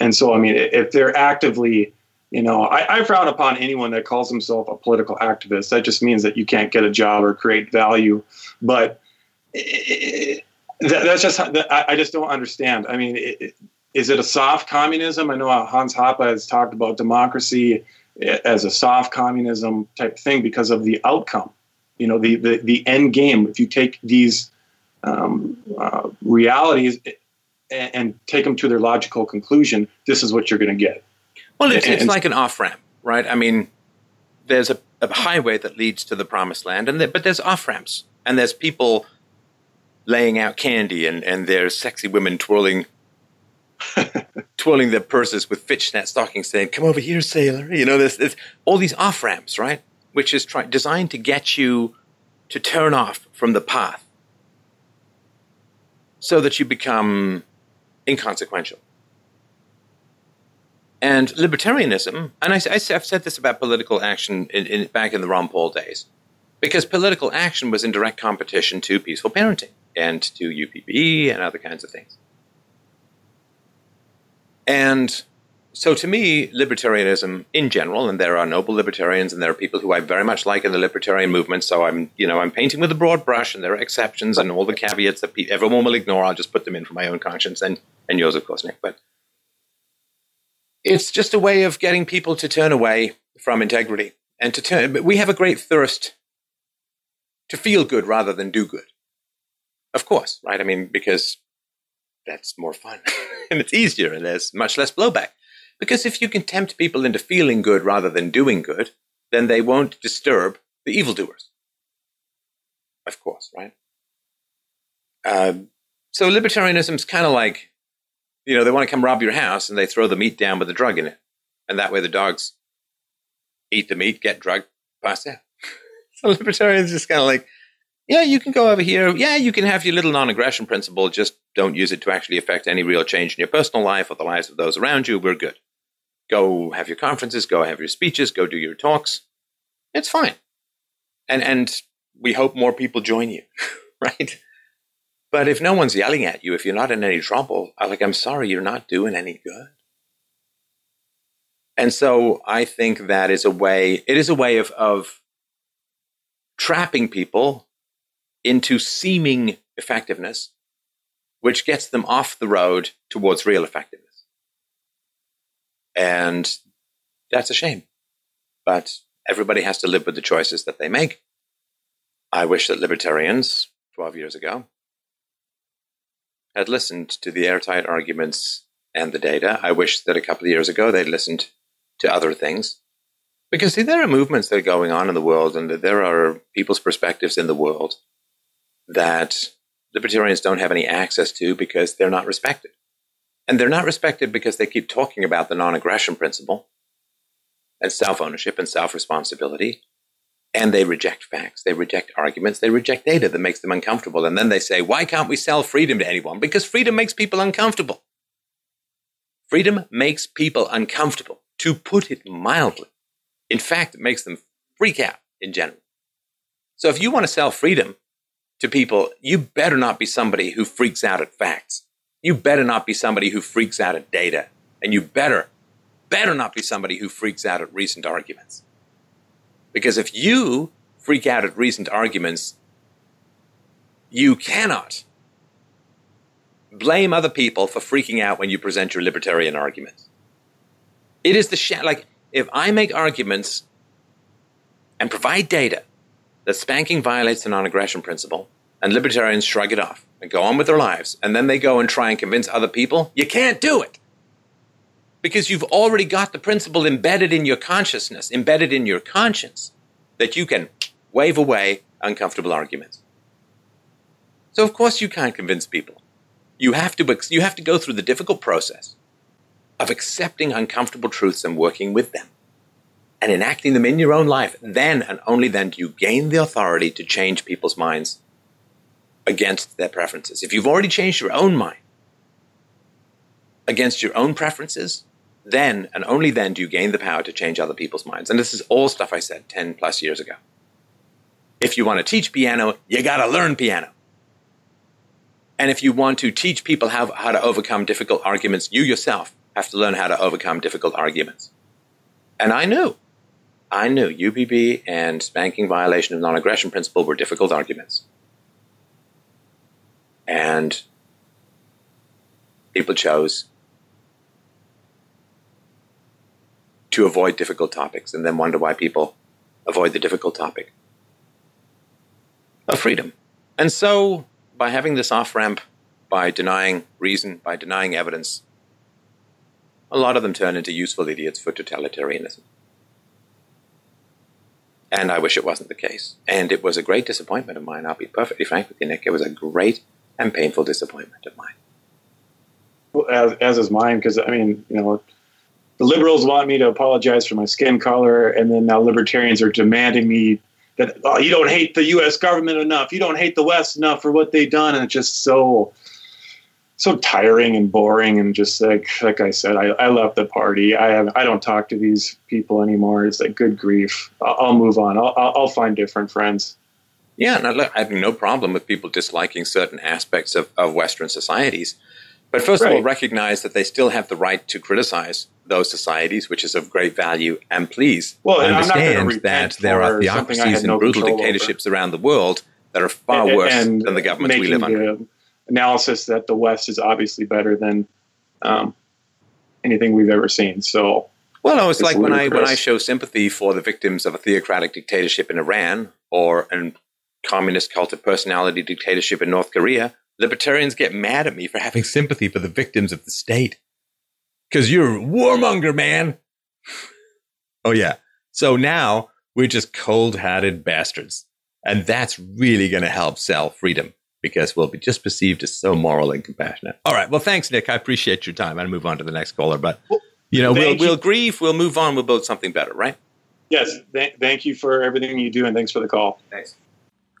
and, so i mean if they're actively you know, I, I, frown upon anyone that calls himself a political activist. That just means that you can't get a job or create value. But that's just I, just don't understand. I mean, is it a soft communism? I know Hans Hoppe has talked about democracy as a soft communism type thing because of the outcome. You know, the the, the end game. If you take these um, uh, realities and, and take them to their logical conclusion, this is what you're going to get well, it's, it's like an off ramp, right? I mean, there's a, a, highway that leads to the promised land, and there, but there's off ramps, and there's people laying out candy, and, and there's sexy women twirling. twirling their purses with fishnet stockings, saying, "Come over here, sailor." You know, there's, there's all these off ramps, right? Which is try- designed to get you to turn off from the path, so that you become inconsequential. And libertarianism, and I, have said this about political action in, in, back in the Ron Paul days, because political action was in direct competition to peaceful parenting and to UPB and other kinds of things. And so to me, libertarianism in general, and there are noble libertarians and there are people who I very much like in the libertarian movement, so I'm, you know, I'm painting with a broad brush and there are exceptions and all the caveats that everyone will ignore, I'll just put them in for my own conscience and, and yours, of course, Nick. But it's just a way of getting people to turn away from integrity and to turn. But we have a great thirst to feel good rather than do good. Of course, right? I mean, because that's more fun and it's easier and there's much less blowback. Because if you can tempt people into feeling good rather than doing good, then they won't disturb the evildoers. Of course, right? Uh, so libertarianism is kind of like you know, they want to come rob your house and they throw the meat down with the drug in it. And that way the dogs eat the meat, get drugged, pass out. so libertarians just kind of like, yeah, you can go over here. Yeah, you can have your little non aggression principle. Just don't use it to actually affect any real change in your personal life or the lives of those around you. We're good. Go have your conferences, go have your speeches, go do your talks. It's fine. And, and we hope more people join you, right? But if no one's yelling at you, if you're not in any trouble, I'm like, I'm sorry, you're not doing any good. And so I think that is a way, it is a way of, of trapping people into seeming effectiveness, which gets them off the road towards real effectiveness. And that's a shame. But everybody has to live with the choices that they make. I wish that libertarians 12 years ago had listened to the airtight arguments and the data. I wish that a couple of years ago they'd listened to other things. Because, see, there are movements that are going on in the world, and there are people's perspectives in the world that libertarians don't have any access to because they're not respected. And they're not respected because they keep talking about the non aggression principle and self ownership and self responsibility and they reject facts, they reject arguments, they reject data that makes them uncomfortable. And then they say, why can't we sell freedom to anyone? Because freedom makes people uncomfortable. Freedom makes people uncomfortable, to put it mildly. In fact, it makes them freak out in general. So if you want to sell freedom to people, you better not be somebody who freaks out at facts. You better not be somebody who freaks out at data. And you better, better not be somebody who freaks out at recent arguments. Because if you freak out at recent arguments, you cannot blame other people for freaking out when you present your libertarian arguments. It is the sh- like if I make arguments and provide data that spanking violates the non-aggression principle, and libertarians shrug it off and go on with their lives, and then they go and try and convince other people, you can't do it. because you've already got the principle embedded in your consciousness, embedded in your conscience, that you can wave away uncomfortable arguments. So of course you can't convince people. You have to you have to go through the difficult process of accepting uncomfortable truths and working with them and enacting them in your own life. Then and only then do you gain the authority to change people's minds against their preferences. If you've already changed your own mind against your own preferences, then and only then do you gain the power to change other people's minds. And this is all stuff I said 10 plus years ago. If you want to teach piano, you got to learn piano. And if you want to teach people how, how to overcome difficult arguments, you yourself have to learn how to overcome difficult arguments. And I knew, I knew UPB and spanking violation of non aggression principle were difficult arguments. And people chose to avoid difficult topics and then wonder why people avoid the difficult topic of freedom. And so by having this off ramp, by denying reason, by denying evidence, a lot of them turn into useful idiots for totalitarianism. And I wish it wasn't the case. And it was a great disappointment of mine. I'll be perfectly frank with you, Nick. It was a great and painful disappointment of mine. Well, as, as is mine, because I mean, you know, the liberals want me to apologize for my skin color, and then now libertarians are demanding me that oh, you don't hate the U.S. government enough, you don't hate the West enough for what they've done, and it's just so so tiring and boring and just like like I said, I, I left the party. I have I don't talk to these people anymore. It's like good grief. I'll, I'll move on. I'll, I'll find different friends. Yeah, and I have no problem with people disliking certain aspects of, of Western societies. But first right. of all, recognize that they still have the right to criticize those societies, which is of great value. And please well, understand that there are theocracies and brutal dictatorships over. around the world that are far and, worse and than the governments we live under. Analysis that the West is obviously better than um, anything we've ever seen. So, well, no, it's, it's like when I when I show sympathy for the victims of a theocratic dictatorship in Iran or a communist cult of personality dictatorship in North Korea. Libertarians get mad at me for having sympathy for the victims of the state. Because you're a warmonger, man. oh, yeah. So now we're just cold hearted bastards. And that's really going to help sell freedom because we'll be just perceived as so moral and compassionate. All right. Well, thanks, Nick. I appreciate your time. I'm going to move on to the next caller. But, you know, we'll, we'll grieve, we'll move on, we'll build something better, right? Yes. Th- thank you for everything you do, and thanks for the call. Thanks.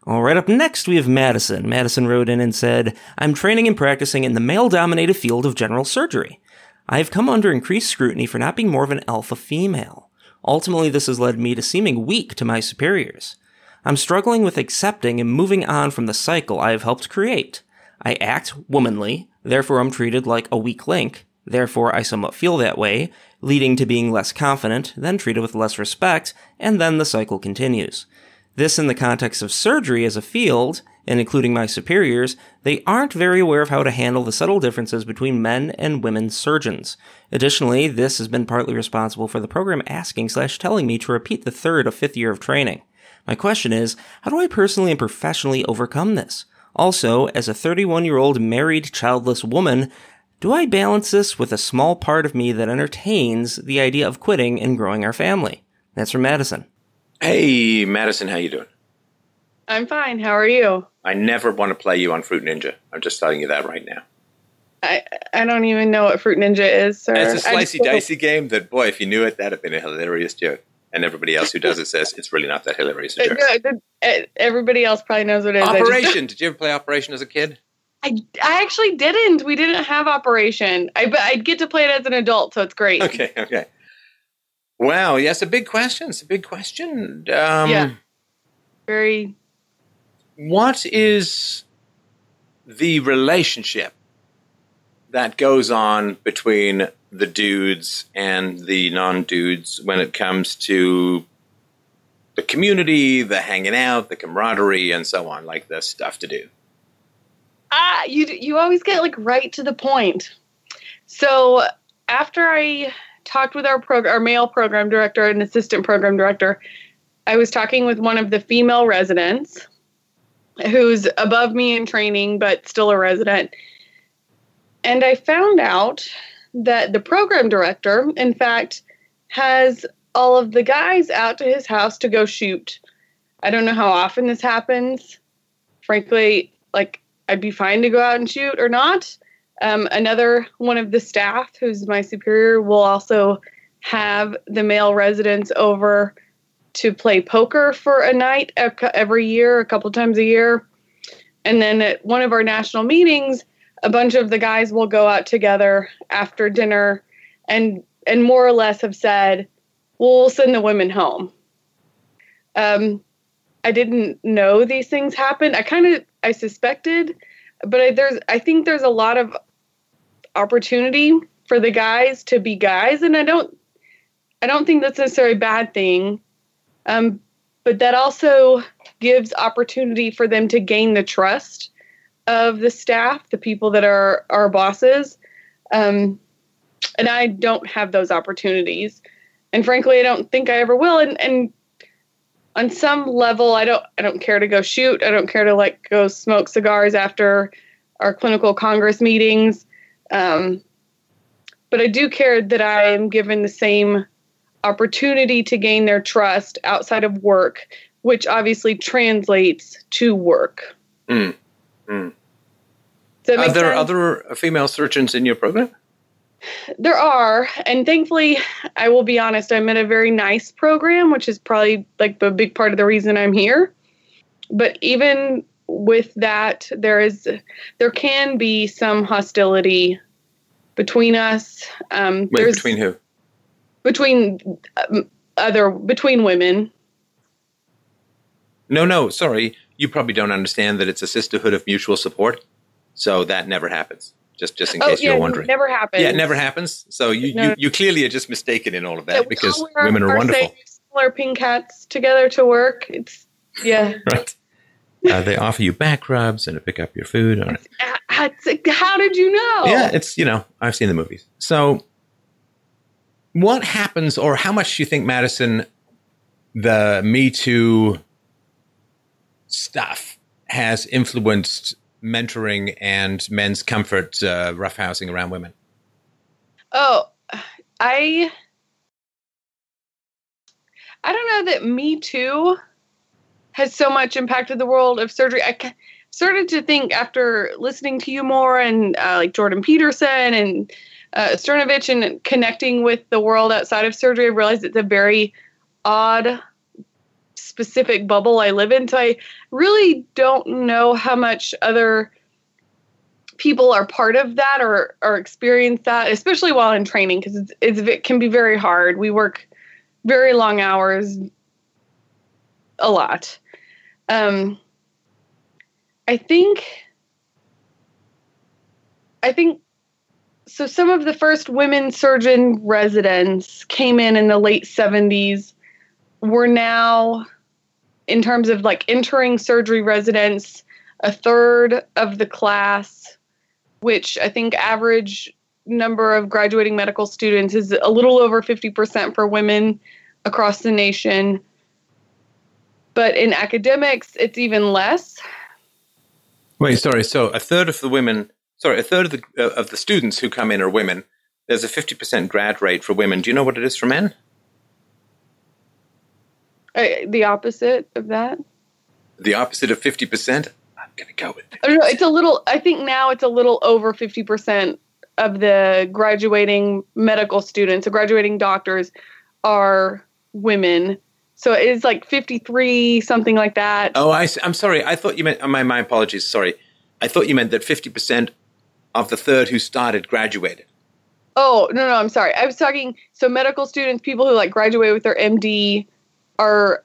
All right, up next we have Madison. Madison wrote in and said, I'm training and practicing in the male dominated field of general surgery. I have come under increased scrutiny for not being more of an alpha female. Ultimately, this has led me to seeming weak to my superiors. I'm struggling with accepting and moving on from the cycle I have helped create. I act womanly, therefore I'm treated like a weak link, therefore I somewhat feel that way, leading to being less confident, then treated with less respect, and then the cycle continues. This in the context of surgery as a field, and including my superiors, they aren't very aware of how to handle the subtle differences between men and women surgeons. Additionally, this has been partly responsible for the program asking slash telling me to repeat the third or fifth year of training. My question is, how do I personally and professionally overcome this? Also, as a 31 year old married childless woman, do I balance this with a small part of me that entertains the idea of quitting and growing our family? That's from Madison. Hey, Madison, how you doing? I'm fine. How are you? I never want to play you on Fruit Ninja. I'm just telling you that right now. I I don't even know what Fruit Ninja is, sir. It's a slicey dicey game that, boy, if you knew it, that'd have been a hilarious joke. And everybody else who does it says it's really not that hilarious a joke. Everybody else probably knows what it is. Operation. Did you ever play Operation as a kid? I, I actually didn't. We didn't have Operation. I but I'd get to play it as an adult, so it's great. Okay, okay. Wow, yes, a big question. It's a big question. Um, yeah. Very what is the relationship that goes on between the dudes and the non dudes when it comes to the community, the hanging out, the camaraderie, and so on, like the stuff to do? Ah, you you always get like right to the point. So after I talked with our program, our male program director and assistant program director, I was talking with one of the female residents who's above me in training but still a resident. And I found out that the program director, in fact, has all of the guys out to his house to go shoot. I don't know how often this happens. Frankly, like I'd be fine to go out and shoot or not. Um, another one of the staff, who's my superior, will also have the male residents over to play poker for a night every year, a couple times a year. And then at one of our national meetings, a bunch of the guys will go out together after dinner and and more or less have said, we'll send the women home. Um, I didn't know these things happened. I kind of I suspected, but I, there's I think there's a lot of opportunity for the guys to be guys, and I don't I don't think that's necessarily a bad thing. Um, but that also gives opportunity for them to gain the trust of the staff, the people that are our bosses. Um, and I don't have those opportunities. And frankly, I don't think I ever will. And, and on some level, I don't I don't care to go shoot. I don't care to like go smoke cigars after our clinical congress meetings. Um, but I do care that I am given the same opportunity to gain their trust outside of work, which obviously translates to work. Mm. Mm. Are there sense? other female surgeons in your program? There are, and thankfully, I will be honest, I'm in a very nice program, which is probably like the big part of the reason I'm here. But even with that, there is there can be some hostility between us. Um, Wait, between who? between um, other between women. No, no, sorry. You probably don't understand that it's a sisterhood of mutual support. So that never happens. Just just in oh, case yeah, you're wondering. never happens. Yeah, it never happens. So you, no. you, you clearly are just mistaken in all of that yeah, because women are wonderful. Our pink hats together to work. It's yeah. right. Uh, they offer you back rubs and to pick up your food. Or, how did you know? Yeah, it's you know I've seen the movies. So what happens, or how much do you think, Madison, the Me Too stuff has influenced mentoring and men's comfort uh, roughhousing around women? Oh, I I don't know that Me Too has so much impacted the world of surgery. I started to think after listening to you more and uh, like Jordan Peterson and uh, Cernovich and connecting with the world outside of surgery, I realized it's a very odd, specific bubble I live in. So I really don't know how much other people are part of that or or experience that, especially while in training, because it's, it's it can be very hard. We work very long hours, a lot. Um, I think. I think so some of the first women surgeon residents came in in the late 70s we're now in terms of like entering surgery residents a third of the class which i think average number of graduating medical students is a little over 50% for women across the nation but in academics it's even less wait sorry so a third of the women sorry, a third of the uh, of the students who come in are women. There's a 50% grad rate for women. Do you know what it is for men? Uh, the opposite of that. The opposite of 50%? I'm going to go with it. know, it's a little, I think now it's a little over 50% of the graduating medical students, the graduating doctors are women. So it's like 53, something like that. Oh, I, I'm sorry. I thought you meant, my, my apologies. Sorry. I thought you meant that 50% of the third who started graduated. Oh, no, no, I'm sorry. I was talking, so medical students, people who like graduate with their MD are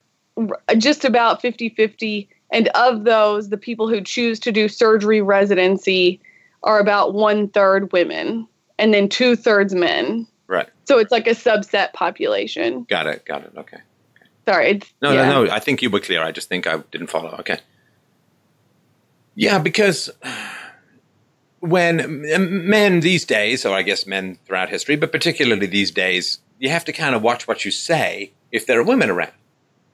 just about 50 50. And of those, the people who choose to do surgery residency are about one third women and then two thirds men. Right. So it's like a subset population. Got it. Got it. Okay. okay. Sorry. It's, no, yeah. no, no. I think you were clear. I just think I didn't follow. Okay. Yeah, because when men these days, or I guess men throughout history, but particularly these days, you have to kind of watch what you say if there are women around.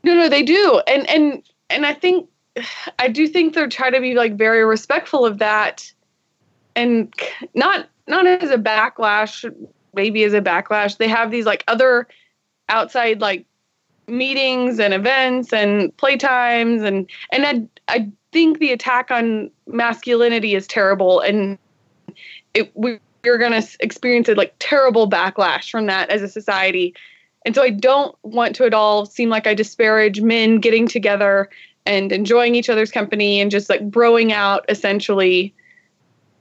No, no, they do, and and and I think I do think they're trying to be like very respectful of that, and not not as a backlash, maybe as a backlash. They have these like other outside like meetings and events and playtimes and and I I think the attack on masculinity is terrible and it we're going to experience a like terrible backlash from that as a society. And so I don't want to at all seem like I disparage men getting together and enjoying each other's company and just like broing out essentially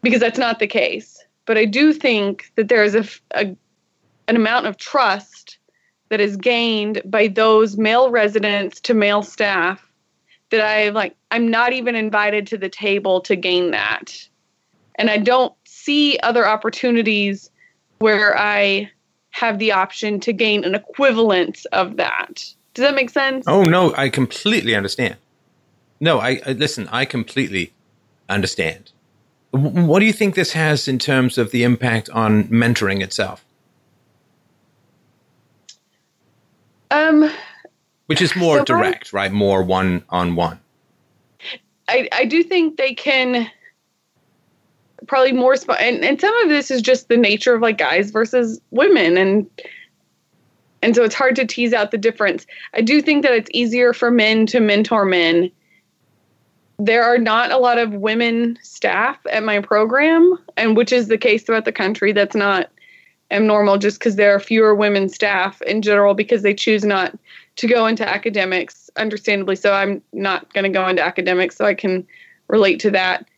because that's not the case. But I do think that there is a, a an amount of trust that is gained by those male residents to male staff that I like I'm not even invited to the table to gain that. And I don't see other opportunities where I have the option to gain an equivalent of that. Does that make sense? Oh no, I completely understand. No, I, I listen. I completely understand. W- what do you think this has in terms of the impact on mentoring itself? Um, which is more so direct, right? More one on one. I I do think they can probably more sp- and, and some of this is just the nature of like guys versus women and and so it's hard to tease out the difference. I do think that it's easier for men to mentor men. There are not a lot of women staff at my program, and which is the case throughout the country. That's not abnormal just because there are fewer women staff in general because they choose not to go into academics, understandably. So I'm not going to go into academics, so I can relate to that.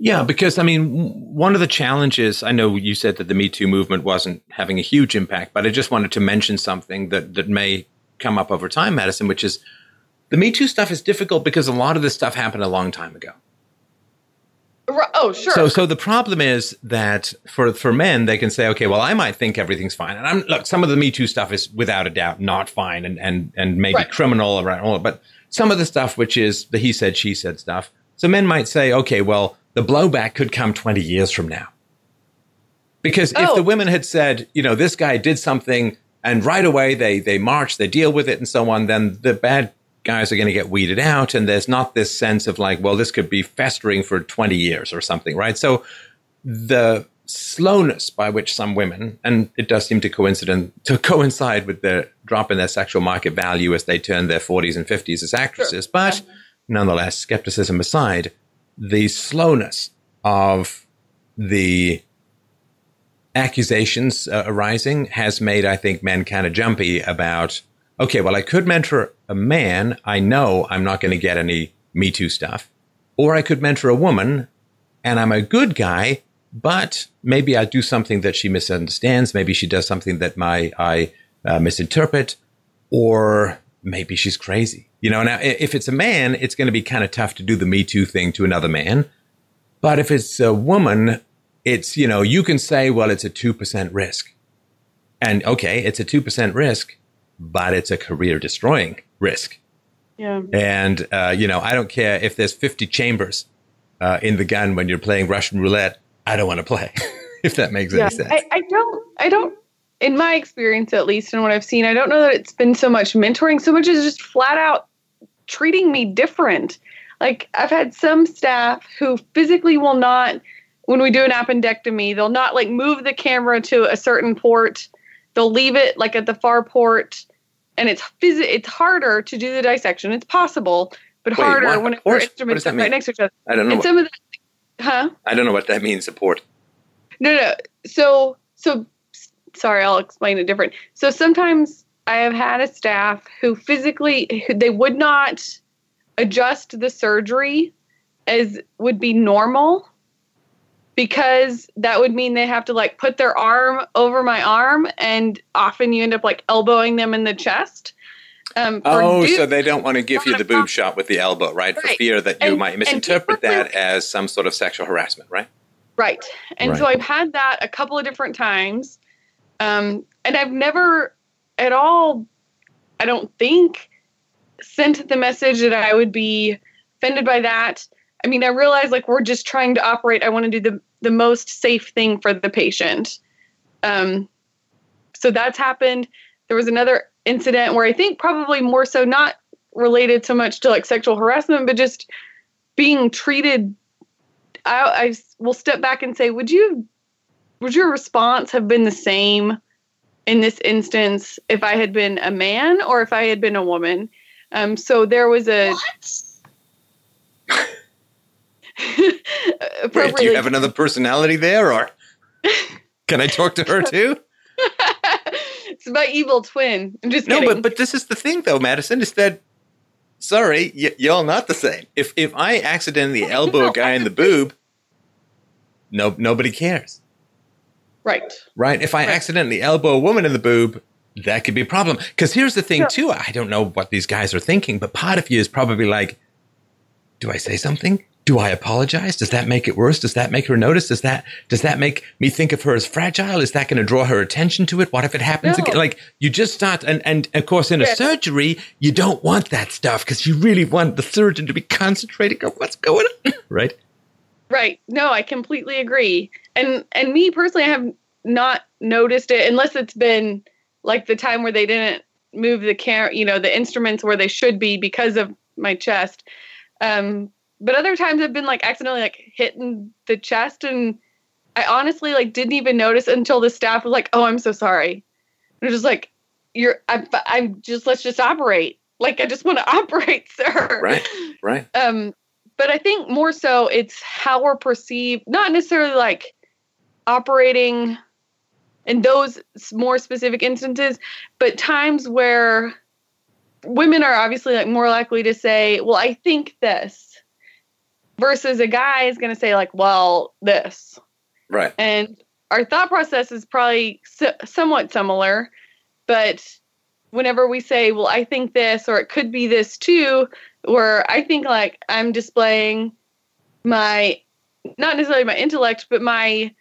Yeah, because I mean, one of the challenges I know you said that the Me Too movement wasn't having a huge impact, but I just wanted to mention something that that may come up over time, Madison, which is the Me Too stuff is difficult because a lot of this stuff happened a long time ago. Oh, sure. So, so the problem is that for for men, they can say, okay, well, I might think everything's fine, and I'm look. Some of the Me Too stuff is without a doubt not fine, and and and maybe Right. criminal, around, but some of the stuff, which is the he said, she said stuff. So men might say, okay, well, the blowback could come 20 years from now, because if Oh. the women had said, you know, this guy did something, and right away they they march, they deal with it, and so on, then the bad guys are going to get weeded out and there's not this sense of like well this could be festering for 20 years or something right? So the slowness by which some women and it does seem to coincident to coincide with the drop in their sexual market value as they turn their 40s and 50s as actresses but nonetheless skepticism aside the slowness of the accusations uh, arising has made i think men kind of jumpy about okay, well, I could mentor a man. I know I'm not going to get any Me Too stuff. Or I could mentor a woman and I'm a good guy, but maybe I do something that she misunderstands. Maybe she does something that my, I uh, misinterpret, or maybe she's crazy. You know, now if it's a man, it's going to be kind of tough to do the Me Too thing to another man. But if it's a woman, it's, you know, you can say, well, it's a 2% risk. And okay, it's a 2% risk, but it's a career destroying risk. yeah. And, uh, you know, I don't care if there's 50 chambers uh, in the gun when you're playing Russian roulette. I don't want to play, if that makes yeah. any sense. I, I don't I don't in my experience at least and what I've seen, I don't know that it's been so much mentoring, so much as just flat out treating me different. Like I've had some staff who physically will not when we do an appendectomy, they'll not like move the camera to a certain port. They'll leave it like at the far port and it's phys- it's harder to do the dissection. It's possible, but Wait, harder what? when port? Instruments are right next to each other. I don't know. And What, some of the huh? I don't know what that means. Support. No, no. So, so sorry, I'll explain it different. So sometimes I have had a staff who physically who, they would not adjust the surgery as would be normal because that would mean they have to like put their arm over my arm and often you end up like elbowing them in the chest. Um, Oh, so they don't want to give you the boob shot with the elbow, right? For Right. fear that you And- might misinterpret that as some sort of sexual harassment, right? Right. And so I've had that a couple of different times. Um, and I've never at all, I don't think, sent the message that I would be offended by that. I mean, I realize like we're just trying to operate. I want to do the, the most safe thing for the patient. Um, so that's happened. There was another incident where I think probably more so not related so much to like sexual harassment, but just being treated I, I will step back and say, would you, would your response have been the same in this instance if I had been a man or if I had been a woman? Um, so there was a. Wait, do you have another personality there, or can I talk to her too? it's my evil twin. I'm just no, kidding. but but this is the thing, though, Madison. Is that sorry, y- y'all not the same. If if I accidentally elbow a guy in the boob, no nobody cares. Right. Right. If I right. accidentally elbow a woman in the boob, that could be a problem. Because here's the thing, too. I don't know what these guys are thinking, but part of you is probably like, do I say something? Do I apologize? Does that make it worse? Does that make her notice? Does that does that make me think of her as fragile? Is that going to draw her attention to it? What if it happens no. again? Like you just start, and and of course, in a surgery, you don't want that stuff because you really want the surgeon to be concentrating on what's going on, right? Right. No, I completely agree. And and me personally, I have not noticed it unless it's been like the time where they didn't move the camera, you know, the instruments where they should be because of my chest. Um, but other times I've been like accidentally like hitting the chest and I honestly like didn't even notice until the staff was like, "Oh, I'm so sorry." And just like, "You're, I'm, I'm just let's just operate. Like I just want to operate, sir." Right, right. Um, but I think more so it's how we're perceived, not necessarily like operating in those more specific instances, but times where women are obviously like more likely to say, "Well, I think this." versus a guy is going to say like well this right and our thought process is probably so- somewhat similar but whenever we say well i think this or it could be this too where i think like i'm displaying my not necessarily my intellect but my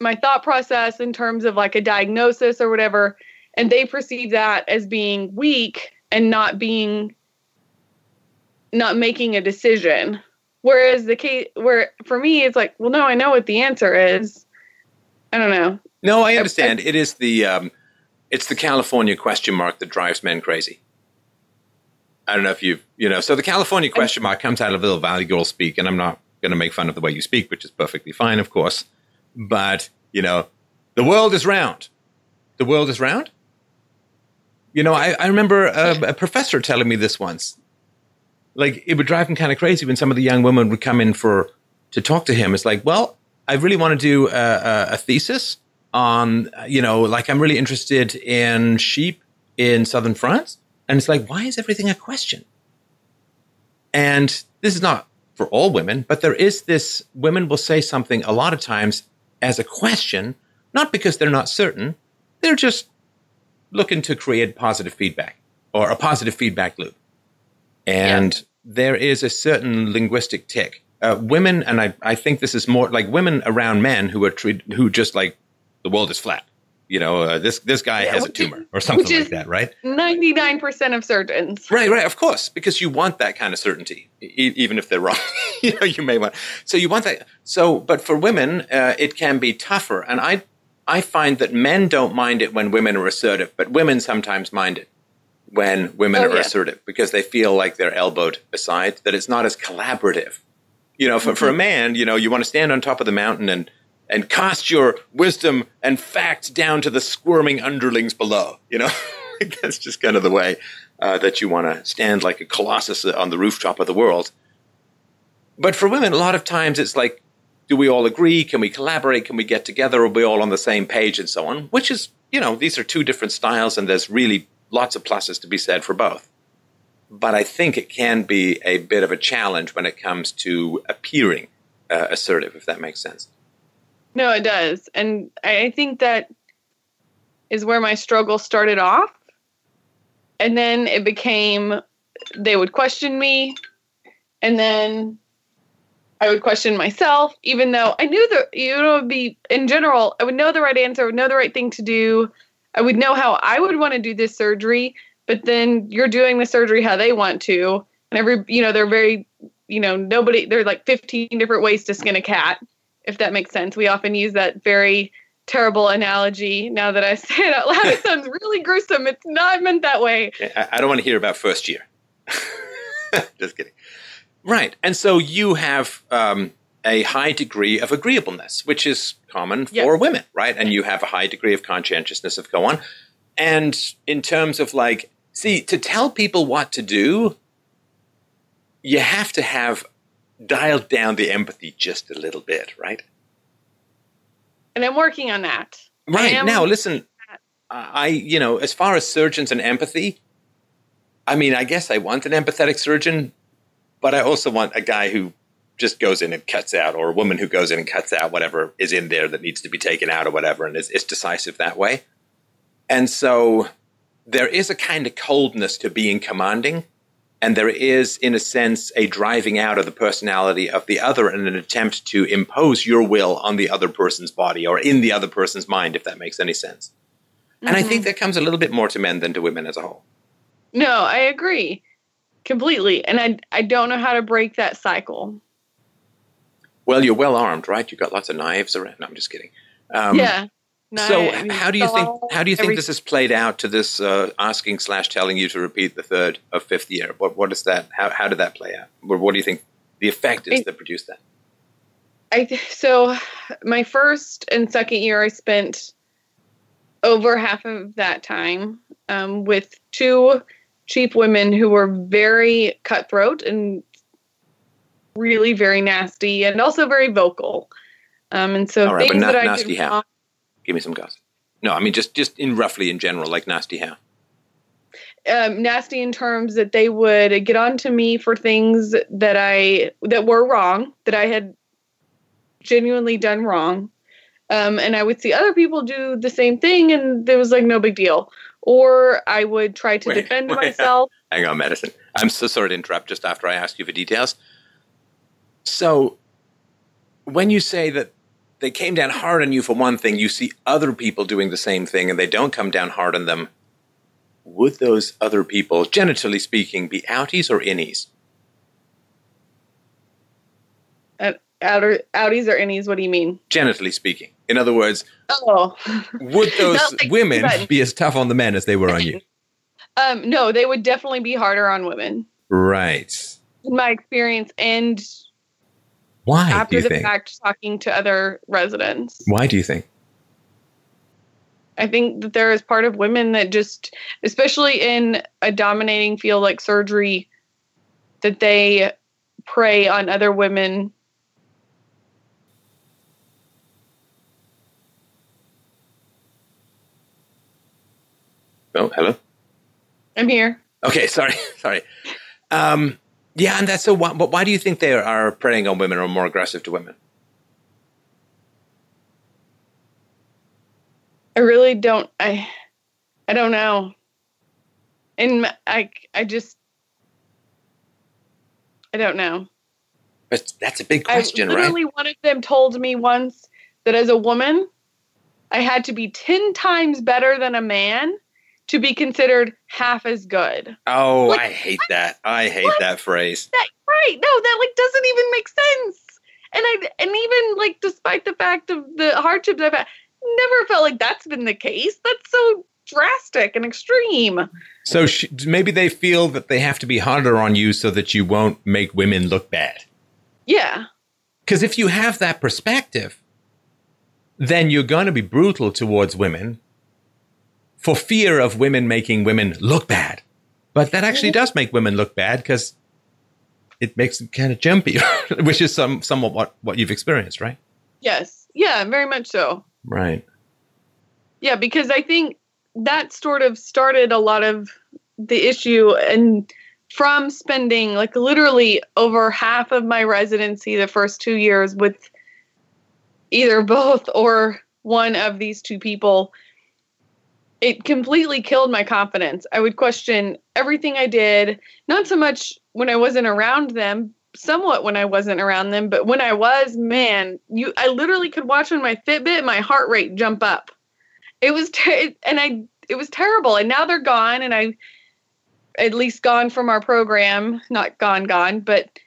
my thought process in terms of like a diagnosis or whatever and they perceive that as being weak and not being not making a decision. Whereas the case where for me it's like, well, no, I know what the answer is. I don't know. No, I understand. I, I, it is the um, it's the California question mark that drives men crazy. I don't know if you've you know. So the California question mark comes out of little Valley Girl speak, and I'm not going to make fun of the way you speak, which is perfectly fine, of course. But you know, the world is round. The world is round. You know, I, I remember a, a professor telling me this once like it would drive him kind of crazy when some of the young women would come in for to talk to him. It's like, well, I really want to do a, a, a thesis on, you know, like I'm really interested in sheep in southern France, and it's like, why is everything a question? And this is not for all women, but there is this women will say something a lot of times as a question, not because they're not certain, they're just looking to create positive feedback or a positive feedback loop. And yeah. there is a certain linguistic tick. Uh, women, and I, I think this is more like women around men who are treated, who just like the world is flat. You know, uh, this this guy yeah, has a tumor or something like that, right? Ninety nine percent of surgeons, right? Right, of course, because you want that kind of certainty, e- even if they're wrong. you know, you may want. So you want that. So, but for women, uh, it can be tougher, and I I find that men don't mind it when women are assertive, but women sometimes mind it when women oh, are yeah. assertive because they feel like they're elbowed aside, that it's not as collaborative. You know, for, mm-hmm. for a man, you know, you want to stand on top of the mountain and, and cast your wisdom and facts down to the squirming underlings below. You know, that's just kind of the way uh, that you want to stand like a colossus on the rooftop of the world. But for women, a lot of times it's like, do we all agree? Can we collaborate? Can we get together? Are we all on the same page and so on? Which is, you know, these are two different styles and there's really lots of pluses to be said for both. But I think it can be a bit of a challenge when it comes to appearing uh, assertive, if that makes sense. No, it does. And I think that is where my struggle started off. And then it became they would question me. And then I would question myself, even though I knew that you know would be in general, I would know the right answer, I would know the right thing to do. I would know how I would want to do this surgery, but then you're doing the surgery how they want to. And every, you know, they're very, you know, nobody, there are like 15 different ways to skin a cat, if that makes sense. We often use that very terrible analogy. Now that I say it out loud, it sounds really gruesome. It's not meant that way. I, don't want to hear about first year. Just kidding. Right. And so you have um, a high degree of agreeableness, which is common for women, right? And you have a high degree of conscientiousness of go on. And in terms of like, see, to tell people what to do, you have to have dialed down the empathy just a little bit, right? And I'm working on that. Right. Now, listen, I, you know, as far as surgeons and empathy, I mean, I guess I want an empathetic surgeon, but I also want a guy who just goes in and cuts out, or a woman who goes in and cuts out whatever is in there that needs to be taken out or whatever, and is, is decisive that way. And so there is a kind of coldness to being commanding, and there is, in a sense, a driving out of the personality of the other and an attempt to impose your will on the other person's body or in the other person's mind, if that makes any sense. And I think that comes a little bit more to men than to women as a whole. No, I agree completely. And I, I don't know how to break that cycle. Well, you're well armed, right? You've got lots of knives around. No, I'm just kidding. Um, yeah. No, so, how do you think? How do you think every- this has played out to this uh, asking slash telling you to repeat the third of fifth year? What What is that? How How did that play out? What, what do you think the effect is I- that produced that? I so my first and second year I spent over half of that time um, with two cheap women who were very cutthroat and really very nasty and also very vocal. Um, and so All right, but things not that I nasty how? Give me some gossip. No, I mean just just in roughly in general, like nasty how. um, nasty in terms that they would get on to me for things that I that were wrong that I had genuinely done wrong, um, and I would see other people do the same thing, and there was like no big deal. Or I would try to Wait, defend wait. myself. Hang on, Madison. I'm so sorry to interrupt just after I ask you for details. So, when you say that they came down hard on you for one thing, you see other people doing the same thing and they don't come down hard on them. Would those other people, genitally speaking, be outies or innies? Uh, outer, outies or innies? What do you mean? Genitally speaking. In other words, Oh, would those like women that. be as tough on the men as they were on you? um, no, they would definitely be harder on women Right. in my experience, and Why do after the think? fact, talking to other residents. Why do you think? I think that there is part of women that just, especially in a dominating field like surgery, that they prey on other women. Oh, hello. I'm here. Okay, sorry, sorry. Um, yeah, and that's so. Why, but why do you think they are preying on women or more aggressive to women? I really don't. I, I don't know. And I, I just, I don't know. But that's a big question, I right? literally one of them told me once that as a woman, I had to be ten times better than a man to be considered half as good. Oh, Like, I hate that. I hate what? that phrase. that right no that like doesn't even make sense and i and even like despite the fact of the hardships i've had never felt like that's been the case that's so drastic and extreme So sh- maybe they feel that they have to be harder on you so that you won't make women look bad. yeah Because if you have that perspective, then you're going to be brutal towards women for fear of women making women look bad. But that actually mm-hmm. does make women look bad because it makes them kind of jumpy, which is some somewhat what, what you've experienced, right? yes yeah very much so Right. yeah because i think that sort of started a lot of the issue and from spending like literally over half of my residency the first two years with either both or one of these two people it completely killed my confidence. I would question everything i did not so much when i wasn't around them somewhat when i wasn't around them but when i was man you i literally could watch on my fitbit my heart rate jump up. It was ter- and i it was terrible and now they're gone and i at least gone from our program not gone gone but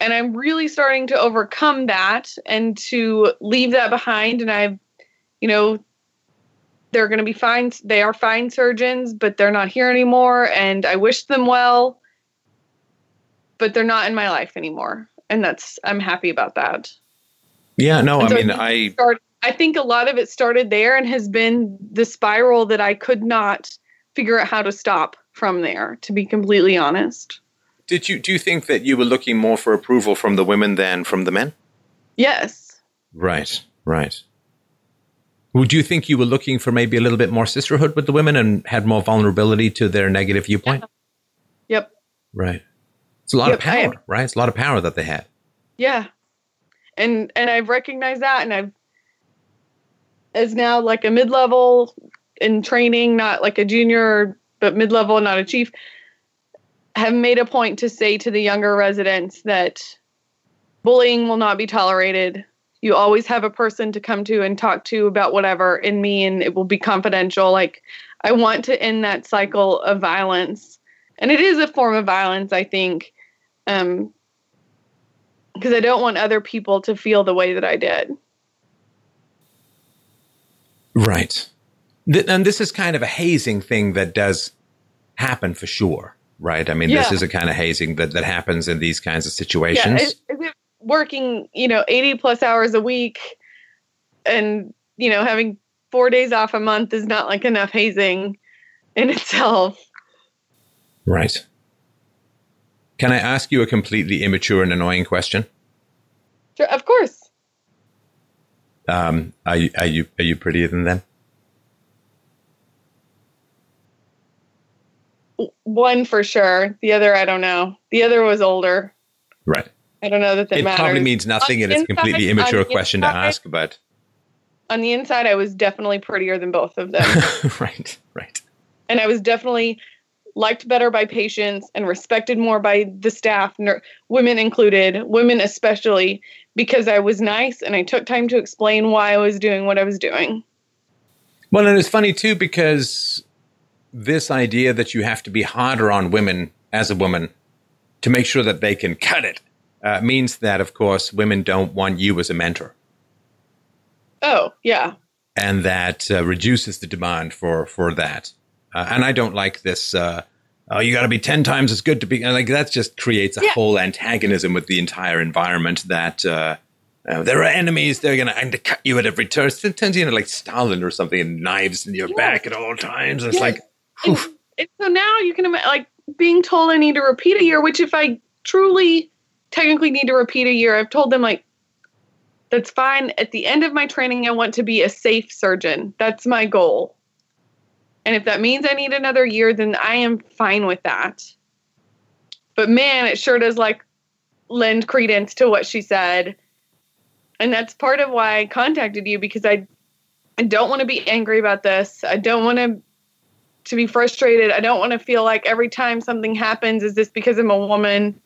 and i'm really starting to overcome that and to leave that behind and i've you know they're going to be fine they are fine surgeons but they're not here anymore and i wish them well but they're not in my life anymore, and that's I'm happy about that. Yeah, no, And I so mean, I it start- I think a lot of it started there and has been the spiral that I could not figure out how to stop from there. To be completely honest, did you do you think that you were looking more for approval from the women than from the men? yes, Right, right. Would you think you were looking for maybe a little bit more sisterhood with the women and had more vulnerability to their negative viewpoint? yep, Right. It's a lot of Yep, am. power, right? It's a lot of power that they had. yeah, and and I've recognized that, and I've as now like a mid level in training, not like a junior, but mid level, not a chief. Have made a point to say to the younger residents that bullying will not be tolerated. You always have a person to come to and talk to about whatever in me, and it will be confidential. Like, I want to end that cycle of violence. And it is a form of violence, I think, um, because I don't want other people to feel the way that I did. Right. Th- and this is kind of a hazing thing that does happen for sure, right? I mean, this is a kind of hazing that, that happens in these kinds of situations. is, is it working, you know, 80 plus hours a week and, you know, having four days off a month is not like enough hazing in itself. right. Can I ask you a completely immature and annoying question? Sure, of course. Um, are you are you are you prettier than them? One for sure. The other, I don't know. The other was older. Right. I don't know that that it matters. probably means nothing, and it's a completely immature question to ask. But On the inside, I was definitely prettier than both of them. right, right. and I was definitely liked better by patients and respected more by the staff, ner- women included, women especially, because I was nice and I took time to explain why I was doing what I was doing. Well, and it's funny too because this idea that you have to be harder on women as a woman to make sure that they can cut it uh, means that, of course, women don't want you as a mentor, Oh, yeah. and that uh, reduces the demand for for that. Uh, and I don't like this. Uh, oh, you got to be ten times as good to be like that. Just creates a Yeah. whole antagonism with the entire environment. That uh, uh, there are enemies. They're going to cut you at every turn. It turns you into like Stalin or something, and knives in your Yeah. back at all times. It's Yeah. like. And, and so now you can imagine, like, being told I need to repeat a year, which if I truly technically need to repeat a year, I've told them, like, that's fine. At the end of my training, I want to be a safe surgeon. That's my goal. And if that means I need another year, then I am fine with that. But man, it sure does like lend credence to what she said. And that's part of why I contacted you because I I don't want to be angry about this. I don't want to to be frustrated. I don't want to feel like every time something happens, is this because I'm a woman?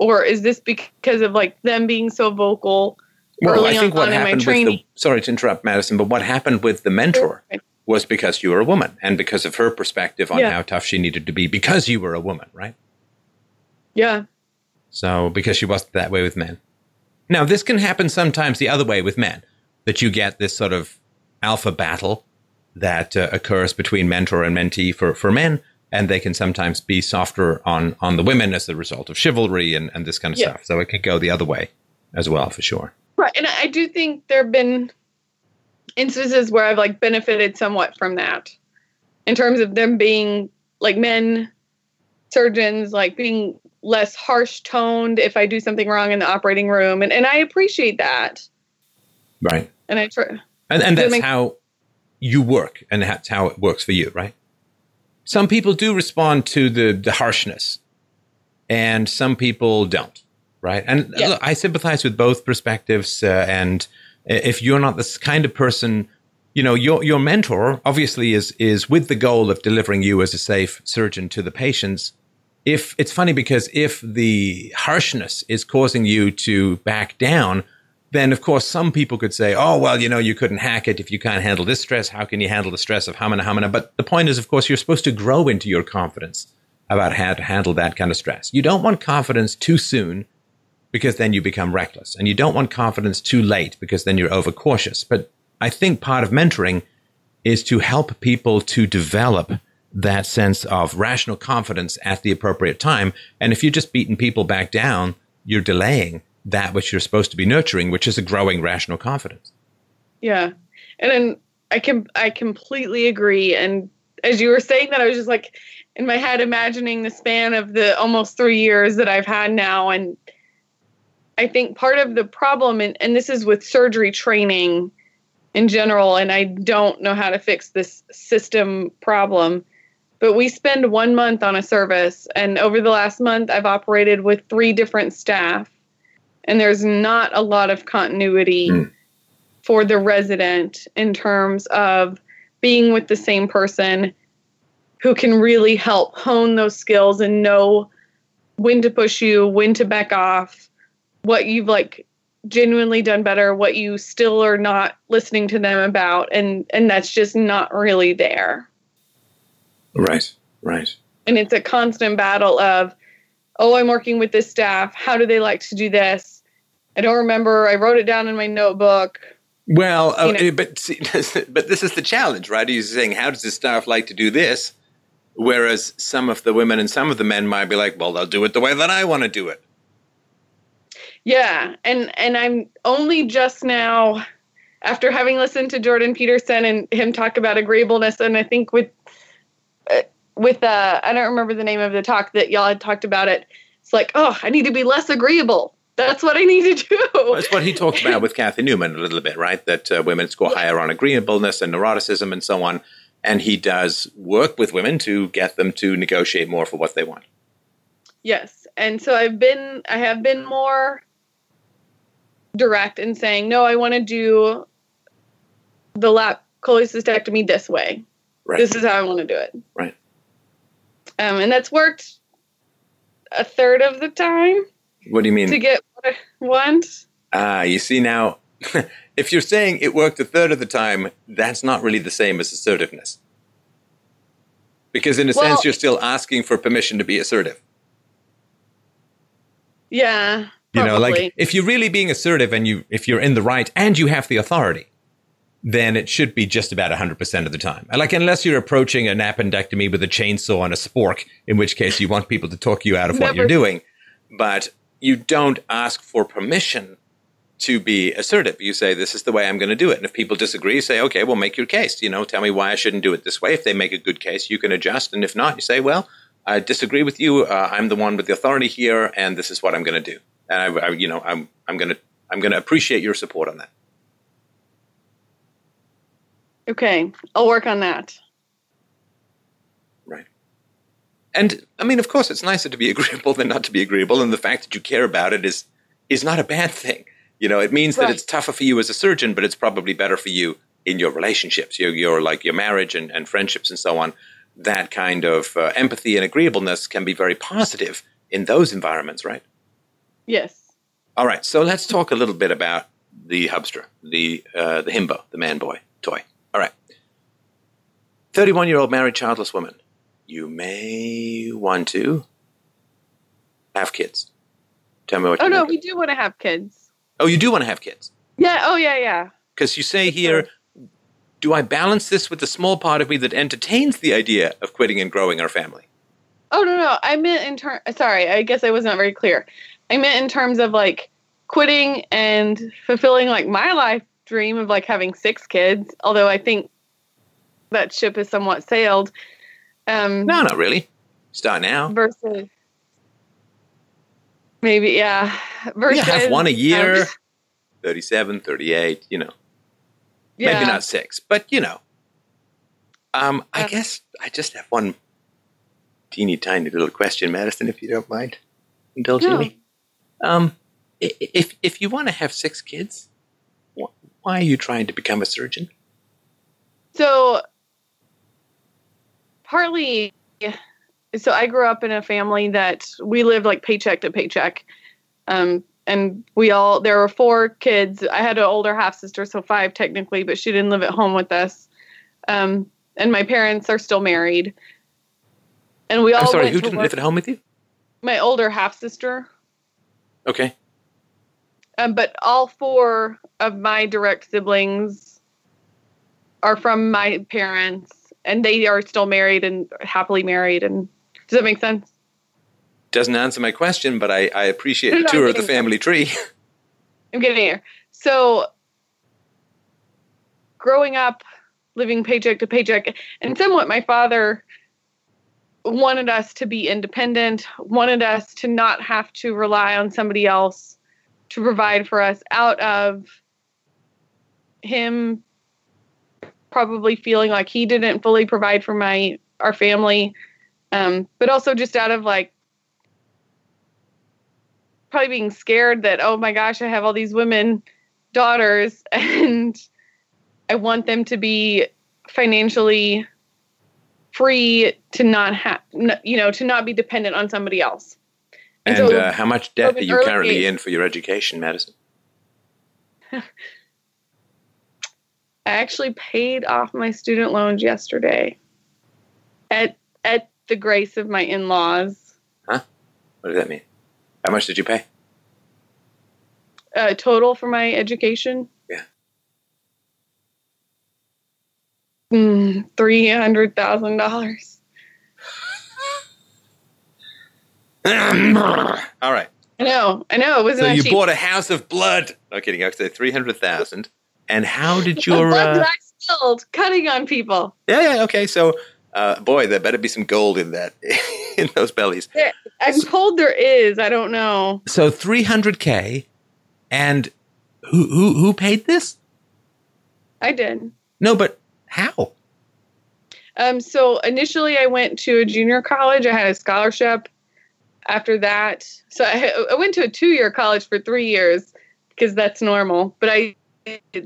Or is this because of like them being so vocal Well, early I think on what in my happened with training? the sorry to interrupt, Madison, but what happened with the mentor was because you were a woman and because of her perspective on Yeah. how tough she needed to be because you were a woman, right? Yeah. So because she wasn't that way with men. Now this can happen sometimes the other way with men, that you get this sort of alpha battle that uh, occurs between mentor and mentee for, for men, and they can sometimes be softer on on the women as a result of chivalry and, and this kind of Yeah. stuff. So it could go the other way as well, for sure. Right. And I do think there have been instances where I've like benefited somewhat from that in terms of them being like men surgeons, like being less harsh toned if I do something wrong in the operating room. And, and I appreciate that. Right. And I try. And, and that's make- how you work, and that's how it works for you, right? Some people do respond to the, the harshness, and some people don't, right? And Yeah. look, I sympathize with both perspectives. Uh, and if you're not this kind of person, you know, your your mentor obviously is is with the goal of delivering you as a safe surgeon to the patients. If it's funny because if the harshness is causing you to back down, then of course some people could say, oh, well, you know, you couldn't hack it if you can't handle this stress. How can you handle the stress of hamana hamana? But the point is, of course, you're supposed to grow into your confidence about how to handle that kind of stress. You don't want confidence too soon because then you become reckless. And you don't want confidence too late because then you're overcautious. But I think part of mentoring is to help people to develop that sense of rational confidence at the appropriate time. And if you're just beating people back down, you're delaying that which you're supposed to be nurturing, which is a growing rational confidence. Yeah. And then I can I completely agree. And as you were saying that, I was just like in my head imagining the span of the almost three years that I've had now. And I think part of the problem, and, and this is with surgery training in general, and I don't know how to fix this system problem, but we spend one month on a service. And over the last month, I've operated with three different staff. And there's not a lot of continuity. Mm for the resident in terms of being with the same person who can really help hone those skills and know when to push you, when to back off, what you've like genuinely done better, what you still are not listening to them about and and that's just not really there. Right. Right. And it's a constant battle of oh, I'm working with this staff. How do they like to do this? I don't remember. I wrote it down in my notebook. Well, uh, you know, but see, but this is the challenge, right? He's saying, how does the staff like to do this? Whereas some of the women and some of the men might be like, well, they'll do it the way that I want to do it. Yeah, and and I'm only just now, after having listened to Jordan Peterson and him talk about agreeableness, and I think with uh, with uh, I don't remember the name of the talk that y'all had talked about it. It's like, oh, I need to be less agreeable that's what I need to do. Well, that's what he talked about with Cathy Newman a little bit, right? That uh, women score higher on agreeableness and neuroticism and so on. And he does work with women to get them to negotiate more for what they want. Yes. And so I've been, I have been more direct in saying, no, I want to do the lap cholecystectomy this way. Right. This is how I want to do it. Right. Um, and that's worked a third of the time. What do you mean? To get what want. Ah, you see now, if you're saying it worked a third of the time, that's not really the same as assertiveness. Because in a well, sense, you're still asking for permission to be assertive. Yeah. Probably. You know, like if you're really being assertive and you if you're in the right and you have the authority, then it should be just about 100% of the time. Like, unless you're approaching an appendectomy with a chainsaw and a spork, in which case you want people to talk you out of Never. what you're doing. But you don't ask for permission to be assertive. You say, this is the way I'm going to do it. And if people disagree, you say, okay, well, make your case. You know, tell me why I shouldn't do it this way. If they make a good case, you can adjust. And if not, you say, well, I disagree with you. Uh, I'm the one with the authority here, and this is what I'm going to do. And I, I, you know, I'm, I'm going to, I'm going to appreciate your support on that. Okay, I'll work on that. And I mean, of course, it's nicer to be agreeable than not to be agreeable. And the fact that you care about it is is not a bad thing. You know, it means right. that it's tougher for you as a surgeon, but it's probably better for you in your relationships, your, your like your marriage and, and friendships and so on. That kind of uh, empathy and agreeableness can be very positive in those environments, right? Yes. All right. So let's talk a little bit about the Hubster, the uh, the himbo, the man boy toy. All right. Thirty-one year old married childless woman you may want to have kids. Tell me what. Oh no, we do want to have kids. Oh, you do want to have kids. Yeah. Oh yeah, yeah. Because you say here, do I balance this with the small part of me that entertains the idea of quitting and growing our family? Oh no, no. I meant in terms. Sorry, I guess I was not very clear. I meant in terms of like quitting and fulfilling like my life dream of like having six kids. Although I think that ship has somewhat sailed. Um, no, not really. Start now. Versus maybe, yeah. Versus, yeah, have one a year. Um, 37, 38, you know. Yeah. Maybe not six, but you know. Um, I guess I just have one teeny tiny little question, Madison, if you don't mind indulging no. me. Um, if if you want to have six kids, why are you trying to become a surgeon? So partly so I grew up in a family that we lived like paycheck to paycheck. Um, and we all there were four kids. I had an older half sister, so five technically, but she didn't live at home with us. Um, and my parents are still married. And we all. I'm sorry, who didn't live at home with you? My older half sister. Okay. Um, but all four of my direct siblings are from my parents and they are still married and happily married. And does that make sense? Doesn't answer my question, but I, I appreciate No, the tour of the family tree. I'm getting here. So, growing up, living paycheck to paycheck, and somewhat my father wanted us to be independent, wanted us to not have to rely on somebody else to provide for us out of him probably feeling like he didn't fully provide for my our family um, but also just out of like probably being scared that oh my gosh i have all these women daughters and i want them to be financially free to not have you know to not be dependent on somebody else And, so- uh, how much debt are you currently age- in for your education, Madison? I actually paid off my student loans yesterday at at the grace of my in-laws. Huh? What does that mean? How much did you pay? Uh, total for my education. Yeah. Mm, Three hundred thousand dollars. All right. I know, I know. It wasn't So you cheap. bought a house of blood. No kidding. I hundred thousand. And how did your? Uh, I spilled cutting on people. yeah, yeah. Okay. So, uh, boy, there better be some gold in that in those bellies. I'm told there is. I don't know. So three hundred k, and who who who paid this? I did. No, but how? Um, so initially, I went to a junior college. I had a scholarship. After that, so I, I went to a two-year college for three years because that's normal. But I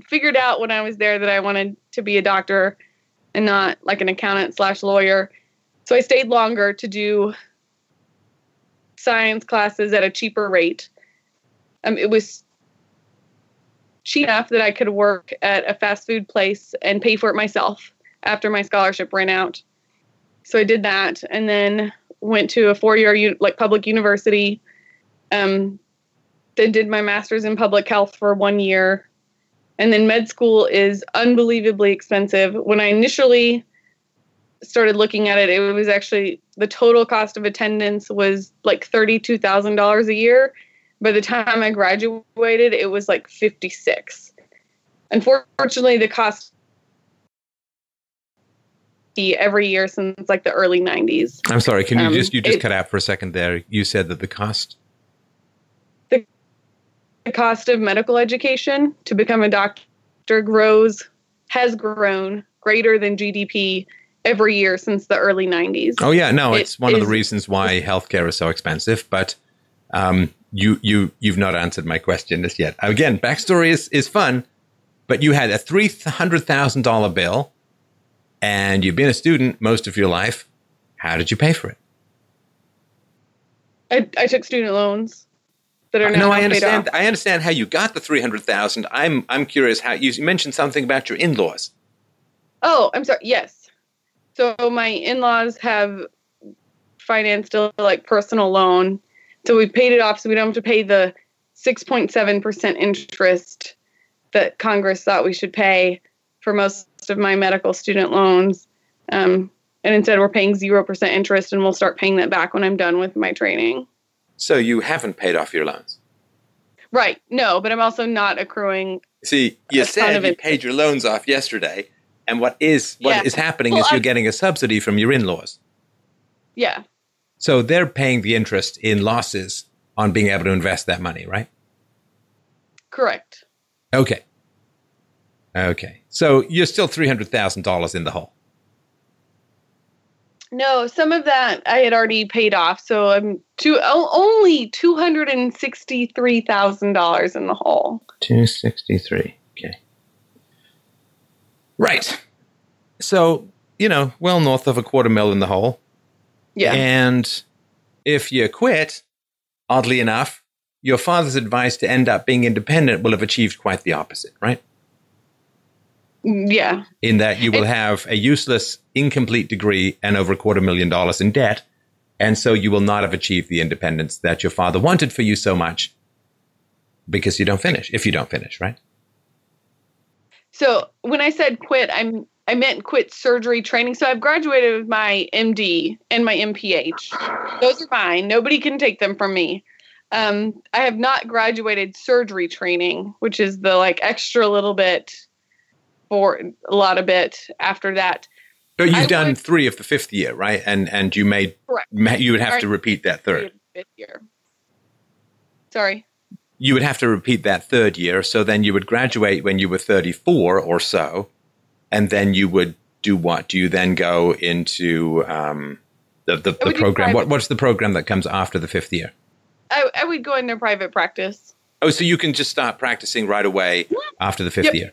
figured out when I was there that I wanted to be a doctor and not like an accountant slash lawyer. So I stayed longer to do science classes at a cheaper rate. Um, it was cheap enough that I could work at a fast food place and pay for it myself after my scholarship ran out. So I did that, and then went to a four-year like public university. Um, then did my master's in public health for one year, and then med school is unbelievably expensive. When I initially started looking at it, it was actually the total cost of attendance was like thirty-two thousand dollars a year. By the time I graduated, it was like fifty-six. Unfortunately, the cost every year since like the early 90s. I'm sorry. Can you Um, just you just it- cut out for a second there? You said that the cost. The cost of medical education to become a doctor grows, has grown greater than GDP every year since the early 90s. Oh yeah, no, It it's one of the reasons why healthcare is so expensive. But um, you you you've not answered my question just yet. Again, backstory is is fun, but you had a three hundred thousand dollar bill, and you've been a student most of your life. How did you pay for it? I, I took student loans that are now no, I understand. I understand how you got the three hundred thousand. I'm I'm curious how you mentioned something about your in laws. Oh, I'm sorry. Yes. So my in-laws have financed a like personal loan. So we paid it off so we don't have to pay the 6.7% interest that Congress thought we should pay for most of my medical student loans. Um, and instead we're paying 0% interest and we'll start paying that back when I'm done with my training. So you haven't paid off your loans. Right. No, but I'm also not accruing. See, you said you it. paid your loans off yesterday, and what is what is Yeah. happening Well, is you're I- getting a subsidy from your in-laws. Yeah. So they're paying the interest in losses on being able to invest that money, right? Correct. Okay. Okay. So you're still three hundred thousand dollars in the hole. No, some of that I had already paid off, so I'm two o- only two hundred and sixty three thousand dollars in the hole. Two sixty three. Okay. Right. So you know, well north of a quarter mil in the hole. Yeah, And if you quit, oddly enough, your father's advice to end up being independent will have achieved quite the opposite, right? Yeah, In that you will It- have a useless, incomplete degree and over a quarter million dollars in debt. And so you will not have achieved the independence that your father wanted for you so much because you don't finish, if you don't finish, right? So when I said quit, I'm I meant quit surgery training. So I've graduated with my MD and my MPH. Those are mine. Nobody can take them from me. Um, I have not graduated surgery training, which is the like extra little bit for a lot of bit after that. But you've I done would- three of the fifth year, right? And and you made Correct. you would have to repeat that third. Fifth year. Sorry. You would have to repeat that third year. So then you would graduate when you were 34 or so, and then you would do what? Do you then go into um, the the, the program? What what's the program that comes after the fifth year? I, I would go into private practice. Oh, so you can just start practicing right away after the fifth Yep. year.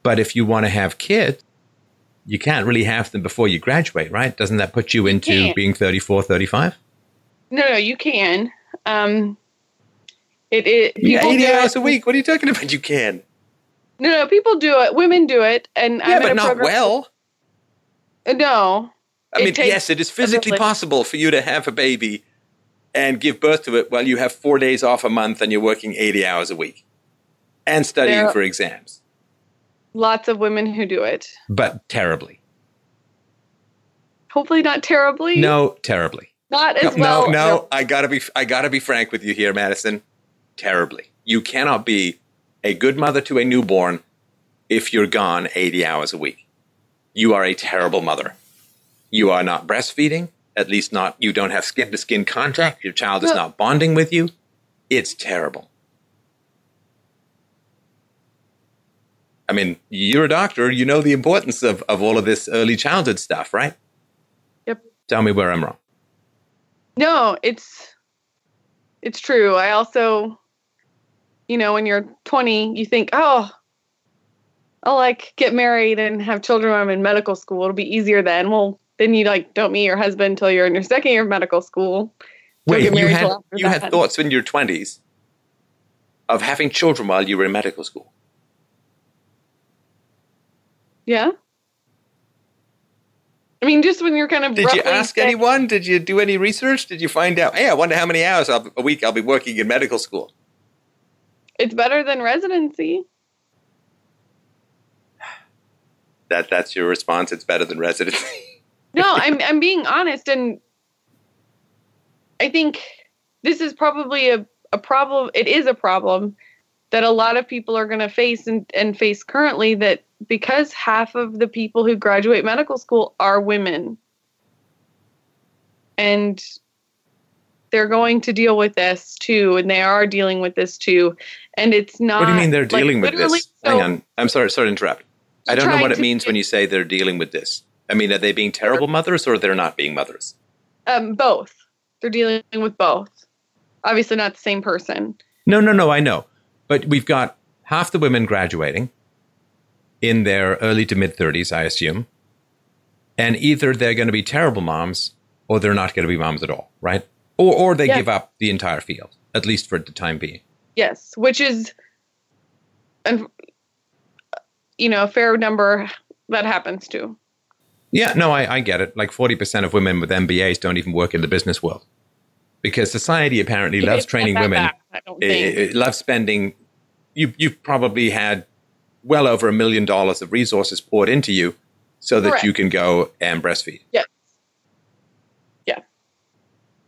Yes. But if you want to have kids, you can't really have them before you graduate, right? Doesn't that put you into can't. being 34, 35? No, no, you can. Um, it, it Yeah, 80 hours it- a week. What are you talking about? You can. No, no, people do it. Women do it, and I'm Yeah, in but a not program- well. Uh, No, I mean, takes yes, it is physically possible for you to have a baby and give birth to it while you have four days off a month and you're working 80 hours a week and studying There- for exams, lots of women who do it. but terribly. Hopefully, not terribly. No, terribly. not as no, well. no, no, I gotta be, I gotta be frank with you here, Madison. Terribly. You cannot be a good mother to a newborn if you're gone 80 hours a week. You are a terrible mother. You are not breastfeeding, at least not, you don't have skin to skin contact. Your child is No. not bonding with you. It's terrible. I mean, you're a doctor, you know the importance of, of all of this early childhood stuff, right? Yep. Tell me where I'm wrong. No, it's it's true. I also, you know, when you're 20, you think, oh, I'll like get married and have children when I'm in medical school. It'll be easier then. Well, then you like don't meet your husband until you're in your second year of medical school. Don't Wait, you had you had thoughts in your twenties of having children while you were in medical school. Yeah. I mean, just when you're kind of Did you ask saying- anyone? Did you do any research? Did you find out? Hey, I wonder how many hours I'll- a week I'll be working in medical school. It's better than residency. That that's your response. It's better than residency. No, I'm I'm being honest, and I think this is probably a, a problem. It is a problem that a lot of people are going to face and, and face currently. That because half of the people who graduate medical school are women, and they're going to deal with this too, and they are dealing with this too, and it's not. what do you mean they're like, dealing with this? so- Hang on. I'm sorry. Sorry to interrupt. I don't know what it means when you say they're dealing with this. I mean, are they being terrible mothers or they're not being mothers? Um, both. They're dealing with both. Obviously, not the same person. No, no, no, I know. But we've got half the women graduating in their early to mid 30s, I assume. And either they're going to be terrible moms or they're not going to be moms at all, right? Or, or they Yeah. give up the entire field, at least for the time being. Yes, which is, and you know, a fair number that happens too. Yeah, no, I, I get it. Like 40% of women with MBAs don't even work in the business world because society apparently loves training that women. bad, I don't It, it loves spending. You, you've probably had well over a million dollars of resources poured into you so that Correct. you can go and breastfeed. yes. Yeah.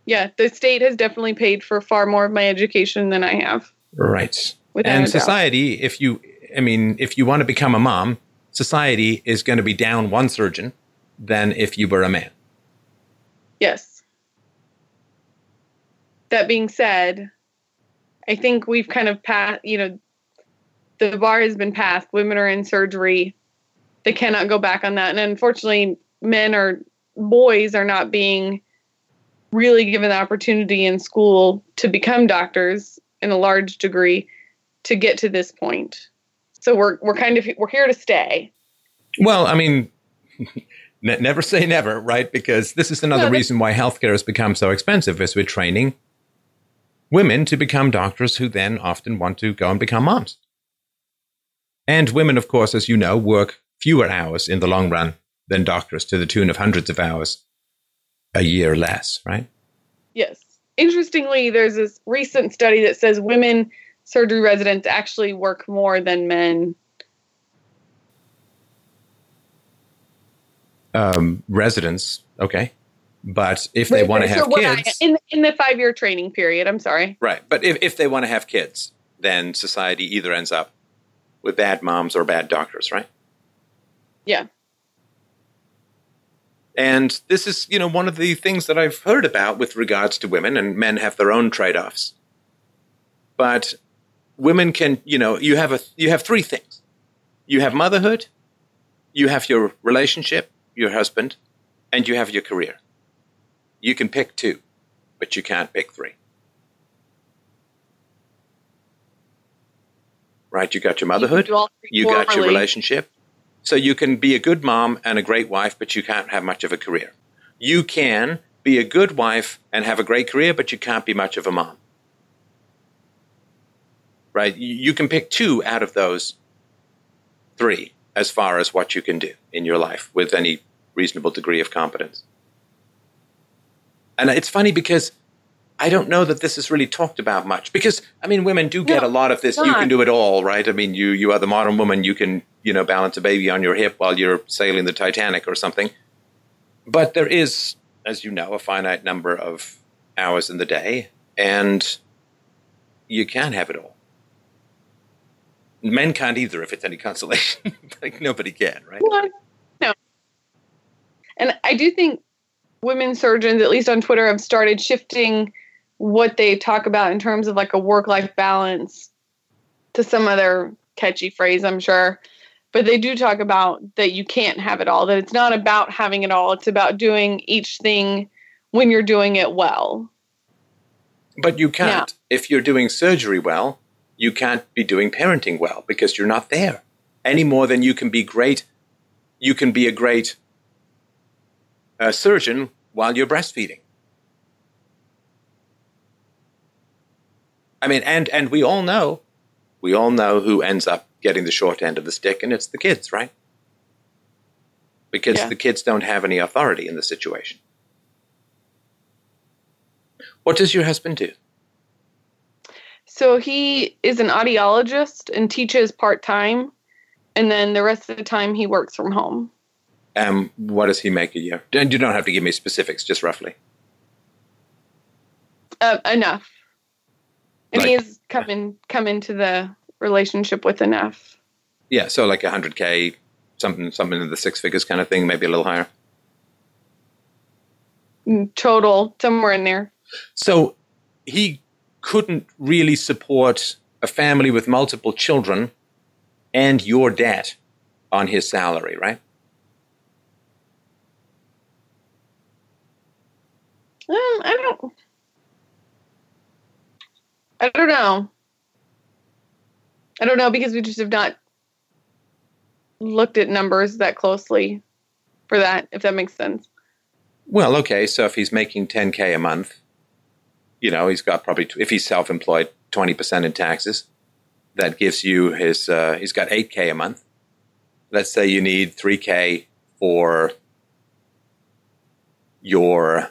Yeah, the state has definitely paid for far more of my education than I have. Right. And a doubt. society, if you, I mean, if you want to become a mom, society is going to be down one surgeon than if you were a man. Yes. That being said, I think we've kind of passed, you know, the bar has been passed. Women are in surgery. They cannot go back on that. And unfortunately, men or boys are not being really given the opportunity in school to become doctors in a large degree to get to this point. So we're we're kind of we're here to stay. Well, I mean, ne- never say never, right? Because this is another No, reason why healthcare has become so expensive is we're training women to become doctors who then often want to go and become moms. And women, of course, as you know, work fewer hours in the long run than doctors to the tune of hundreds of hours a year less, right? Yes. Interestingly, there's this recent study that says women surgery residents actually work more than men um, residence, okay. But if they want to have So what I- kids, in in the five year training period, I'm sorry. right? But if, if they want to have kids, then society either ends up with bad moms or bad doctors, right? Yeah. And this is, you know, one of the things that I've heard about with regards to women, and men have their own trade-offs. But women can, you know, you have a you have three things. You have motherhood, you have your relationship, your husband, and you have your career. You can pick two, but you can't pick three. Right? You got your motherhood, three you got your relationship. So you can be a good mom and a great wife, but you can't have much of a career. You can be a good wife and have a great career, but you can't be much of a mom. Right? You you can pick two out of those three as far as what you can do in your life with any reasonable degree of competence. And it's funny because I don't know that this is really talked about much because I mean women do get No, a lot of this. You can do it all right? I mean you you are the modern woman. You can you know balance a baby on your hip while you're sailing the Titanic or something. But there is as you know a finite number of hours in the day and you can't have it all. Men can't either if it's any consolation. Like nobody can right? Well, no. And I do think women surgeons, at least on Twitter, have started shifting what they talk about in terms of like a work life balance to some other catchy phrase, I'm sure. But they do talk about that you can't have it all, that it's not about having it all, it's about doing each thing when you're doing it well. But you can't. If you're doing surgery well, you can't be doing parenting well because you're not there any more than you can be great. You can be a great uh, surgeon while you're breastfeeding. I mean, and and we all know, we all know who ends up getting the short end of the stick, and it's the kids, right? Because Yeah. the kids don't have any authority in the situation. What does your husband do? So he is an audiologist and teaches part time. And then the rest of the time he works from home. Um, what does he make a year? And you don't have to give me specifics, just roughly. Uh, enough. And Like- he has come in come into the relationship with enough. Yeah, so like hundred k, something, something in the six figures kind of thing, maybe a little higher. Mm, Total, somewhere in there. So he couldn't really support a family with multiple children and your debt on his salary, right? Um, I don't. I don't know. I don't know because we just have not looked at numbers that closely for that. If that makes sense. Well, okay, so if he's making 10K a month, you know, he's got probably, if he's self employed, 20% in taxes. That gives you his, uh, he's got 8K a month. Let's say you need 3K for your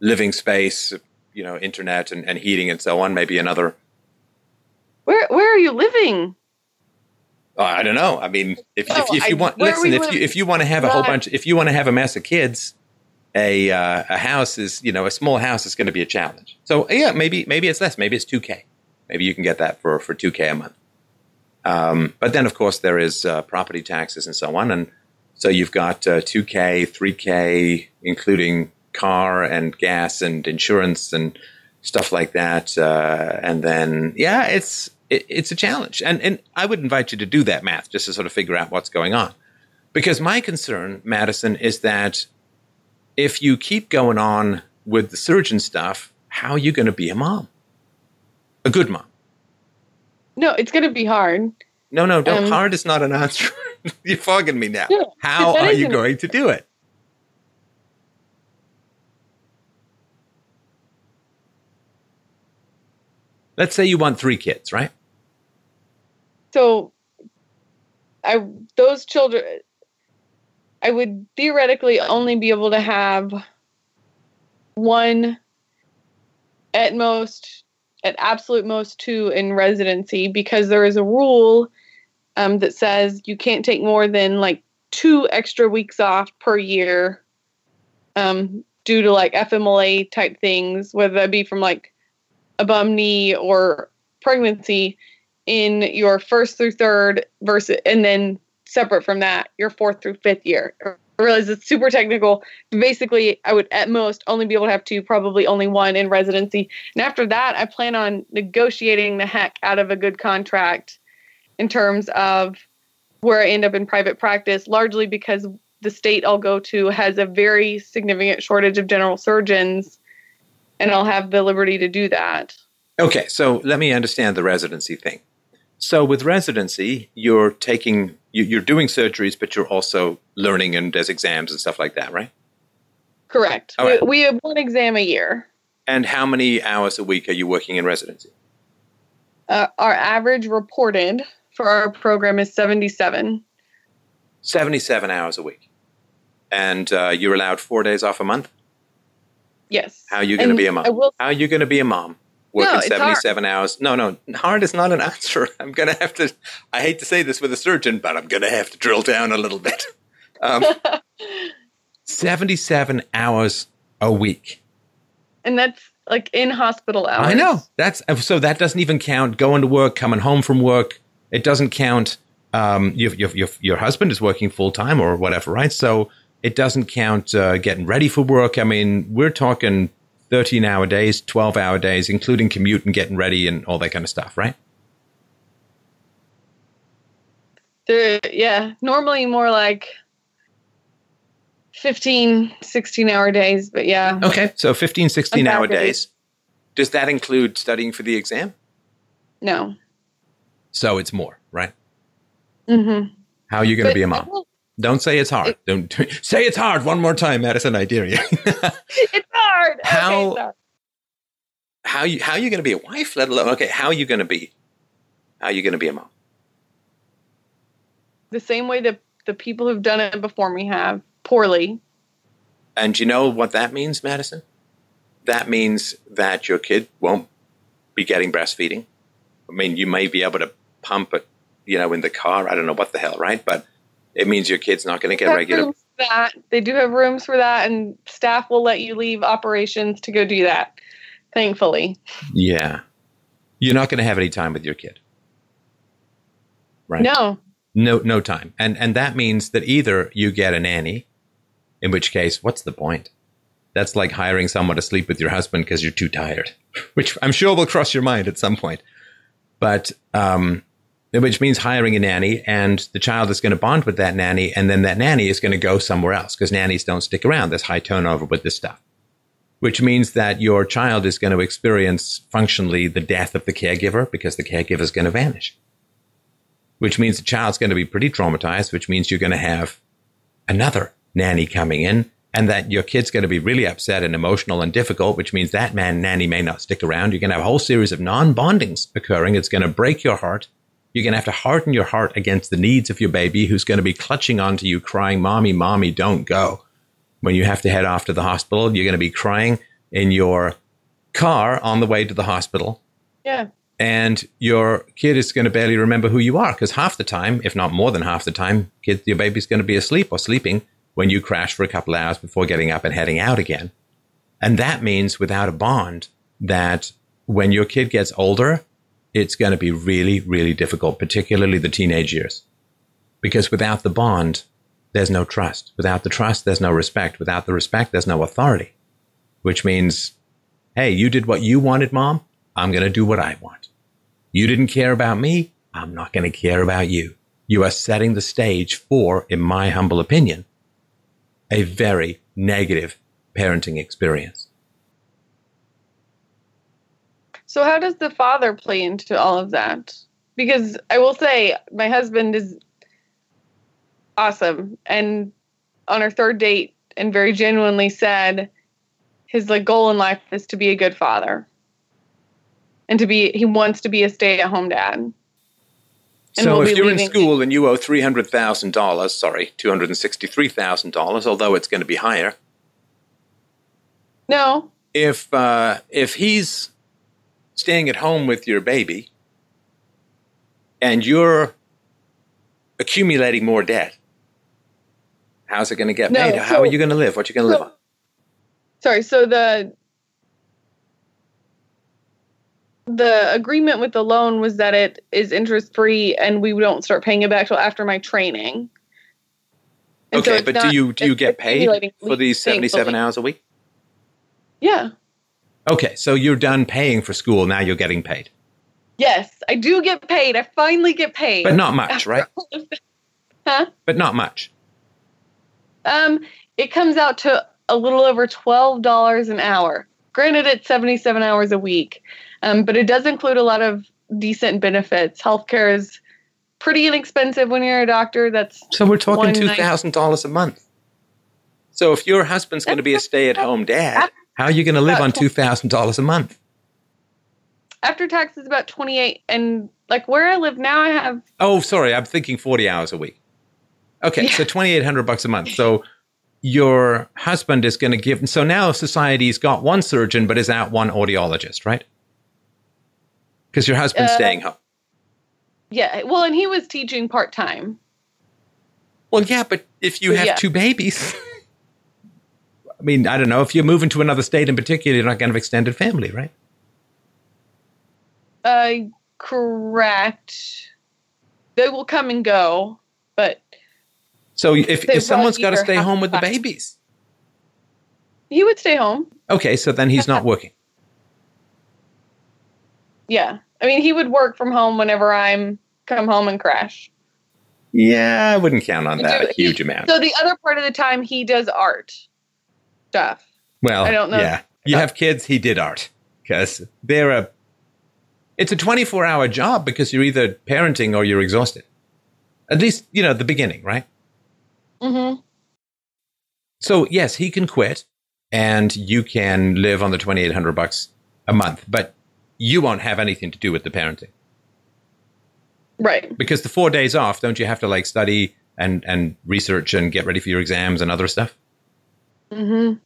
living space, you know, internet and, and heating and so on, maybe another, Where Where are you living? uh, I don't know. I mean, if, if, if you I- want, listen, if you, if you want to have a whole bunch, if you want to have a mess of kids, a uh, a house is you know a small house is going to be a challenge. So yeah, maybe maybe it's less. Maybe it's two k. Maybe you can get that for for two k a month. Um, but then of course there is uh, property taxes and so on, and so you've got uh, two k, three k, including car and gas and insurance and stuff like that. Uh, and then yeah, it's it, it's a challenge, and and I would invite you to do that math just to sort of figure out what's going on. Because my concern, Madison, is that if you keep going on with the surgeon stuff, how are you going to be a mom? A good mom. No, it's going to be hard. No, no, don't. Um, hard is not an answer. You're fogging me now. No, how are you going to do it? Let's say you want three kids, right? So, I those children, I would theoretically only be able to have one, at most, at absolute most two in residency because there is a rule um, that says you can't take more than like two extra weeks off per year um, due to like FMLA type things, whether that be from like a bum knee or pregnancy in your first through third versus, and then separate from that, your fourth through fifth year. I realize it's super technical. Basically, I would at most only be able to have two, probably only one in residency. And after that, I plan on negotiating the heck out of a good contract in terms of where I end up in private practice, largely because the state I'll go to has a very significant shortage of general surgeons, and I'll have the liberty to do that. Okay, so let me understand the residency thing. So with residency, you're taking you're doing surgeries, but you're also learning and there's exams and stuff like that, right? Correct. We, we have one exam a year. And how many hours a week are you working in residency? Uh, our average reported for our program is 77. 77 hours a week. And uh, you're allowed four days off a month? Yes. How are you going to be a mom? Will, How are you going to be a mom? working no, 77 hard. hours. No, no, hard is not an answer. I'm going to have to, I hate to say this with a surgeon, but I'm going to have to drill down a little bit. Um, 77 hours a week. And that's like in hospital hours. I know. That's so that doesn't even count going to work, coming home from work. It doesn't count. Um, your, your, your, your husband is working full time or whatever, right? So it doesn't count uh, getting ready for work. I mean, we're talking 13 hour days, 12 hour days, including commute and getting ready and all that kind of stuff, right? Yeah, normally more like 15, 16 hour days, but yeah. Okay, so 15, 16 hour days. Does that include studying for the exam? No. So it's more, right? Mm-hmm. How are you going to be a mom? Don't say it's hard. Don't say it's hard one more time, Madison. I dare you. it's hard. How okay, how you how are you going to be a wife? Let alone okay, how are you going to be? How are you going to be a mom? The same way that the people who've done it before me have poorly. And you know what that means, Madison? That means that your kid won't be getting breastfeeding. I mean, you may be able to pump it, you know, in the car. I don't know what the hell, right? But it means your kid's not going to get regular. That they do have rooms for that, and staff will let you leave operations to go do that. Thankfully. Yeah, you're not going to have any time with your kid, right? No. No, no time, and and that means that either you get a nanny, in which case, what's the point? That's like hiring someone to sleep with your husband because you're too tired, which I'm sure will cross your mind at some point. But um, which means hiring a nanny and the child is going to bond with that nanny and then that nanny is going to go somewhere else because nannies don't stick around. There's high turnover with this stuff, which means that your child is going to experience functionally the death of the caregiver because the caregiver is going to vanish, which means the child's going to be pretty traumatized, which means you're going to have another nanny coming in and that your kid's going to be really upset and emotional and difficult, which means that man nanny may not stick around. You're going to have a whole series of non-bondings occurring. It's going to break your heart you're going to have to harden your heart against the needs of your baby who's going to be clutching onto you, crying, Mommy, Mommy, don't go. When you have to head off to the hospital, you're going to be crying in your car on the way to the hospital. Yeah. And your kid is going to barely remember who you are because half the time, if not more than half the time, kid, your baby's going to be asleep or sleeping when you crash for a couple of hours before getting up and heading out again. And that means without a bond that when your kid gets older, it's going to be really, really difficult, particularly the teenage years. Because without the bond, there's no trust. Without the trust, there's no respect. Without the respect, there's no authority. Which means, hey, you did what you wanted, mom. I'm going to do what I want. You didn't care about me. I'm not going to care about you. You are setting the stage for, in my humble opinion, a very negative parenting experience. So how does the father play into all of that? Because I will say my husband is awesome and on our third date and very genuinely said his like goal in life is to be a good father. And to be he wants to be a stay-at-home dad. And so we'll if you're in school and you owe three hundred thousand dollars, sorry, two hundred and sixty-three thousand dollars, although it's going to be higher. No. If uh, if he's staying at home with your baby and you're accumulating more debt How's it going to get No, paid? How so- are you going to live? What are you going to so- live on? Sorry, so the the agreement with the loan was that it is interest free and we don't start paying it back till after my training. And Okay, it's but do you do you get paid for these seventy so seven hours a week? Yeah. Okay, so you're done paying for school. Now you're getting paid, Yes, I do get paid. I finally get paid. but not much, right? Huh? But not much. Um, it comes out to a little over twelve dollars an hour. Granted, it's seventy-seven hours a week, um, but it does include a lot of decent benefits. Healthcare is pretty inexpensive when you're a doctor. That's So we're talking two thousand dollars a month. So if your husband's going to be a stay at home dad, how are you going to live on two thousand dollars a month? after taxes about twenty-eight, and like where I live now, I have Oh, sorry, I'm thinking forty hours a week. Okay, so twenty eight hundred bucks a month. So your husband is going to give. So now society's got one surgeon, but is out one audiologist, right? Because your husband's Uh, staying home. yeah. Well, and he was teaching part-time. Well, yeah, but if you have Yeah. two babies, mean, I don't know. If you're moving to another state in particular, you're not going to have extended family, right? Uh, correct. They will come and go, but So if, if someone's got to stay home with the babies, he would stay home. okay, so then he's not working. Yeah. I mean, he would work from home whenever I'm come home and crash. Yeah, I wouldn't count on that a huge amount. So the other part of the time he does art stuff. Well, I don't know. Yeah, you have kids. He did art because they're a. It's a twenty-four hour job because you're either parenting or you're exhausted. At least you know the beginning, right? Mm-hmm. So yes, he can quit, and you can live on the twenty-eight hundred bucks a month, but you won't have anything to do with the parenting Right. because the four days off, don't you have to like study and and research and get ready for your exams and other stuff? Mm-hmm.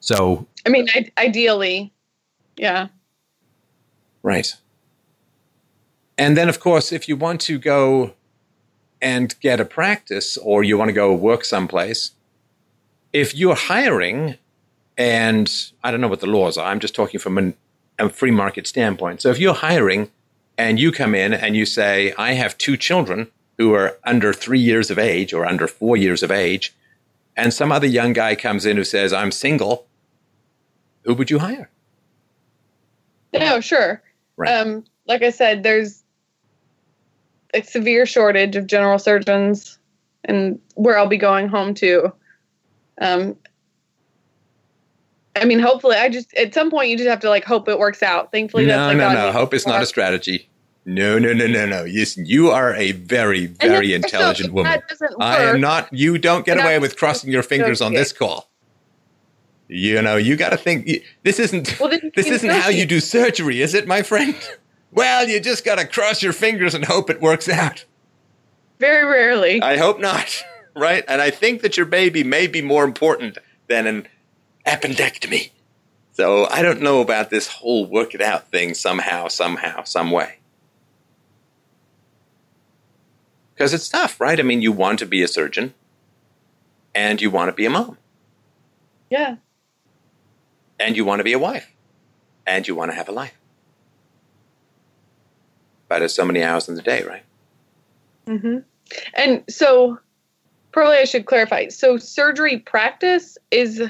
So I mean, I- ideally, yeah. Right. And then, of course, if you want to go and get a practice or you want to go work someplace, if you're hiring, and I don't know what the laws are, I'm just talking from an, a free market standpoint. So if you're hiring and you come in and you say, I have two children who are under three years of age or under four years of age, and some other young guy comes in who says, I'm single, who would you hire? No, sure. Right. Um, like I said, there's a severe shortage of general surgeons, and where I'll be going home to. Um, I mean, hopefully, I just at some point you just have to like hope it works out. Thankfully, no, that's like no, no. Hope is not a strategy. No, no, no, no, no. You, you are a very, very intelligent woman. That doesn't work. I am not. You don't get away with crossing your fingers on this call. You know, you got to think. This isn't. Well, this isn't how you do surgery, is it, my friend? Well, you just got to cross your fingers and hope it works out. Very rarely. I hope not. Right? And I think that your baby may be more important than an appendectomy. So I don't know about this whole work it out thing somehow, somehow, some way. Because it's tough, right? I mean, you want to be a surgeon and you want to be a mom yeah. and you want to be a wife and you want to have a life. But it's so many hours in the day, right? Mm-hmm. And so, probably I should clarify. So, surgery practice is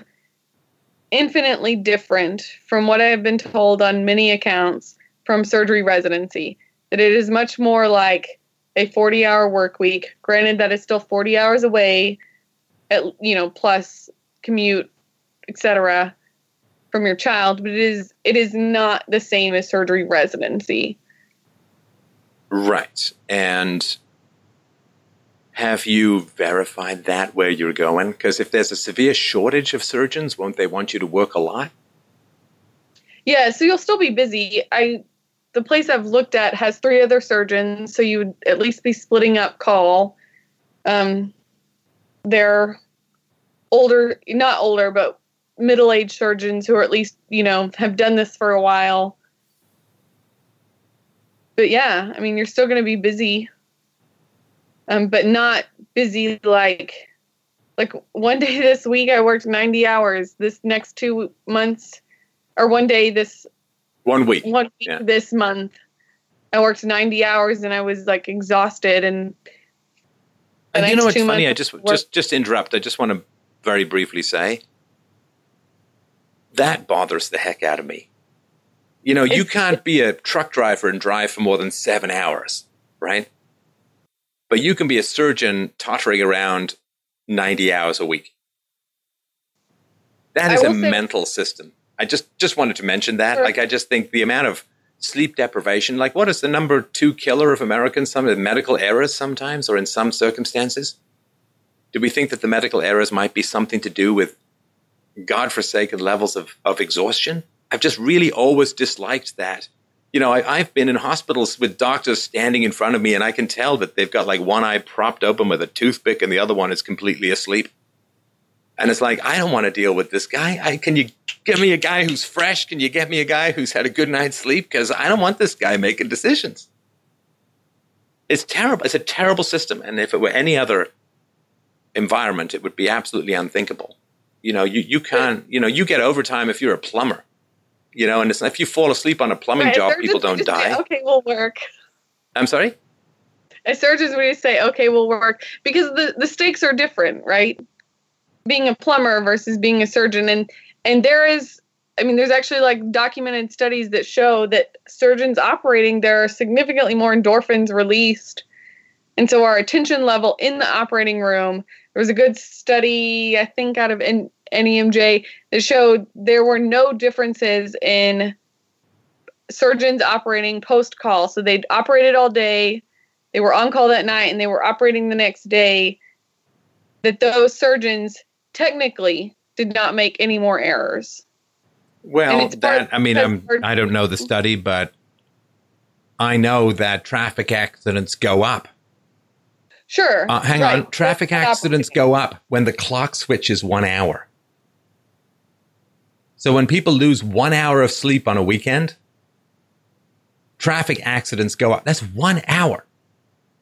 infinitely different from what I have been told on many accounts from surgery residency. That it is much more like a 40 hour work week. Granted, that is still 40 hours away, at, you know, plus commute, etc. from your child, but it is it is not the same as surgery residency. Right. And have you verified that where you're going? Because if there's a severe shortage of surgeons, won't they want you to work a lot? Yeah, so you'll still be busy. I the place I've looked at has three other surgeons, so you would at least be splitting up call. Um they're older not older, but middle aged surgeons who are at least, you know, have done this for a while. But yeah, I mean you're still gonna be busy. Um, but not busy like like one day this week I worked 90 hours. This next two months, or one day this one week, one week Yeah. this month, I worked 90 hours and I was like exhausted and. And you know what's funny? I just work- just just interrupt. I just want to very briefly say that bothers the heck out of me. You know, you can't be a truck driver and drive for more than seven hours, right? But you can be a surgeon tottering around ninety hours a week. That is a say- mental system. I just just wanted to mention that. Sure. Like, I just think the amount of sleep deprivation. Like, what is the number two killer of Americans? Some of the medical errors sometimes, or in some circumstances. Do we think that the medical errors might be something to do with godforsaken levels of, of exhaustion? I've just really always disliked that. You know, I, I've been in hospitals with doctors standing in front of me, and I can tell that they've got like one eye propped open with a toothpick, and the other one is completely asleep. And it's like, I don't want to deal with this guy. I, can you give me a guy who's fresh? Can you get me a guy who's had a good night's sleep? Because I don't want this guy making decisions. It's terrible. It's a terrible system. And if it were any other environment, it would be absolutely unthinkable. You know, you, you can't, you know, you get overtime if you're a plumber. You know, and it's, if you fall asleep on a plumbing Right, job, people don't just say, die. okay, we'll work. I'm sorry? A surgeons would say, okay, we'll work because the, the stakes are different, right? Being a plumber versus being a surgeon. And and there is I mean, there's actually like documented studies that show that surgeons operating, there are significantly more endorphins released. And so our attention level in the operating room, there was a good study, I think, out of N- NEJM that showed there were no differences in surgeons operating post call. So they'd operated all day, they were on call that night, and they were operating the next day. That those surgeons technically did not make any more errors. Well, that I mean, I'm, I don't know the study, but I know that traffic accidents go up. Sure. Uh, hang right. on, traffic That's accidents go up when the clock switches one hour. So when people lose one hour of sleep on a weekend, traffic accidents go up. That's one hour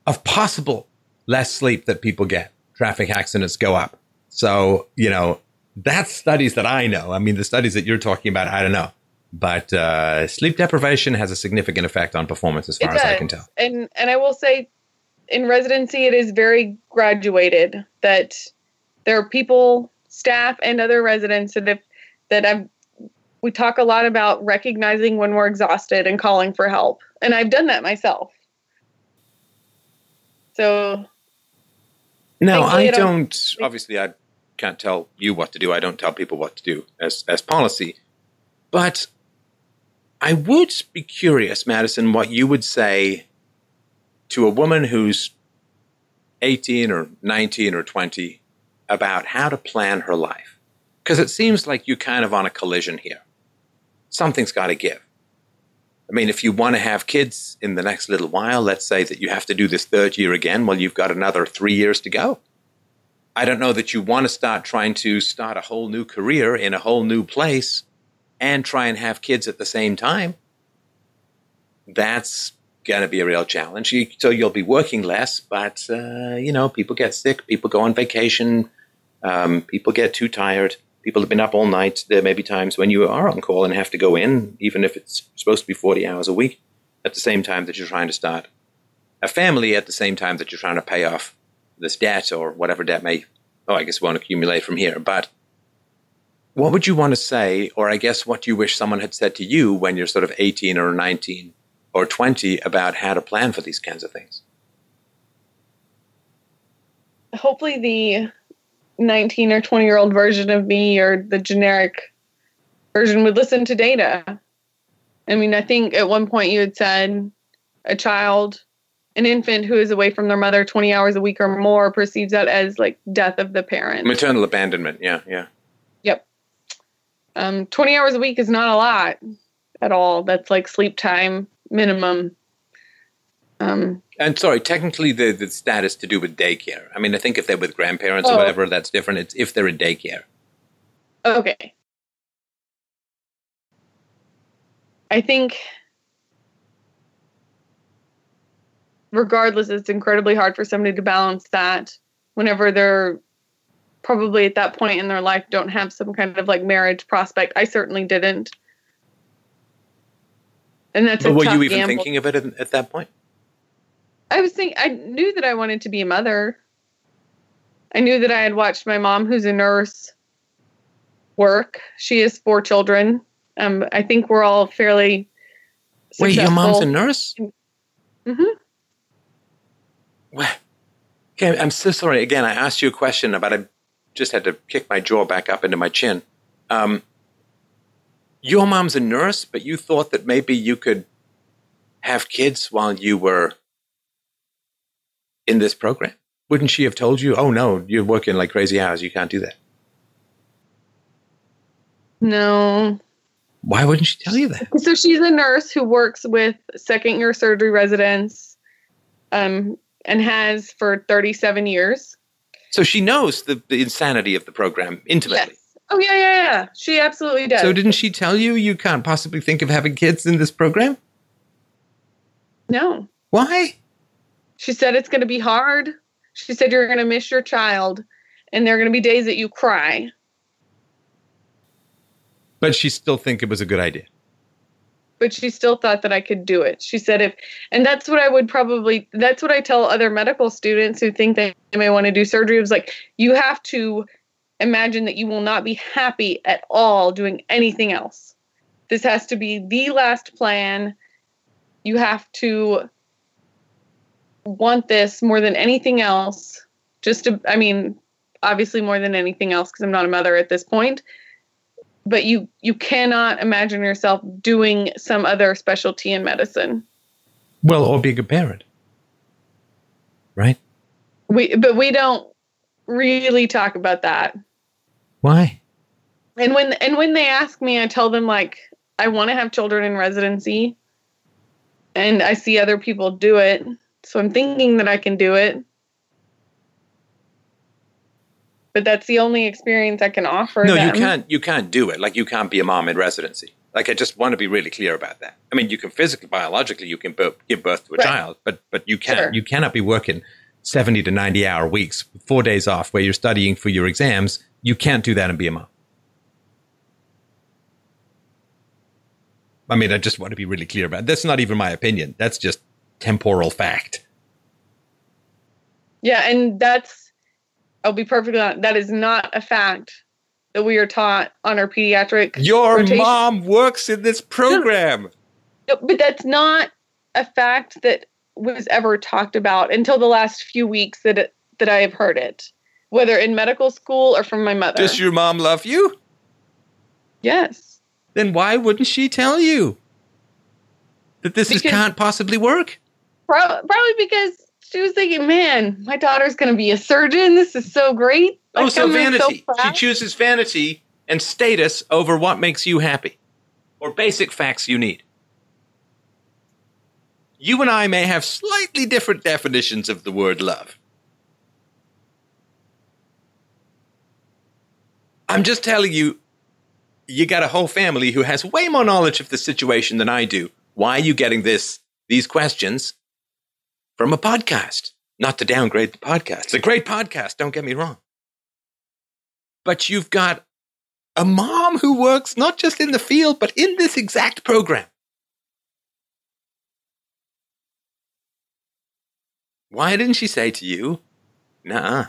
of possible less sleep that people get. Traffic accidents go up. So, you know, that's studies that I know. I mean, the studies that you're talking about, I don't know. But uh, sleep deprivation has a significant effect on performance as far as I can tell. And and I will say in residency it is very graduated that there are people, staff and other residents that have that I've we talk a lot about recognizing when we're exhausted and calling for help. And I've done that myself. So No, Thankfully, I don't. Obviously, I can't tell you what to do. I don't tell people what to do as as policy. But I would be curious, Madison, what you would say to a woman who's 18 or 19 or 20 about how to plan her life. Because it seems like you're kind of on a collision here. Something's got to give. I mean, if you want to have kids in the next little while, let's say that you have to do this third year again, well, you've got another three years to go. I don't know that you want to start trying to start a whole new career in a whole new place and try and have kids at the same time. That's going to be a real challenge. You, so you'll be working less, but, uh, you know, people get sick, people go on vacation, um, people get too tired. People have been up all night. There may be times when you are on call and have to go in, even if it's supposed to be 40 hours a week, at the same time that you're trying to start a family, at the same time that you're trying to pay off this debt or whatever debt may, oh, I guess won't accumulate from here. But what would you want to say, or I guess what you wish someone had said to you when you're sort of 18 or 19 or 20 about how to plan for these kinds of things? hopefully the 19 or 20 year old version of me or the generic version would listen to data. I mean, I think at one point you had said a child, an infant who is away from their mother 20 hours a week or more perceives that as like death of the parent. Maternal abandonment, yeah, yeah. Yep. Um, 20 hours a week is not a lot at all. That's like sleep time minimum. Um, And sorry, technically the, the status to do with daycare. I mean, I think if they're with grandparents or Oh. whatever, that's different. It's if they're in daycare. Okay. I think, regardless, it's incredibly hard for somebody to balance that whenever they're probably at that point in their life don't have some kind of like marriage prospect. I certainly didn't. And that's But were you even gamble. thinking of it at that point? I was thinking I knew that I wanted to be a mother. I knew that I had watched my mom, who's a nurse, work. She has four children. Um, I think we're all fairly. Wait, your mom's a successful. nurse? Mhm. Well, okay, I'm so sorry. Again, I asked you a question about I just had to kick my jaw back up into my chin. Um, your mom's a nurse, but you thought that maybe you could have kids while you were in this program. Wouldn't she have told you, "Oh no, you're working like crazy hours. You can't do that." No. Why wouldn't she tell you that? So she's a nurse who works with second year surgery residents um, and has for 37 years. So she knows the, the insanity of the program intimately. Yes. Oh, yeah, yeah, yeah. She absolutely does. So didn't she tell you you can't possibly think of having kids in this program? no. Why? She said it's going to be hard. She said you're going to miss your child and there are going to be days that you cry. But she still think it was a good idea. but she still thought that I could do it. She said if and that's what I would probably that's what I tell other medical students who think they may want to do surgery. It was like you have to imagine that you will not be happy at all doing anything else. This has to be the last plan. You have to want this more than anything else. Just to I mean, obviously more than anything else because I'm not a mother at this point but you you cannot imagine yourself doing some other specialty in medicine. Well, or being a parent. Right? We but we don't really talk about that. Why? And when and when they ask me, I tell them like I want to have children in residency, and I see other people do it, so I'm thinking that I can do it. But that's the only experience I can offer. No, you can't you can't do it. Like you can't be a mom in residency. Like I just want to be really clear about that. I mean, you can physically, biologically, you can give birth to a Right. child, but but you can't Sure. you cannot be working seventy to ninety hour weeks, four days off, where you're studying for your exams. You can't do that and be a mom. I mean, I just want to be really clear about it. That's not even my opinion. That's just temporal fact. Yeah, and that's I'll be perfectly honest, that is not a fact that we are taught on our pediatric Your rotation. mom works in this program. No, but that's not a fact that was ever talked about until the last few weeks that it, that I have heard it, whether in medical school or from my mother. Does your mom love you? yes. Then why wouldn't she tell you that this is, can't possibly work? Pro- probably because she was thinking, "Man, my daughter's going to be a surgeon. This is so great." Oh, so I'm vanity. she chooses vanity and status over what makes you happy or basic facts you need. You and I may have slightly different definitions of the word love. I'm just telling you, you got a whole family who has way more knowledge of the situation than I do. Why are you getting this, these questions from a podcast? Not to downgrade the podcast. It's a great podcast, don't get me wrong but you've got a mom who works not just in the field, but in this exact program. Why didn't she say to you, nah,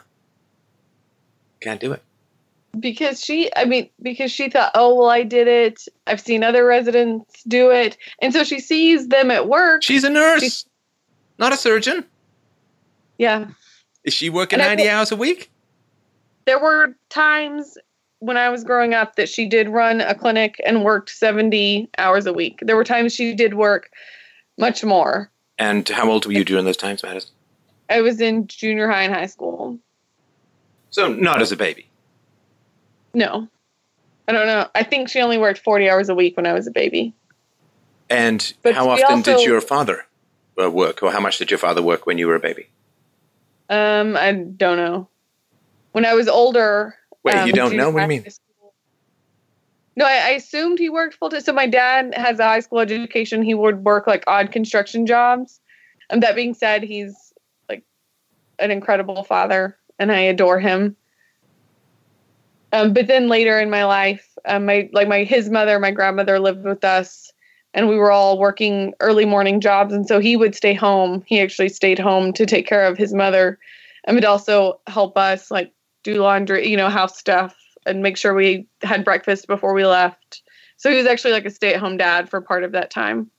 can't do it? because she i mean because she thought oh well i did it i've seen other residents do it and so she sees them at work She's a nurse, She's- not a surgeon. yeah Is she working And 90 think- hours a week? there were times when i was growing up that she did run a clinic and worked 70 hours a week there were times she did work much more And how old were you during those times, Madison? i was in junior high and high school So, not as a baby. no i don't know i think she only worked 40 hours a week when i was a baby And But how often did your father uh, work, or how much did your father work when you were a baby? um i don't know when i was older Wait, um, you don't know? What do you mean? No, I, I assumed he worked full time. So my dad has a high school education. He would work like odd construction jobs. And that being said, he's like an incredible father, and I adore him. Um, but then later in my life, um, my like my his mother, my grandmother lived with us, and we were all working early morning jobs, and so he would stay home. He actually stayed home to take care of his mother, and would also help us like do laundry, you know, house stuff, and make sure we had breakfast before we left. So he was actually like a stay-at-home dad for part of that time.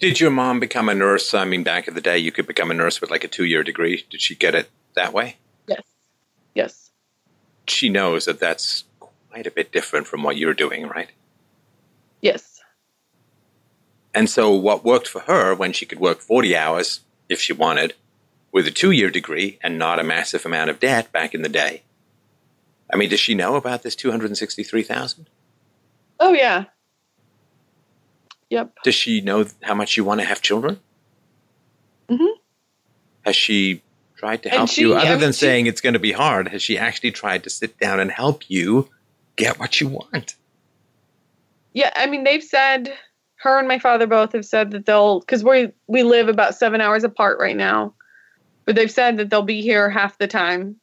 Did your mom become a nurse? I mean, back in the day, you could become a nurse with like a two-year degree. Did she get it that way? Yes. Yes. She knows that that's quite a bit different from what you're doing, right? Yes. And so, what worked for her when she could work 40 hours if she wanted with a two year degree and not a massive amount of debt back in the day? I mean, does she know about this 263000 Oh, yeah. Yep. Does she know how much you want to have children? Mm-hmm. Has she tried to help she- you? Other than she- saying it's going to be hard, has she actually tried to sit down and help you get what you want? Yeah, I mean, they've said her and my father both have said that they'll because we we live about seven hours apart right now, but they've said that they'll be here half the time.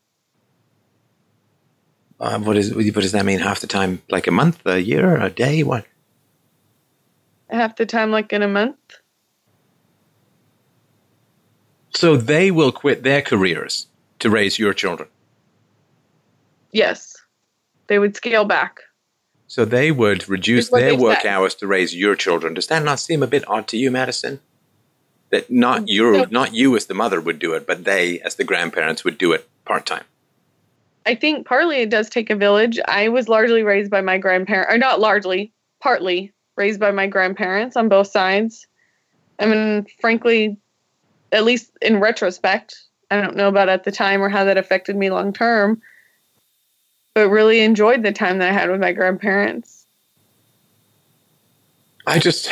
Uh, what, is, what does that mean? Half the time? Like a month, a year, a day? What? Half the time, like in a month. So they will quit their careers to raise your children. Yes, they would scale back. So they would reduce their work said. hours to raise your children. Does that not seem a bit odd to you, Madison? That not mm, you, No. not you as the mother would do it, but they as the grandparents would do it part time. I think partly it does take a village. I was largely raised by my grandparents, or not largely, partly raised by my grandparents on both sides. I mean, frankly, at least in retrospect, I don't know about at the time or how that affected me long term, but really enjoyed the time that I had with my grandparents. I just,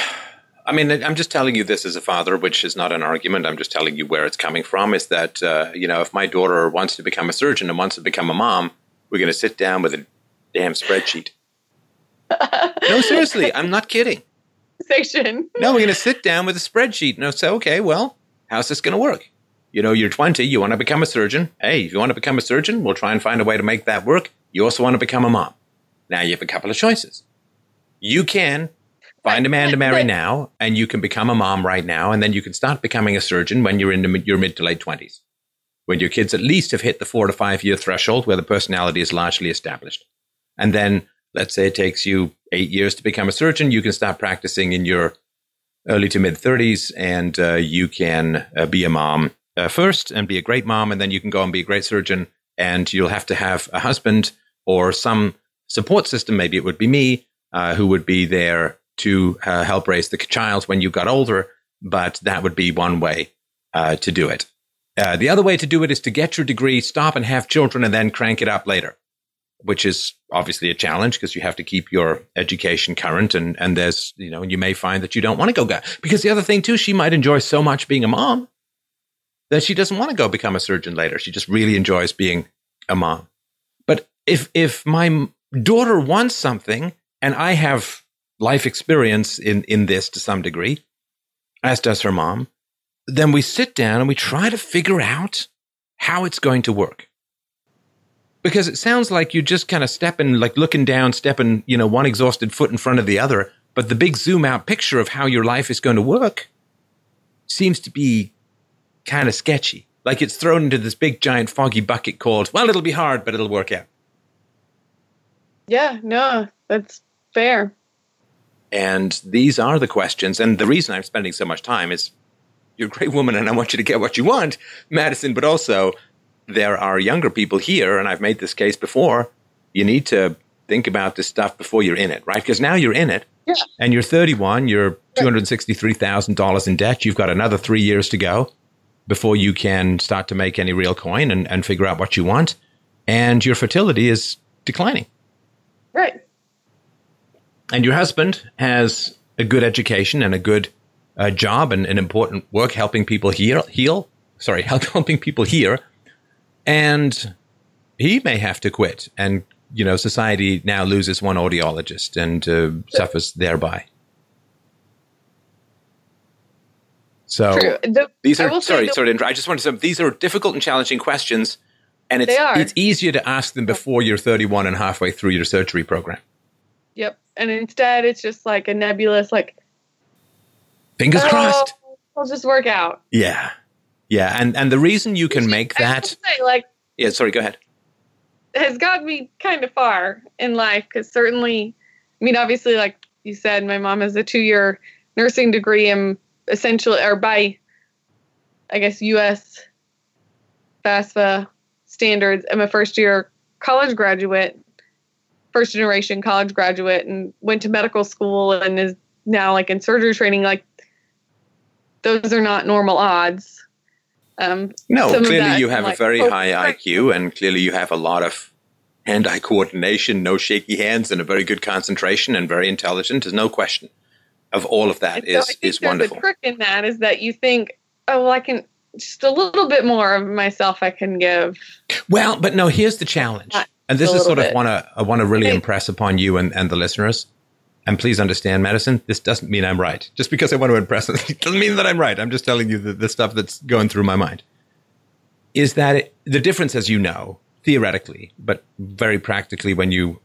I mean, I'm just telling you this as a father, which is not an argument. I'm just telling you where it's coming from. Is that uh, you know, if my daughter wants to become a surgeon and wants to become a mom, we're going to sit down with a damn spreadsheet. No, seriously, I'm not kidding. Station. No, we're going to sit down with a spreadsheet and say, okay, well, how's this going to work? You know, you're 20, you want to become a surgeon. Hey, if you want to become a surgeon, we'll try and find a way to make that work. You also want to become a mom. Now you have a couple of choices. You can find a man to marry now, and you can become a mom right now, and then you can start becoming a surgeon when you're in the, your mid to late 20s, when your kids at least have hit the four to five year threshold where the personality is largely established. And then, let's say it takes you eight years to become a surgeon, you can start practicing in your early to mid 30s, and uh, you can uh, be a mom uh, first and be a great mom, and then you can go and be a great surgeon. And you'll have to have a husband or some support system. Maybe it would be me uh, who would be there to uh, help raise the child when you got older. But that would be one way uh, to do it. Uh, the other way to do it is to get your degree, stop and have children, and then crank it up later, which is obviously a challenge because you have to keep your education current. And, and there's, you know, you may find that you don't want to go, go because the other thing too, she might enjoy so much being a mom that she doesn't want to go become a surgeon later. She just really enjoys being a mom. But if if my daughter wants something and I have life experience in in this to some degree, as does her mom, then we sit down and we try to figure out how it's going to work. Because it sounds like you're just kind of stepping, like looking down, stepping, you know, one exhausted foot in front of the other. But the big zoom out picture of how your life is going to work seems to be kind of sketchy. Like it's thrown into this big giant foggy bucket called, well, it'll be hard, but it'll work out. Yeah, no, that's fair. And these are the questions. And the reason I'm spending so much time is you're a great woman and I want you to get what you want, Madison, but also there are younger people here, and I've made this case before. You need to think about this stuff before you're in it, right? Because now you're in it Yeah. and you're 31, you're $263,000 in debt. You've got another three years to go before you can start to make any real coin and, and figure out what you want. And your fertility is declining. Right. and your husband has a good education and a good uh, job and an important work helping people heal, heal sorry helping people here and he may have to quit and you know society now loses one audiologist and uh, suffers thereby so The, these are sorry the- sorry i just want to say these are difficult and challenging questions And it's it's easier to ask them before you're 31 and halfway through your surgery program. Yep. And instead, it's just like a nebulous, like, Fingers oh, crossed. We'll just work out. Yeah. Yeah, and and the reason you can Which make I that say, like, Yeah, sorry, go ahead. has got me kind of far in life because certainly, I mean, obviously, like you said, my mom has a two-year nursing degree and essentially, or by, I guess, U.S. FAFSA standards, I'm a first-year college graduate, first generation college graduate, and went to medical school and is now like in surgery training. Like, those are not normal odds. Um, No, clearly that you have a very oh, high right. IQ, and clearly you have a lot of hand-eye coordination, no shaky hands, and a very good concentration, and very intelligent. There's no question of all of that And so is is wonderful. The trick in that is that you think, oh, well, I can just a little bit more of myself I can give. Well, but no, here's the challenge, Not and this is sort of want to I want to really impress upon you and, and the listeners. And please understand, Madison, This doesn't mean I'm right. Just because I want to impress, it doesn't mean that I'm right. I'm just telling you the, the stuff that's going through my mind. Is that it, the difference, as you know, theoretically, but very practically, when you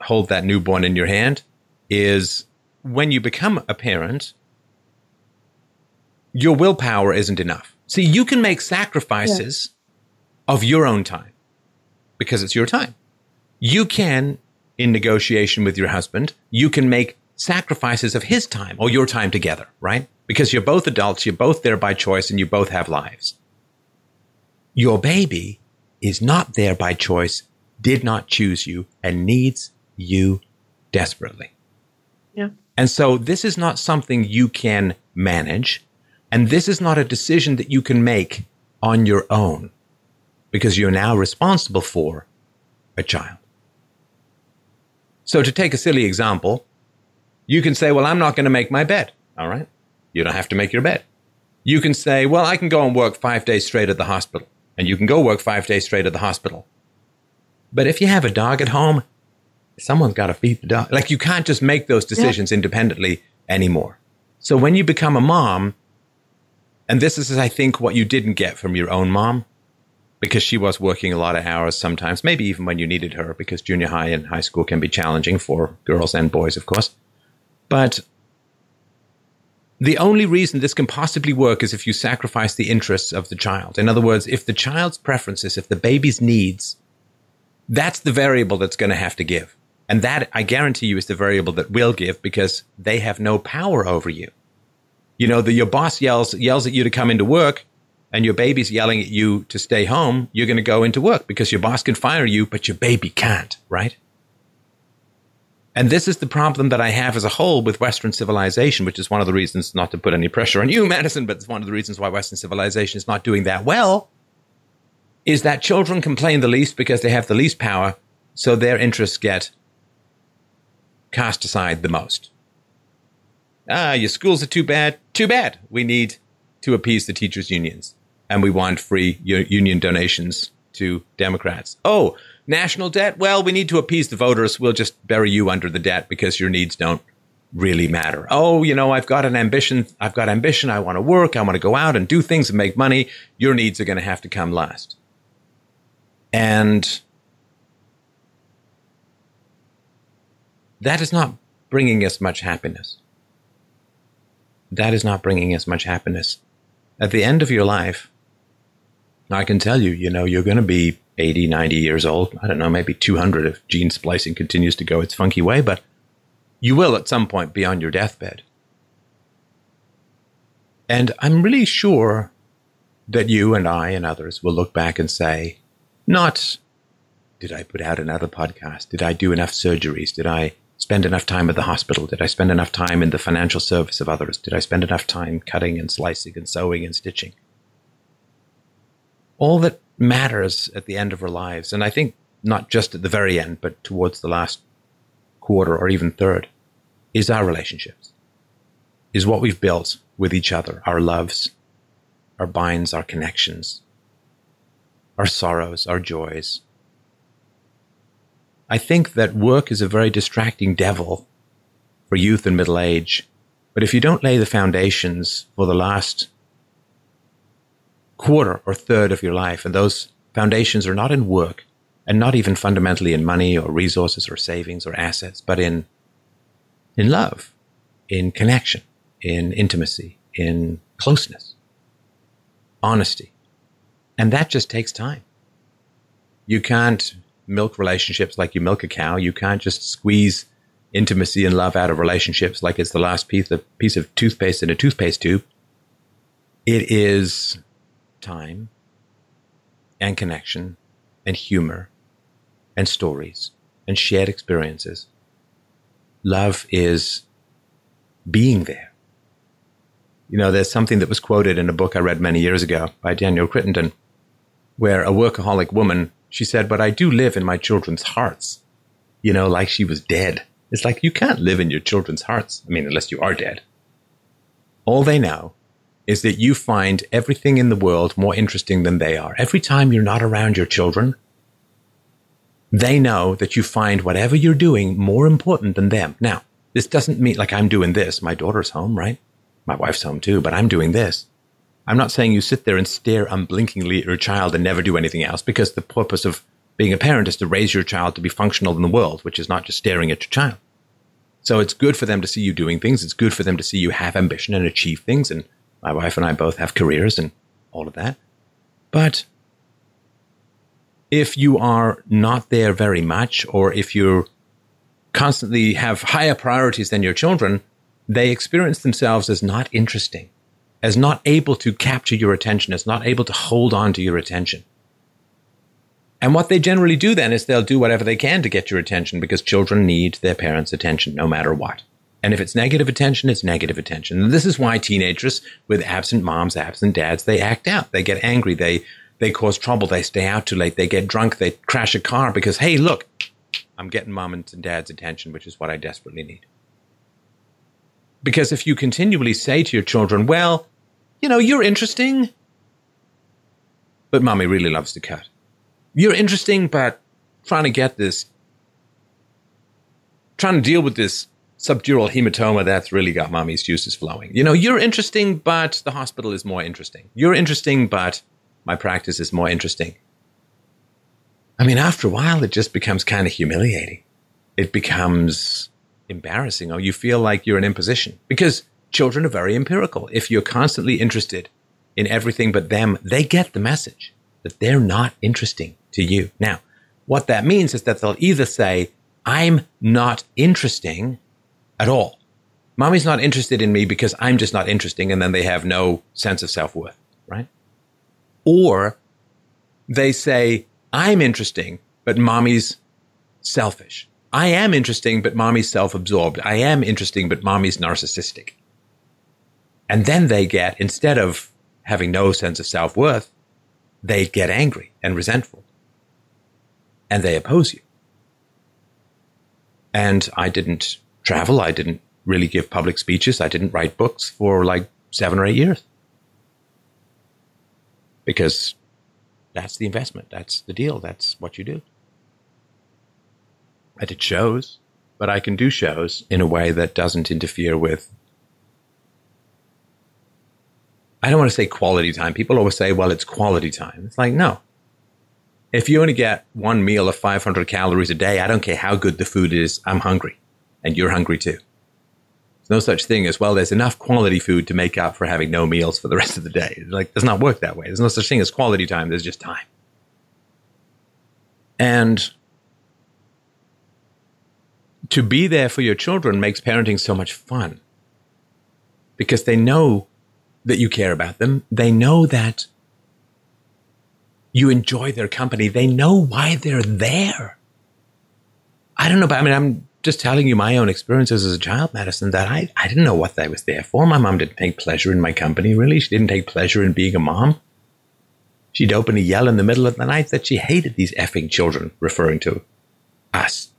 hold that newborn in your hand, is when you become a parent, your willpower isn't enough. See, you can make sacrifices of your own time because it's your time. You can, in negotiation with your husband, you can make sacrifices of his time or your time together, right? Because you're both adults, you're both there by choice, and you both have lives. Your baby is not there by choice, did not choose you, and needs you desperately. Yeah. And so this is not something you can manage. And this is not a decision that you can make on your own because you're now responsible for a child. So to take a silly example, you can say, well, I'm not going to make my bed. All right. You don't have to make your bed. You can say, well, I can go and work five days straight at the hospital and you can go work five days straight at the hospital. But if you have a dog at home, someone's got to feed the dog. Like you can't just make those decisions independently anymore. So when you become a mom, and this is, I think, what you didn't get from your own mom, because she was working a lot of hours sometimes, maybe even when you needed her, because junior high and high school can be challenging for girls and boys, of course. But the only reason this can possibly work is if you sacrifice the interests of the child. In other words, if the child's preferences, if the baby's needs, that's the variable that's going to have to give. And that, I guarantee you, is the variable that will give because they have no power over you. You know, the, your boss yells, yells at you to come into work and your baby's yelling at you to stay home. You're going to go into work because your boss can fire you, but your baby can't, right? And this is the problem that I have as a whole with Western civilization, which is one of the reasons not to put any pressure on you, Madison, but it's one of the reasons why Western civilization is not doing that well, is that children complain the least because they have the least power, so their interests get cast aside the most. Ah, your schools are too bad. Too bad. We need to appease the teachers' unions, and we want free union donations to Democrats. Oh, national debt? Well, we need to appease the voters. We'll just bury you under the debt because your needs don't really matter. Oh, you know, I've got an ambition. I've got ambition. I want to work. I want to go out and do things and make money. Your needs are going to have to come last. And that is not bringing us much happiness. That is not bringing us much happiness. At the end of your life, I can tell you, you know, you're going to be 80, 90 years old. I don't know, maybe 200 if gene splicing continues to go its funky way, but you will at some point be on your deathbed. And I'm really sure that you and I and others will look back and say, not, did I put out another podcast? Did I do enough surgeries? Did I spend enough time at the hospital? Did I spend enough time in the financial service of others? Did I spend enough time cutting and slicing and sewing and stitching? All that matters at the end of our lives, and I think not just at the very end, but towards the last quarter or even third, is our relationships, is what we've built with each other, our loves, our binds, our connections, our sorrows, our joys. I think that work is a very distracting devil for youth and middle age. But if you don't lay the foundations for the last quarter or third of your life, and those foundations are not in work and not even fundamentally in money or resources or savings or assets, but in, in love, in connection, in intimacy, in closeness, honesty. And that just takes time. You can't milk relationships like you milk a cow. You can't just squeeze intimacy and love out of relationships like it's the last piece of, piece of toothpaste in a toothpaste tube. It is time and connection and humor and stories and shared experiences. Love is being there. You know, there's something that was quoted in a book I read many years ago by Danielle Crittenden, where a workaholic woman, she said, But I do live in my children's hearts, you know, like she was dead. It's like you can't live in your children's hearts. I mean, unless you are dead. All they know is that you find everything in the world more interesting than they are. Every time you're not around your children, they know that you find whatever you're doing more important than them. Now, this doesn't mean like I'm doing this. My daughter's home, right? My wife's home too, but I'm doing this. I'm not saying you sit there and stare unblinkingly at your child and never do anything else because the purpose of being a parent is to raise your child to be functional in the world, which is not just staring at your child. So it's good for them to see you doing things. It's good for them to see you have ambition and achieve things. And my wife and I both have careers and all of that. But if you are not there very much, or if you constantly have higher priorities than your children, they experience themselves as not interesting, as not able to capture your attention, as not able to hold on to your attention. And what they generally do then is they'll do whatever they can to get your attention because children need their parents' attention no matter what. And if it's negative attention, it's negative attention. And this is why teenagers with absent moms, absent dads, they act out. They get angry. They, they cause trouble. They stay out too late. They get drunk. They crash a car because, hey, look, I'm getting mom and dad's attention, which is what I desperately need. Because if you continually say to your children, well, you know, you're interesting, but mommy really loves the cat. You're interesting, but trying to get this, trying to deal with this subdural hematoma that's really got mommy's juices flowing. You know, you're interesting, but the hospital is more interesting. You're interesting, but my practice is more interesting. I mean, after a while, it just becomes kind of humiliating. It becomes embarrassing, or you feel like you're an imposition because children are very empirical. If you're constantly interested in everything but them, they get the message that they're not interesting to you. Now, what that means is that they'll either say, I'm not interesting at all. Mommy's not interested in me because I'm just not interesting. And then they have no sense of self worth, right? Or they say, I'm interesting, but mommy's selfish. I am interesting, but mommy's self absorbed. I am interesting, but mommy's narcissistic. And then they get, instead of having no sense of self worth, they get angry and resentful and they oppose you. And I didn't travel. I didn't really give public speeches. I didn't write books for like seven or eight years because that's the investment. That's the deal. That's what you do. I did shows, but I can do shows in a way that doesn't interfere with. I don't want to say quality time. People always say, well, it's quality time. It's like, no, if you only get one meal of 500 calories a day, I don't care how good the food is, I'm hungry. And you're hungry too. There's no such thing as, well, there's enough quality food to make up for having no meals for the rest of the day. It's like, it does not work that way. There's no such thing as quality time, there's just time. And to be there for your children makes parenting so much fun because they know that you care about them. They know that you enjoy their company. They know why they're there. I don't know, but I mean, I'm just telling you my own experiences as a child, Madison, that I, I didn't know what I was there for. My mom didn't take pleasure in my company, really. She didn't take pleasure in being a mom. She'd openly yell in the middle of the night that she hated these effing children, referring to us.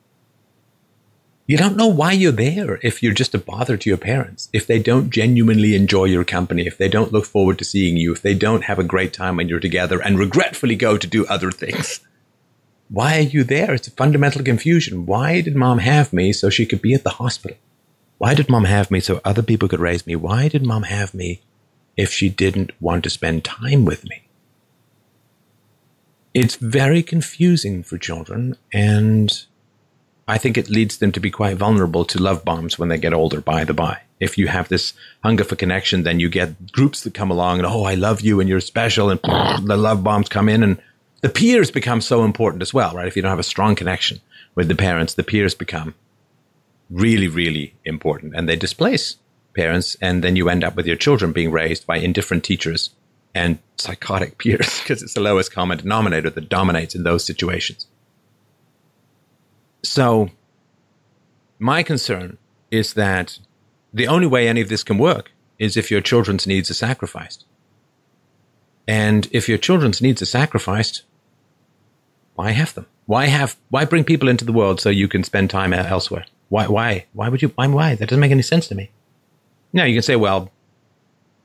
You don't know why you're there if you're just a bother to your parents, if they don't genuinely enjoy your company, if they don't look forward to seeing you, if they don't have a great time when you're together and regretfully go to do other things. Why are you there? It's a fundamental confusion. Why did mom have me so she could be at the hospital? Why did mom have me so other people could raise me? Why did mom have me if she didn't want to spend time with me? it's very confusing for children and I think it leads them to be quite vulnerable to love bombs when they get older, by the by. If you have this hunger for connection, then you get groups that come along and, oh, I love you and you're special, and the love bombs come in, and the peers become so important as well, right? If you don't have a strong connection with the parents, the peers become really, really important and they displace parents, and then you end up with your children being raised by indifferent teachers and psychotic peers because it's the lowest common denominator that dominates in those situations. So, my concern is that the only way any of this can work is if your children's needs are sacrificed. And if your children's needs are sacrificed, why have them? Why have why bring people into the world so you can spend time elsewhere? Why why why would you why why? That doesn't make any sense to me. Now you can say, well,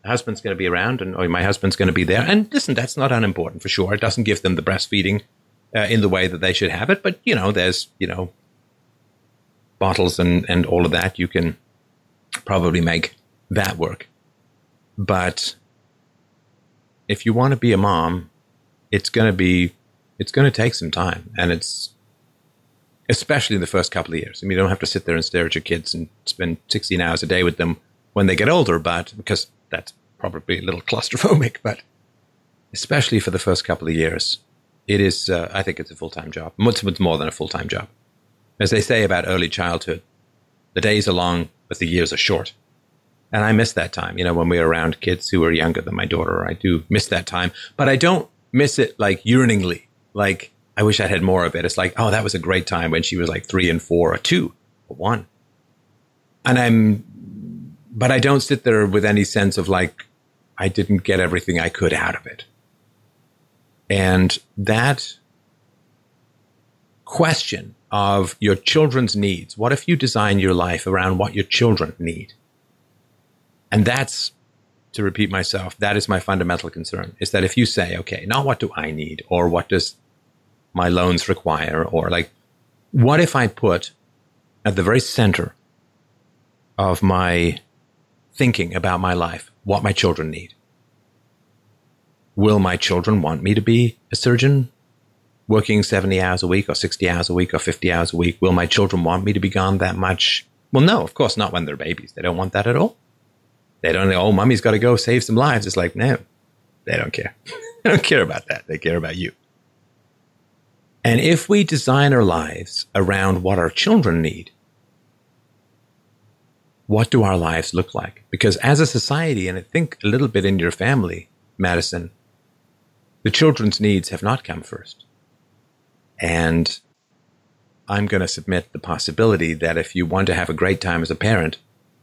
husband's going to be around and or my husband's going to be there. And listen, that's not unimportant for sure. It doesn't give them the breastfeeding uh, in the way that they should have it. But, you know, there's, you know, bottles and, and all of that. You can probably make that work. But if you want to be a mom, it's going to be, it's going to take some time. And it's, especially in the first couple of years. I mean, you don't have to sit there and stare at your kids and spend 16 hours a day with them when they get older, but because that's probably a little claustrophobic, but especially for the first couple of years, it is, uh, I think it's a full time job. Much, much more than a full time job. As they say about early childhood, the days are long, but the years are short. And I miss that time, you know, when we were around kids who were younger than my daughter. I do miss that time, but I don't miss it like yearningly. Like, I wish I had more of it. It's like, oh, that was a great time when she was like three and four or two or one. And I'm, but I don't sit there with any sense of like, I didn't get everything I could out of it. And that question of your children's needs, what if you design your life around what your children need? And that's, to repeat myself, that is my fundamental concern is that if you say, okay, not what do I need or what does my loans require or like, what if I put at the very center of my thinking about my life what my children need? Will my children want me to be a surgeon working 70 hours a week or 60 hours a week or 50 hours a week? Will my children want me to be gone that much? Well, no, of course not when they're babies. They don't want that at all. They don't, oh, mommy's got to go save some lives. It's like, no, they don't care. they don't care about that. They care about you. And if we design our lives around what our children need, what do our lives look like? Because as a society, and I think a little bit in your family, Madison, the children's needs have not come first. And I'm going to submit the possibility that if you want to have a great time as a parent,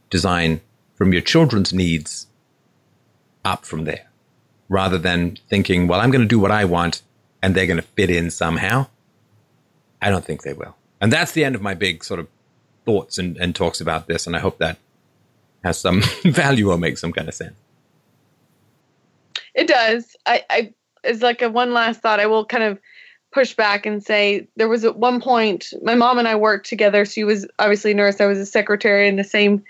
design from your children's needs up from there rather than thinking, well, I'm going to do what I want and they're going to fit in somehow. I don't think they will. And that's the end of my big sort of thoughts and, and talks about this. And I hope that has some value or makes some kind of sense. It does. I, I as like a one last thought, I will kind of push back and say there was at one point my mom and I worked together. She was obviously a nurse. I was a secretary in the same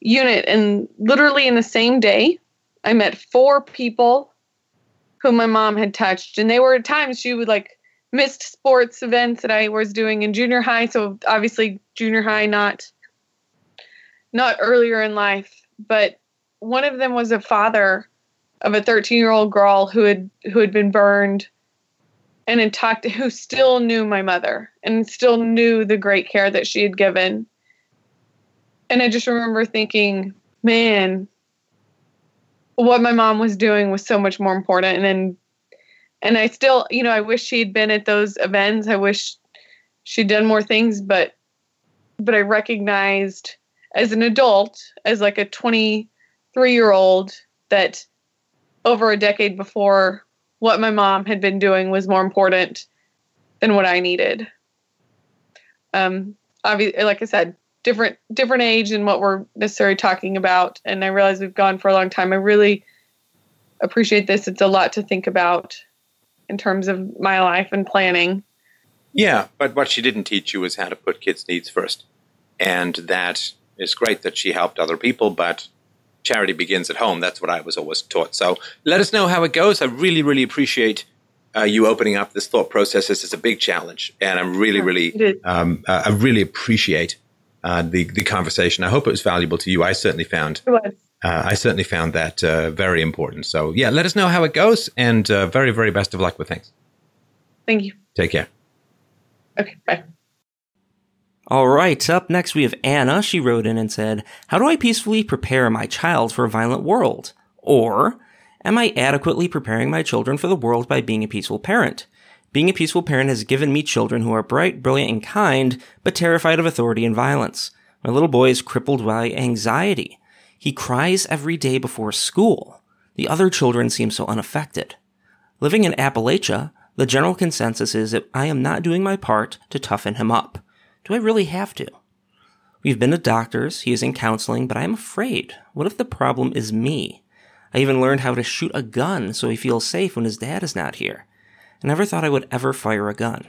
unit, and literally in the same day, I met four people whom my mom had touched, and they were at times she would like missed sports events that I was doing in junior high. So obviously junior high, not not earlier in life, but one of them was a father of a 13 year old girl who had who had been burned and had talked to, who still knew my mother and still knew the great care that she had given. And i just remember thinking man what my mom was doing was so much more important. And and i still you know i wish she'd been at those events. I wish she'd done more things but but i recognized as an adult as like a 23 year old that over a decade before what my mom had been doing was more important than what I needed. Um, obviously, like I said, different different age and what we're necessarily talking about. And I realize we've gone for a long time. I really appreciate this. It's a lot to think about in terms of my life and planning. Yeah, but what she didn't teach you was how to put kids' needs first. And that is great that she helped other people, but charity begins at home. That's what I was always taught. So let us know how it goes. I really, really appreciate uh, you opening up this thought process. This is a big challenge, and I'm really, really, um, uh, I really appreciate uh, the the conversation. I hope it was valuable to you. I certainly found. Uh, I certainly found that uh, very important. So yeah, let us know how it goes, and uh, very, very best of luck with things. Thank you. Take care. Okay, bye. All right, up next we have Anna. She wrote in and said, How do I peacefully prepare my child for a violent world? Or, Am I adequately preparing my children for the world by being a peaceful parent? Being a peaceful parent has given me children who are bright, brilliant, and kind, but terrified of authority and violence. My little boy is crippled by anxiety. He cries every day before school. The other children seem so unaffected. Living in Appalachia, the general consensus is that I am not doing my part to toughen him up. Do I really have to? We've been to doctors, he is in counseling, but I'm afraid. What if the problem is me? I even learned how to shoot a gun so he feels safe when his dad is not here. I never thought I would ever fire a gun.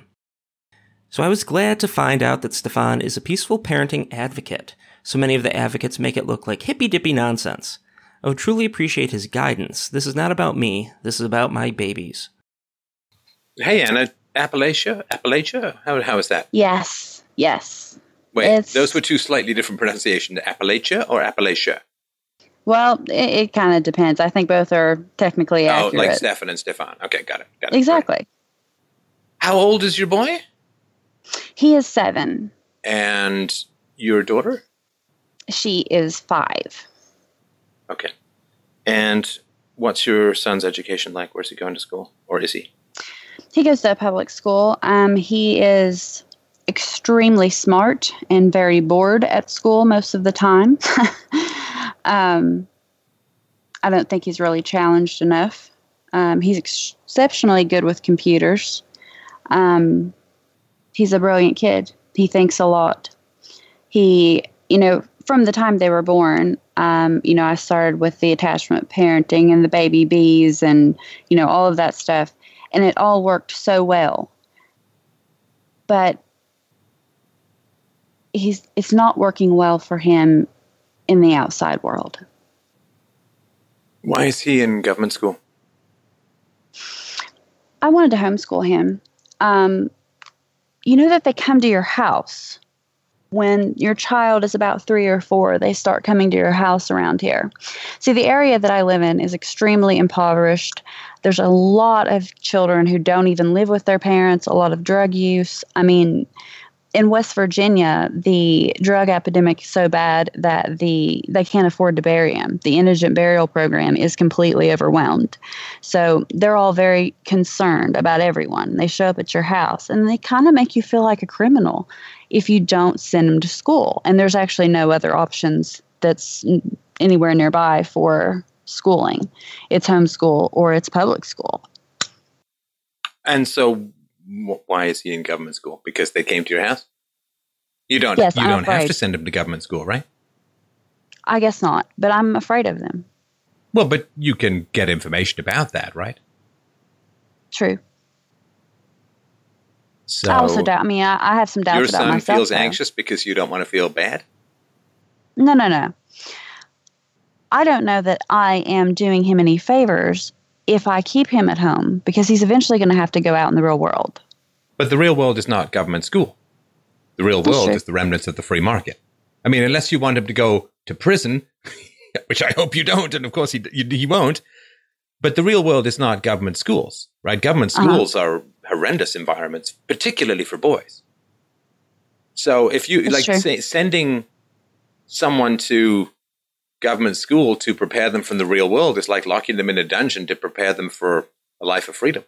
So I was glad to find out that Stefan is a peaceful parenting advocate. So many of the advocates make it look like hippy dippy nonsense. I would truly appreciate his guidance. This is not about me, this is about my babies. Hey, Anna, Appalachia? Appalachia? How, how is that? Yes, yes. Wait, It's- those were two slightly different pronunciations. Appalachia or Appalachia? Well, it, it kind of depends. I think both are technically Oh, accurate. like Stefan and Stefan. Okay, got it. Got it. exactly. How old is your boy? He is seven. And your daughter? She is five. Okay. And what's your son's education like? Where's he going to school? Or is he? He goes to a public school. Um, he is extremely smart and very bored at school most of the time. um, I don't think he's really challenged enough. Um, he's ex- exceptionally good with computers. Um, he's a brilliant kid. He thinks a lot. He, you know, from the time they were born, um, you know, I started with the attachment parenting and the baby bees and, you know, all of that stuff and it all worked so well. But he's it's not working well for him in the outside world. Why is he in government school? I wanted to homeschool him. Um, you know that they come to your house when your child is about three or four. They start coming to your house around here. See, the area that I live in is extremely impoverished. There's a lot of children who don't even live with their parents. A lot of drug use. I mean, in West Virginia, the drug epidemic is so bad that the they can't afford to bury him. The indigent burial program is completely overwhelmed. So they're all very concerned about everyone. They show up at your house and they kind of make you feel like a criminal if you don't send them to school. And there's actually no other options that's anywhere nearby for schooling. It's homeschool or it's public school. And so, why is he in government school? Because they came to your house. You don't. Yes, you I'm don't have to send him to government school, right? I guess not, but I'm afraid of them. Well, but you can get information about that, right? True. So I also doubt. I mean, I, I have some doubts your about son myself. feels though. anxious because you don't want to feel bad. No, no, no. I don't know that I am doing him any favors if I keep him at home because he's eventually going to have to go out in the real world. But the real world is not government school. The real That's world true. is the remnants of the free market. I mean, unless you want him to go to prison, which I hope you don't, and of course he he, won't. But the real world is not government schools, right? Government Uh-huh. schools are horrendous environments, particularly for boys. So if you That's like say, sending someone to government school to prepare them from the real world is like locking them in a dungeon to prepare them for a life of freedom.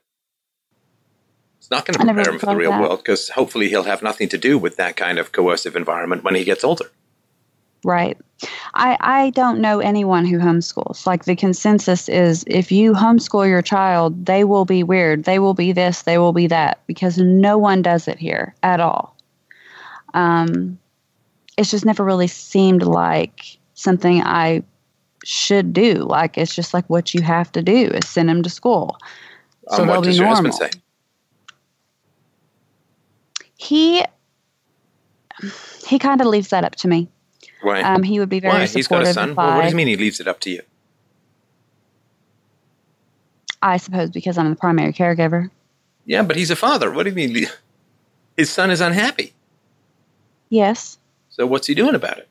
It's not going to prepare him for the real that. world because hopefully he'll have nothing to do with that kind of coercive environment when he gets older. Right. I, I don't know anyone who homeschools. Like the consensus is if you homeschool your child, they will be weird. They will be this, they will be that, because no one does it here at all. Um, it's just never really seemed like something I should do. Like it's just like what you have to do is send them to school. So Um, they'll what be does normal. husband? He he kind of leaves that up to me. Why? Um, he would be very Why? He's got supportive. a son. Well, what does he mean he leaves it up to you? I suppose because I'm the primary caregiver. Yeah, but he's a father. What do you mean? His son is unhappy. Yes. So what's he doing about it?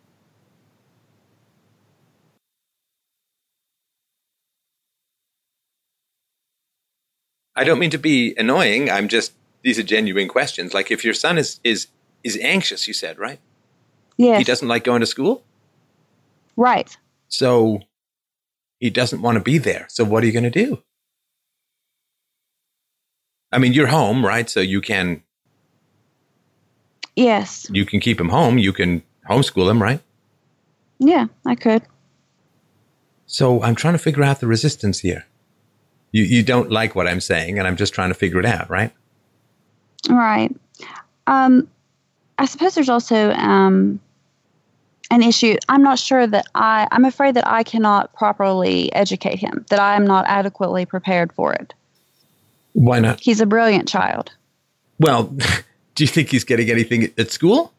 I don't mean to be annoying. I'm just these are genuine questions. Like if your son is is is anxious, you said, right? Yes. He doesn't like going to school, Right. so he doesn't want to be there. So what are you going to do? I mean, you're home, right? So you can Yes. you can keep him home. You can homeschool him, right? Yeah, I could. So I'm trying to figure out the resistance here. You you don't like what I'm saying, and I'm just trying to figure it out, right? Right. Um, I suppose there's also um, an issue. I'm not sure that I. I'm afraid that I cannot properly educate him. That I am not adequately prepared for it. Why not? He's a brilliant child. Well, do you think he's getting anything at school?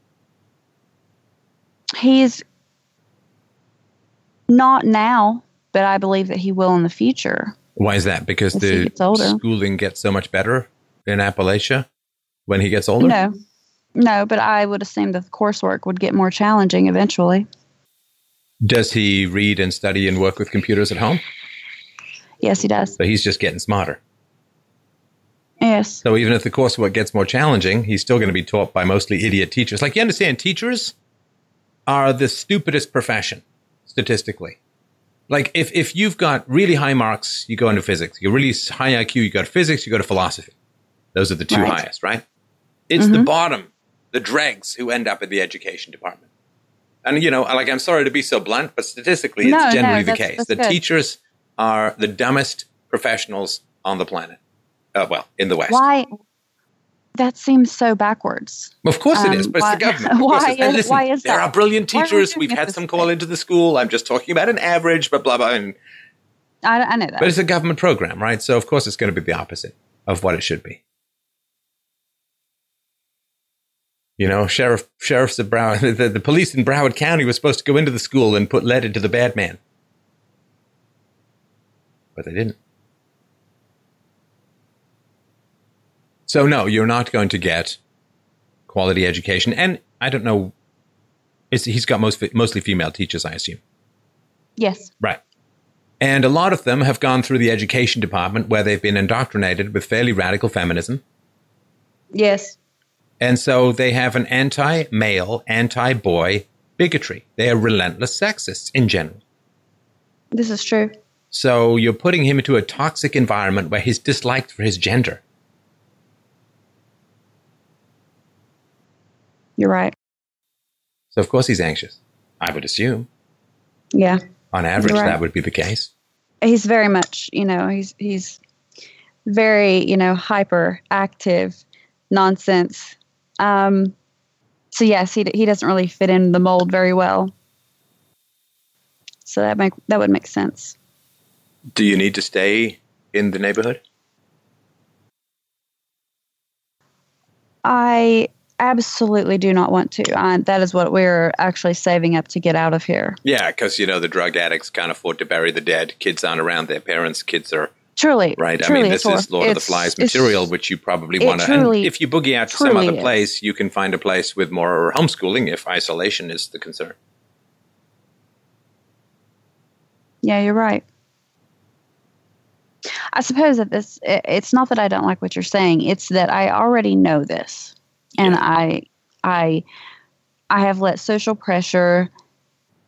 He's not now, but I believe that he will in the future. Why is that? Because the gets schooling gets so much better in Appalachia when he gets older. No, no, but I would assume that the coursework would get more challenging eventually. Does he read and study and work with computers at home? Yes, he does. So he's just getting smarter. Yes. So even if the coursework gets more challenging, he's still going to be taught by mostly idiot teachers. Like you understand, teachers are the stupidest profession statistically. Like if if you've got really high marks, you go into physics. You really high IQ, you go to physics, you go to philosophy. Those are the two Right. highest, right? It's the bottom, the dregs who end up at the education department. And you know, like I'm sorry to be so blunt, but statistically, No, it's no, generally the case. The good. teachers are the dumbest professionals on the planet. Uh, well, in the West. Why? That seems so backwards. Of course it is, Um, but why- it's the government. Why and is- listen, why is there that? are brilliant Why are we teachers. doing We've had some call into the school. I'm just talking about an average, but blah blah. And, I, I know that. but it's a government program, right? So of course it's going to be the opposite of what it should be. You know, sheriff sheriffs of Broward, the, the police in Broward County was supposed to go into the school and put lead into the bad man, but they didn't. So no, you're not going to get quality education, and I don't know. It's, he's got most mostly female teachers, I assume. yes. Right. And a lot of them have gone through the education department where they've been indoctrinated with fairly radical feminism. Yes. And so they have an anti male, anti boy bigotry. They are relentless sexists in general. This is true. So you're putting him into a toxic environment where he's disliked for his gender. You're right. So of course he's anxious. I would assume. Yeah. On average, right. that would be the case. He's very much, you know, he's he's very, you know, hyper active, nonsense. Um, so yes, he he doesn't really fit in the mold very well. So that make that would make sense. Do you need to stay in the neighborhood? I absolutely do not want to. I, that is what we're actually saving up to get out of here. Yeah, because you know the drug addicts can't afford to bury the dead. Kids aren't around their parents. Kids are Truly, right. I mean, this is Lord of the Flies material, which you probably want to. And if you boogie out to some truly other is. place, you can find a place with more homeschooling if isolation is the concern. Yeah, you're right. I suppose that this, it's not that I don't like what you're saying, it's that I already know this. And I I I have let social pressure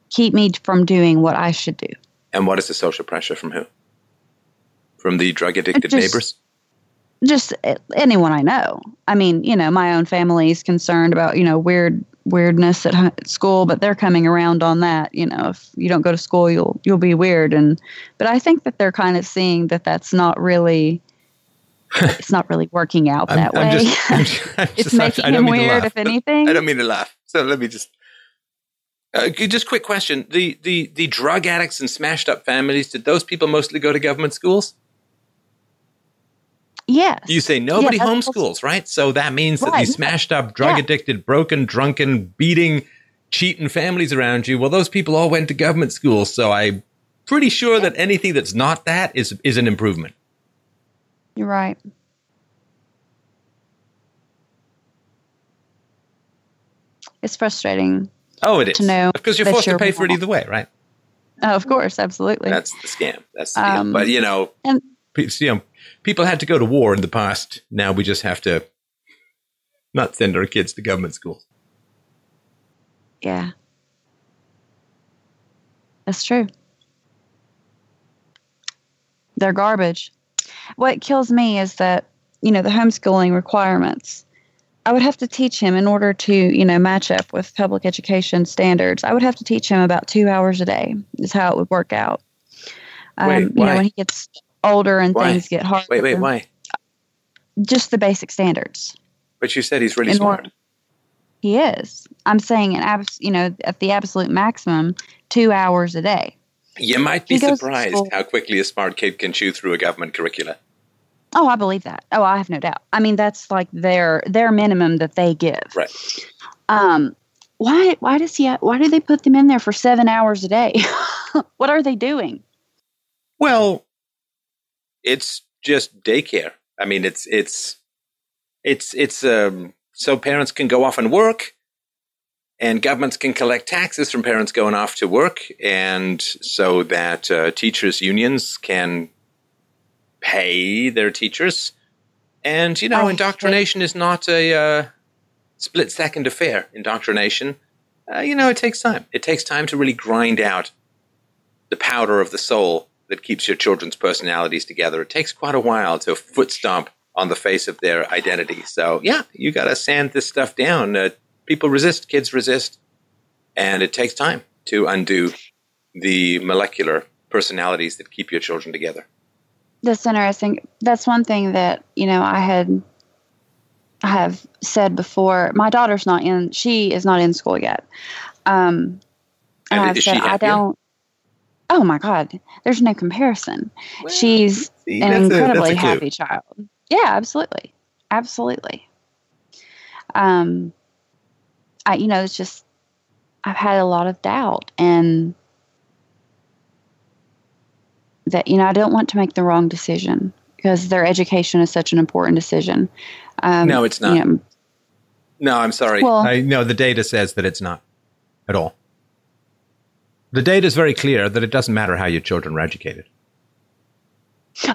keep me from doing what I should do. And what is the social pressure from who? From the drug addicted Just- neighbors? Just anyone I know. I mean, you know, my own family is concerned about, you know, weird weirdness at, at school, but they're coming around on that, you know, if you don't go to school, you'll you'll be weird and but I think that they're kind of seeing that that's not really it's not really working out I'm- that I'm way. just- I'm just- I'm it's just- making don't him weird, laugh, if anything. I don't mean to laugh. So let me just. Uh, just quick question: the, the the drug addicts and smashed up families. Did those people mostly go to government schools? yes. You say nobody Yeah, homeschools, right? So that means that Right. these smashed up, drug addicted, broken, drunken, beating, cheating families around you. Well, those people all went to government schools. So I'm pretty sure that anything that's not that is is an improvement. You're right. It's frustrating. Oh, it is. To know because you're forced you're to pay for it either way, right? Oh, of course, absolutely. That's the scam. That's the um, But you know, and you know, people had to go to war in the past. Now we just have to not send our kids to government schools. Yeah, that's true. They're garbage. What kills me is that you know the homeschooling requirements. I would have to teach him in order to you know match up with public education standards. I would have to teach him about two hours a day. Is how it would work out. Um, Wait, you why? know when he gets older and Why? things get harder. Wait, wait, why? Just the basic standards. But you said he's really In smart. order- He is. I'm saying an abs- you know, at the absolute maximum, two hours a day. You might be He goes to surprised how quickly a smart kid can chew through a government curricula. Oh, I believe that. Oh, I have no doubt. I mean, that's like their their minimum that they give. Right. Um, why why does he? Why do they put them in there for seven hours a day? what are they doing? Well, it's just daycare. I mean, it's it's it's it's um, so parents can go off and work, and governments can collect taxes from parents going off to work, and so that uh, teachers' unions can pay their teachers. And you know, I indoctrination is not a uh, split second affair. Indoctrination, uh, you know, it takes time. It takes time to really grind out the powder of the soul that keeps your children's personalities together. It takes quite a while to foot stomp on the face of their identity. So, yeah, you got to sand this stuff down. Uh, people resist, kids resist, and it takes time to undo the molecular personalities that keep your children together. That's interesting. That's one thing that you know I had I have said before. My daughter's not in. She is not in school yet. Um, and And I've said I don't. Oh my God! There's no comparison. She's See, an that's a- a incredibly happy child. Yeah, absolutely, absolutely. Um, I you know it's just I've had a lot of doubt and that you know I don't want to make the wrong decision because their education is such an important decision. Um, No, it's you not. know, No, I'm sorry. Well- I no, the data says that it's not at all. The data is very clear that it doesn't matter how your children are educated.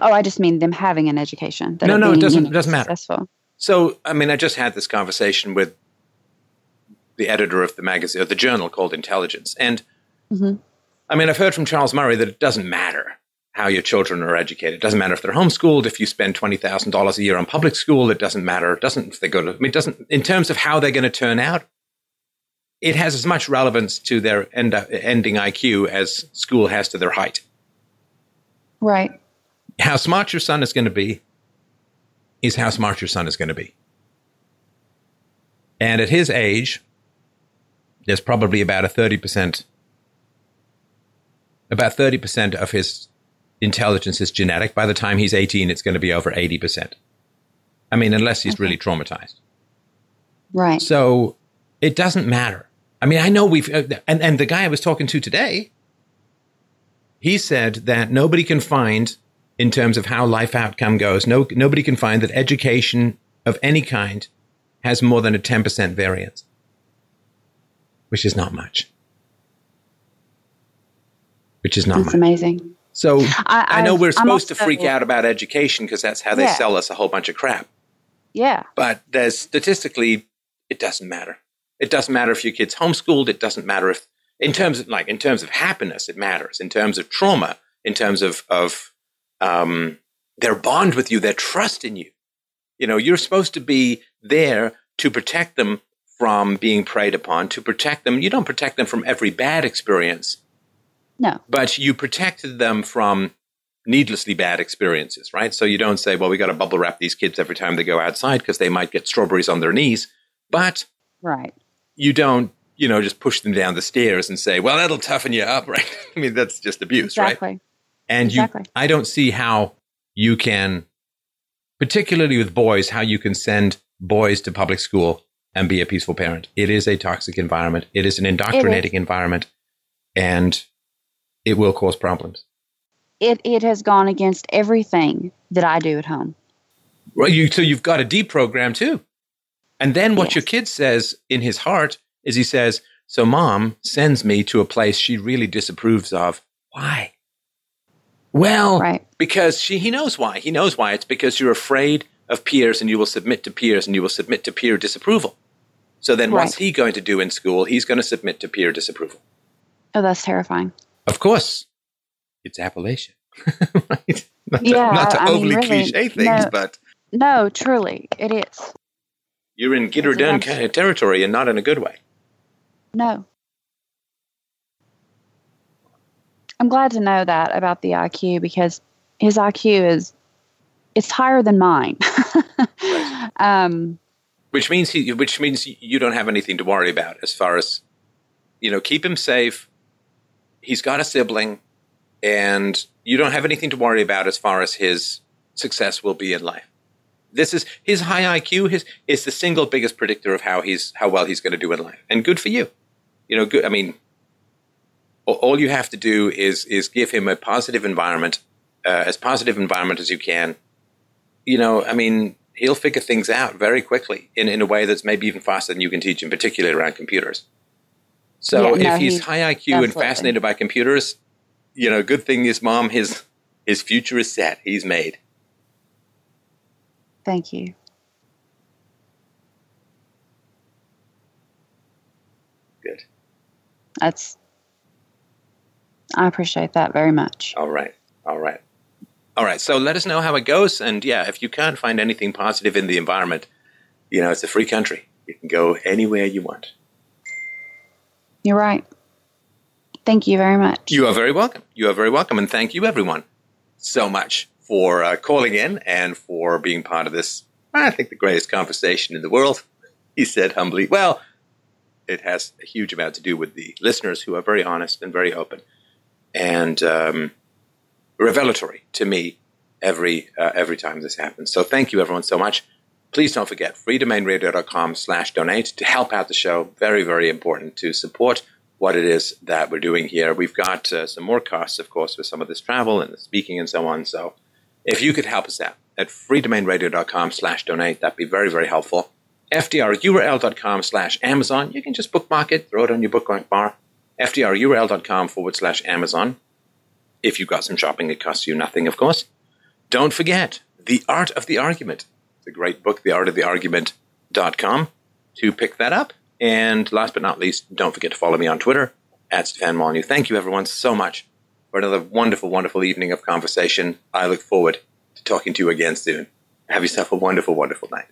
oh, I just mean them having an education. that No, no, it doesn't- you know, it doesn't matter. Successful. So, I mean, I just had this conversation with the editor of the magazine, or the journal called Intelligence. And mm-hmm. I mean, I've heard from Charles Murray that it doesn't matter how your children are educated. It doesn't matter if they're homeschooled, if you spend $20,000 a year on public school, it doesn't matter. It doesn't, if they go to, I mean, it doesn't, in terms of how they're going to turn out, it has as much relevance to their end, ending IQ as school has to their height. Right. How smart your son is going to be is how smart your son is going to be. And at his age, there's probably about a 30%, about 30% of his intelligence is genetic. By the time he's 18, it's going to be over 80%. I mean, unless he's really traumatized. Right. So it doesn't matter. I mean, I know we've, uh, and, and the guy I was talking to today, he said that nobody can find, in terms of how life outcome goes, no, nobody can find that education of any kind has more than a 10% variance, which is not much. Which is not That's much. amazing. So I, I know we're supposed to freak out about education because that's how they Yeah. sell us a whole bunch of crap. Yeah. But there's statistically, it doesn't matter. It doesn't matter if your kid's homeschooled. It doesn't matter if, in terms of like, in terms of happiness, it matters. In terms of trauma, in terms of of um, their bond with you, their trust in you. You know, you're supposed to be there to protect them from being preyed upon. To protect them, you don't protect them from every bad experience, No. but you protected them from needlessly bad experiences, right? So you don't say, well, we got to bubble wrap these kids every time they go outside because they might get strawberries on their knees. But Right. you don't, you know, just push them down the stairs and say, well, that'll toughen you up, right? I mean, that's just abuse, right? Exactly. And Exactly. you, I don't see how you can, particularly with boys, how you can send boys to public school and be a peaceful parent. It is a toxic environment. It is an indoctrinating environment, and it will cause problems. It it has gone against everything that I do at home. Well, you so you've got to deprogram too, and then what Yes. your kid says in his heart is he says, So mom sends me to a place she really disapproves of. Why? Well, Right. because she, he knows why. He knows why. It's because you're afraid of peers and you will submit to peers and you will submit to peer disapproval. So then what's he going to do in school? He's going to submit to peer disapproval. Oh, that's terrifying. Of course, it's Appalachian. right? Not to, not to I mean, overly really, cliche things, no. but No, truly, it is. you're in Gitterdun abs- kind of territory and not in a good way. No. I'm glad to know that about the IQ because his IQ is it's higher than mine. um, Which means he, which means you don't have anything to worry about as far as, you know, keep him safe. He's got a sibling, and you don't have anything to worry about as far as his success will be in life. This is his high IQ. His is the single biggest predictor of how he's how well he's going to do in life, and good for you. You know, good. I mean, all you have to do is is give him a positive environment, uh, as positive environment as you can. You know, I mean, he'll figure things out very quickly in, in a way that's maybe even faster than you can teach him, particularly around computers. So Yeah, no, if he's he- high IQ and fascinated by computers, you know, good thing his mom, his his future is set. He's made. thank you. Good. That's I appreciate that very much. All right. All right. All right. So let us know how it goes. And yeah, if you can't find anything positive in the environment, you know, it's a free country. You can go anywhere you want. You're right. Thank you very much. You are very welcome. You are very welcome. And thank you, everyone, so much for uh, calling in and for being part of this, I think, the greatest conversation in the world. He said humbly, well, it has a huge amount to do with the listeners who are very honest and very open and um, revelatory to me every uh, every time this happens. So thank you, everyone, so much. Please don't forget freedomainradio.com slash donate to help out the show. Very, very important to support what it is that we're doing here. We've got uh, some more costs, of course, with some of this travel and the speaking and so on. So if you could help us out at freedomainradio.com slash donate, that'd be very, very helpful. FDRURL.com slash Amazon. You can just bookmark it, throw it on your bookmark bar. FDRURL.com forward slash Amazon. If you've got some shopping, it costs you nothing, of course. Don't forget The Art of the Argument. It's a great book, theartoftheargument.com, to pick that up. And last but not least, don't forget to follow me on Twitter at Stefan Molyneux. Thank you, everyone, so much for another wonderful, wonderful evening of conversation. I look forward to talking to you again soon. Have yourself a wonderful, wonderful night.